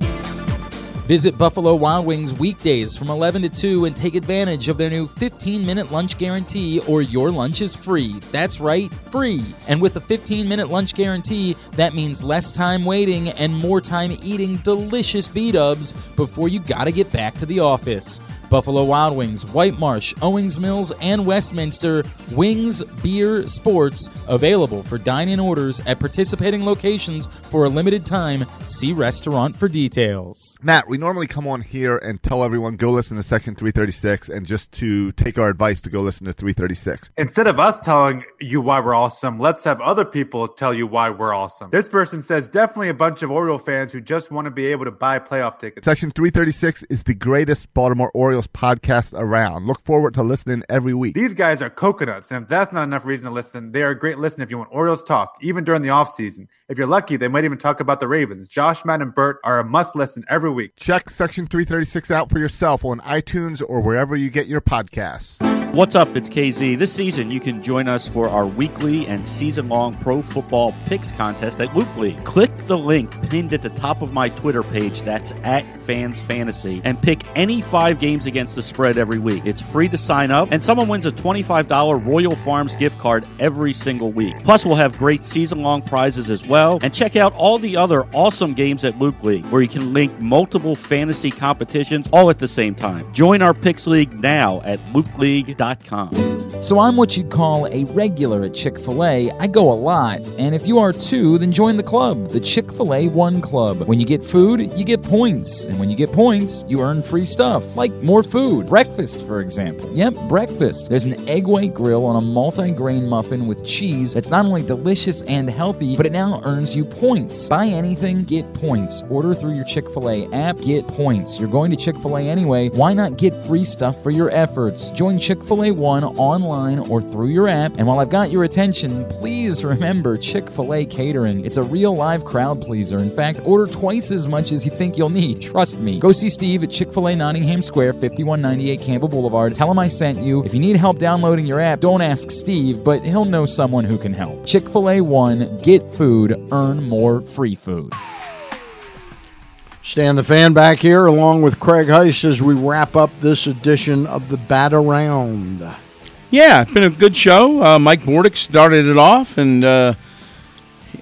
Visit Buffalo Wild Wings weekdays from 11 to 2 and take advantage of their new 15 minute lunch guarantee or your lunch is free. That's right, free. And with a 15 minute lunch guarantee, that means less time waiting and more time eating delicious B dubs before you gotta get back to the office. Buffalo Wild Wings, White Marsh, Owings Mills, and Westminster. Wings, beer, sports available for dine in orders at participating locations for a limited time. See restaurant for details. Matt, we normally come on here and tell everyone go listen to Section 336 and just to take our advice to go listen to 336. Instead of us telling you why we're awesome, let's have other people tell you why we're awesome. This person says definitely a bunch of Oriole fans who just want to be able to buy playoff tickets. Section 336 is the greatest Baltimore Orioles podcast around. Look forward to listening every week. These guys are coconuts, and if that's not enough reason to listen, they are a great listen if you want Orioles talk, even during the offseason. If you're lucky, they might even talk about the Ravens. Josh, Matt, and Bert are a must listen every week. Check Section 336 out for yourself on iTunes or wherever you get your podcasts. What's up? It's KZ. This season, you can join us for our weekly and season long pro football picks contest at Loop League. Click the link pinned at the top of my Twitter page that's at Fans Fantasy and pick any five games against the spread every week. It's free to sign up, and someone wins a $25 Royal Farms gift card every single week. Plus, we'll have great season long prizes as well. And check out all the other awesome games at Loop League, where you can link multiple fantasy competitions all at the same time. Join our Picks League now at loopleague.com. So I'm what you'd call a regular at Chick fil A. I go a lot. And if you are too, then join the club, the Chick fil A One Club. When you get food, you get points. And when you get points, you earn free stuff, like more food. Breakfast, for example. Yep, breakfast. There's an egg white grill on a multi grain muffin with cheese that's not only delicious and healthy, but it now earns you points. Buy anything, get points. Order through your Chick fil A app, get points. You're going to Chick fil A anyway. Why not get free stuff for your efforts? Join Chick fil A One online or through your app. And while I've got your attention, please remember Chick fil A catering. It's a real live crowd pleaser. In fact, order twice as much as you think you'll need. Trust me. Go see Steve at Chick fil A Nottingham Square, 5198 Campbell Boulevard. Tell him I sent you. If you need help downloading your app, don't ask Steve, but he'll know someone who can help. Chick fil A One, get food, earn more free food. Stan the Fan back here along with Craig Heist as we wrap up this edition of the Bat Around. Yeah, it's been a good show. Uh, Mike Bordick started it off, and uh,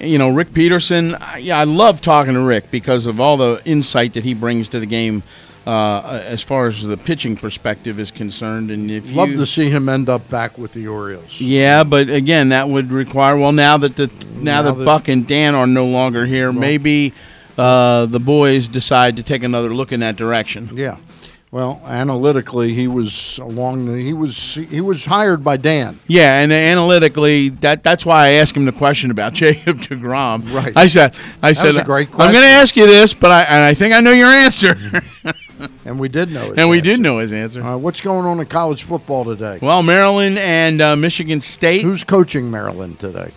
you know Rick Peterson. I- Yeah, I love talking to Rick because of all the insight that he brings to the game, uh, as far as the pitching perspective is concerned. And if Love you, to see him end up back with the Orioles. yeah, but again, that would require. Well, now that the now, Now that, that- Buck and Dan are no longer here, maybe uh, the boys decide to take another look in that direction. Yeah. Well, analytically, he was along. The, he was he was hired by Dan. Yeah, and analytically, that that's why I asked him the question about Jacob deGrom. Right. I said, I That said, great I'm going to ask you this, but I and I think I know your answer. And we did know it. and we did know his answer. Uh, what's going on in college football today? Well, Maryland and uh, Michigan State. Who's coaching Maryland today?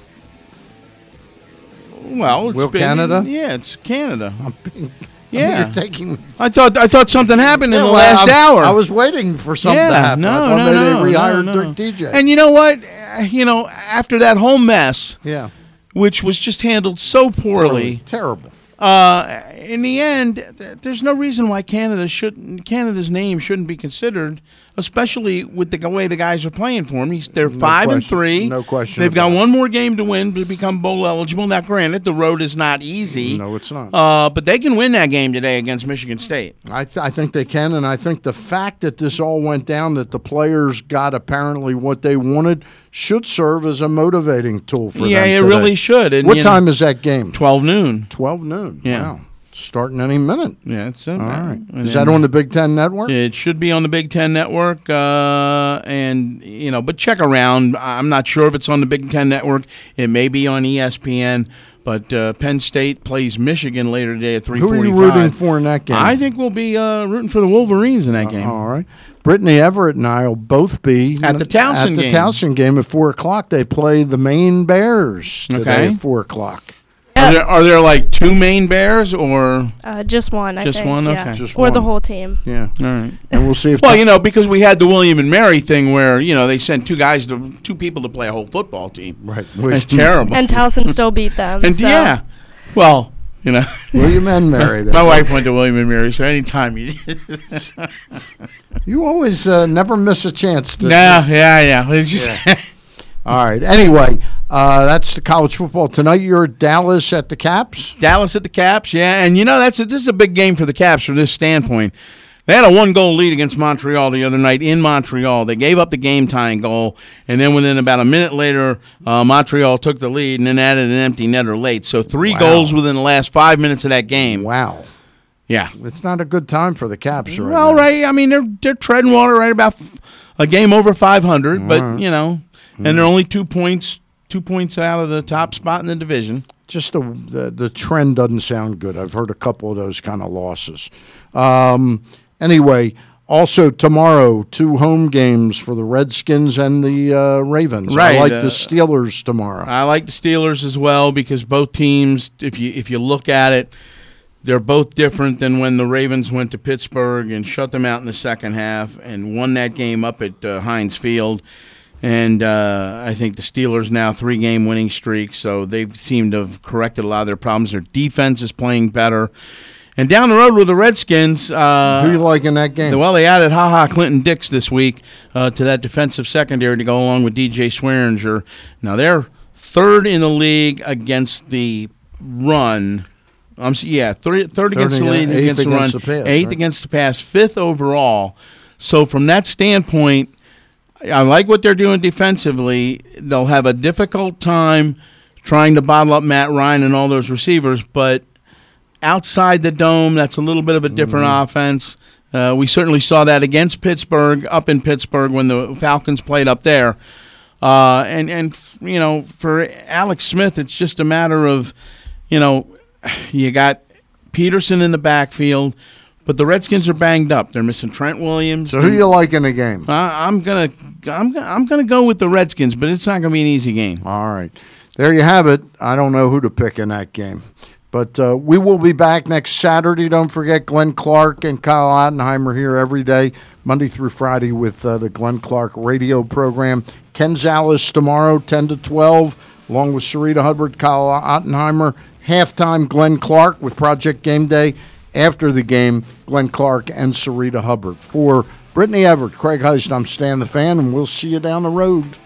Well, it's Will been- Canada? Yeah, it's Canada. Yeah, Yeah, you're taking. I thought I thought something happened in Yeah, the well, last I- hour. I was waiting for something yeah, to happen. No, I no, no, they rehired no, no. DJ. And you know what? Uh, You know, after that whole mess, yeah, which was just handled so poorly, terrible. uh, in the end, th- there's no reason why Canada shouldn't Canada's name shouldn't be considered, especially with the way the guys are playing for him. He's they're five and three. No question They've got it. one more game to win to become bowl eligible. Now, granted, the road is not easy. No, it's not. Uh, but they can win that game today against Michigan State. I, th- I think they can, and I think the fact that this all went down, that the players got apparently what they wanted, should serve as a motivating tool for Yeah, them. Yeah, it today. really should, and, what you know- time is that game? Twelve noon. Twelve noon. Yeah. Wow. Starting any minute. Yeah, it's uh, all right. and Is that then- on the Big Ten Network? It should be on the Big Ten Network, uh, and you know, but check around. I'm not sure if it's on the Big Ten Network. It may be on ESPN. But uh, Penn State plays Michigan later today at three Who are forty-five. you rooting for in that game? I think we'll be uh, rooting for the Wolverines in that game. All right. Brittany Everett and I will both be At the Towson at the game. Towson game at four o'clock. They play the Maine Bears today Okay. at four o'clock. Are, there, are there like two main bears or Uh, just one, I just think, one? yeah. Okay, Just or the one. whole team. Yeah. All right. And we'll see if Well, the- you know, because we had the William and Mary thing where you know they sent two guys to two people to play a whole football team. Right. That's terrible. And Towson still beat them. And so. yeah, well, you know, William and Mary. My wife went to William and Mary, so anytime you. You always uh, never miss a chance to. no, yeah, yeah. It's just Yeah. All right. Anyway, uh, that's the college football tonight. You're Dallas at the Caps. Dallas at the Caps, yeah, and you know that's a, this is a big game for the Caps from this standpoint. They had a one goal lead against Montreal the other night in Montreal. They gave up the game tying goal, and then within about a minute later, uh, Montreal took the lead and then added an empty netter late. So three Wow. goals within the last five minutes of that game. Wow. Yeah. It's not a good time for the Caps right Well, now. right. I mean, they're they're treading water right about f- a game over 500, but right. you know, and they're only two points two points out of the top spot in the division. Just the, the the trend doesn't sound good. I've heard a couple of those kind of losses. Um, anyway, also tomorrow, two home games for the Redskins and the uh, Ravens. Right, I like uh, the Steelers tomorrow. I like the Steelers as well because both teams, if you if you look at it, they're both different than when the Ravens went to Pittsburgh and shut them out in the second half and won that game up at uh, Heinz Field. And uh, I think the Steelers now three game winning streak, so they've seemed to have corrected a lot of their problems. Their defense is playing better. And down the road with the Redskins, uh, Who you like in that game? well, they added Ha Ha Clinton Dix this week uh, to that defensive secondary to go along with DJ Swearinger. Now they're third in the league against the run. Um, s- yeah, third, third, against the ag- lead against the run, the pass, eighth right? against the pass, fifth overall. So from that standpoint, I like what they're doing defensively. They'll have a difficult time trying to bottle up Matt Ryan and all those receivers, but outside the dome, that's a little bit of a different Mm-hmm. offense. Uh, we certainly saw that against Pittsburgh, up in Pittsburgh when the Falcons played up there. Uh, and and you know, for Alex Smith, it's just a matter of, you know, you got Peterson in the backfield, but the Redskins are banged up. They're missing Trent Williams. So who do you like in the game? I, I'm gonna I'm gonna I'm gonna go with the Redskins, but it's not gonna be an easy game. All right. There you have it. I don't know who to pick in that game. But uh, we will be back next Saturday. Don't forget Glenn Clark and Kyle Ottenheimer here every day, Monday through Friday, with uh, the Glenn Clark radio program. Ken Zales tomorrow, 10 to 12, along with Sarita Hubbard, Kyle Ottenheimer. Halftime, Glenn Clark with Project Game Day. After the game, Glenn Clark and Sarita Hubbard. For Brittany Everett, Craig Heist, I'm Stan the Fan, and we'll see you down the road.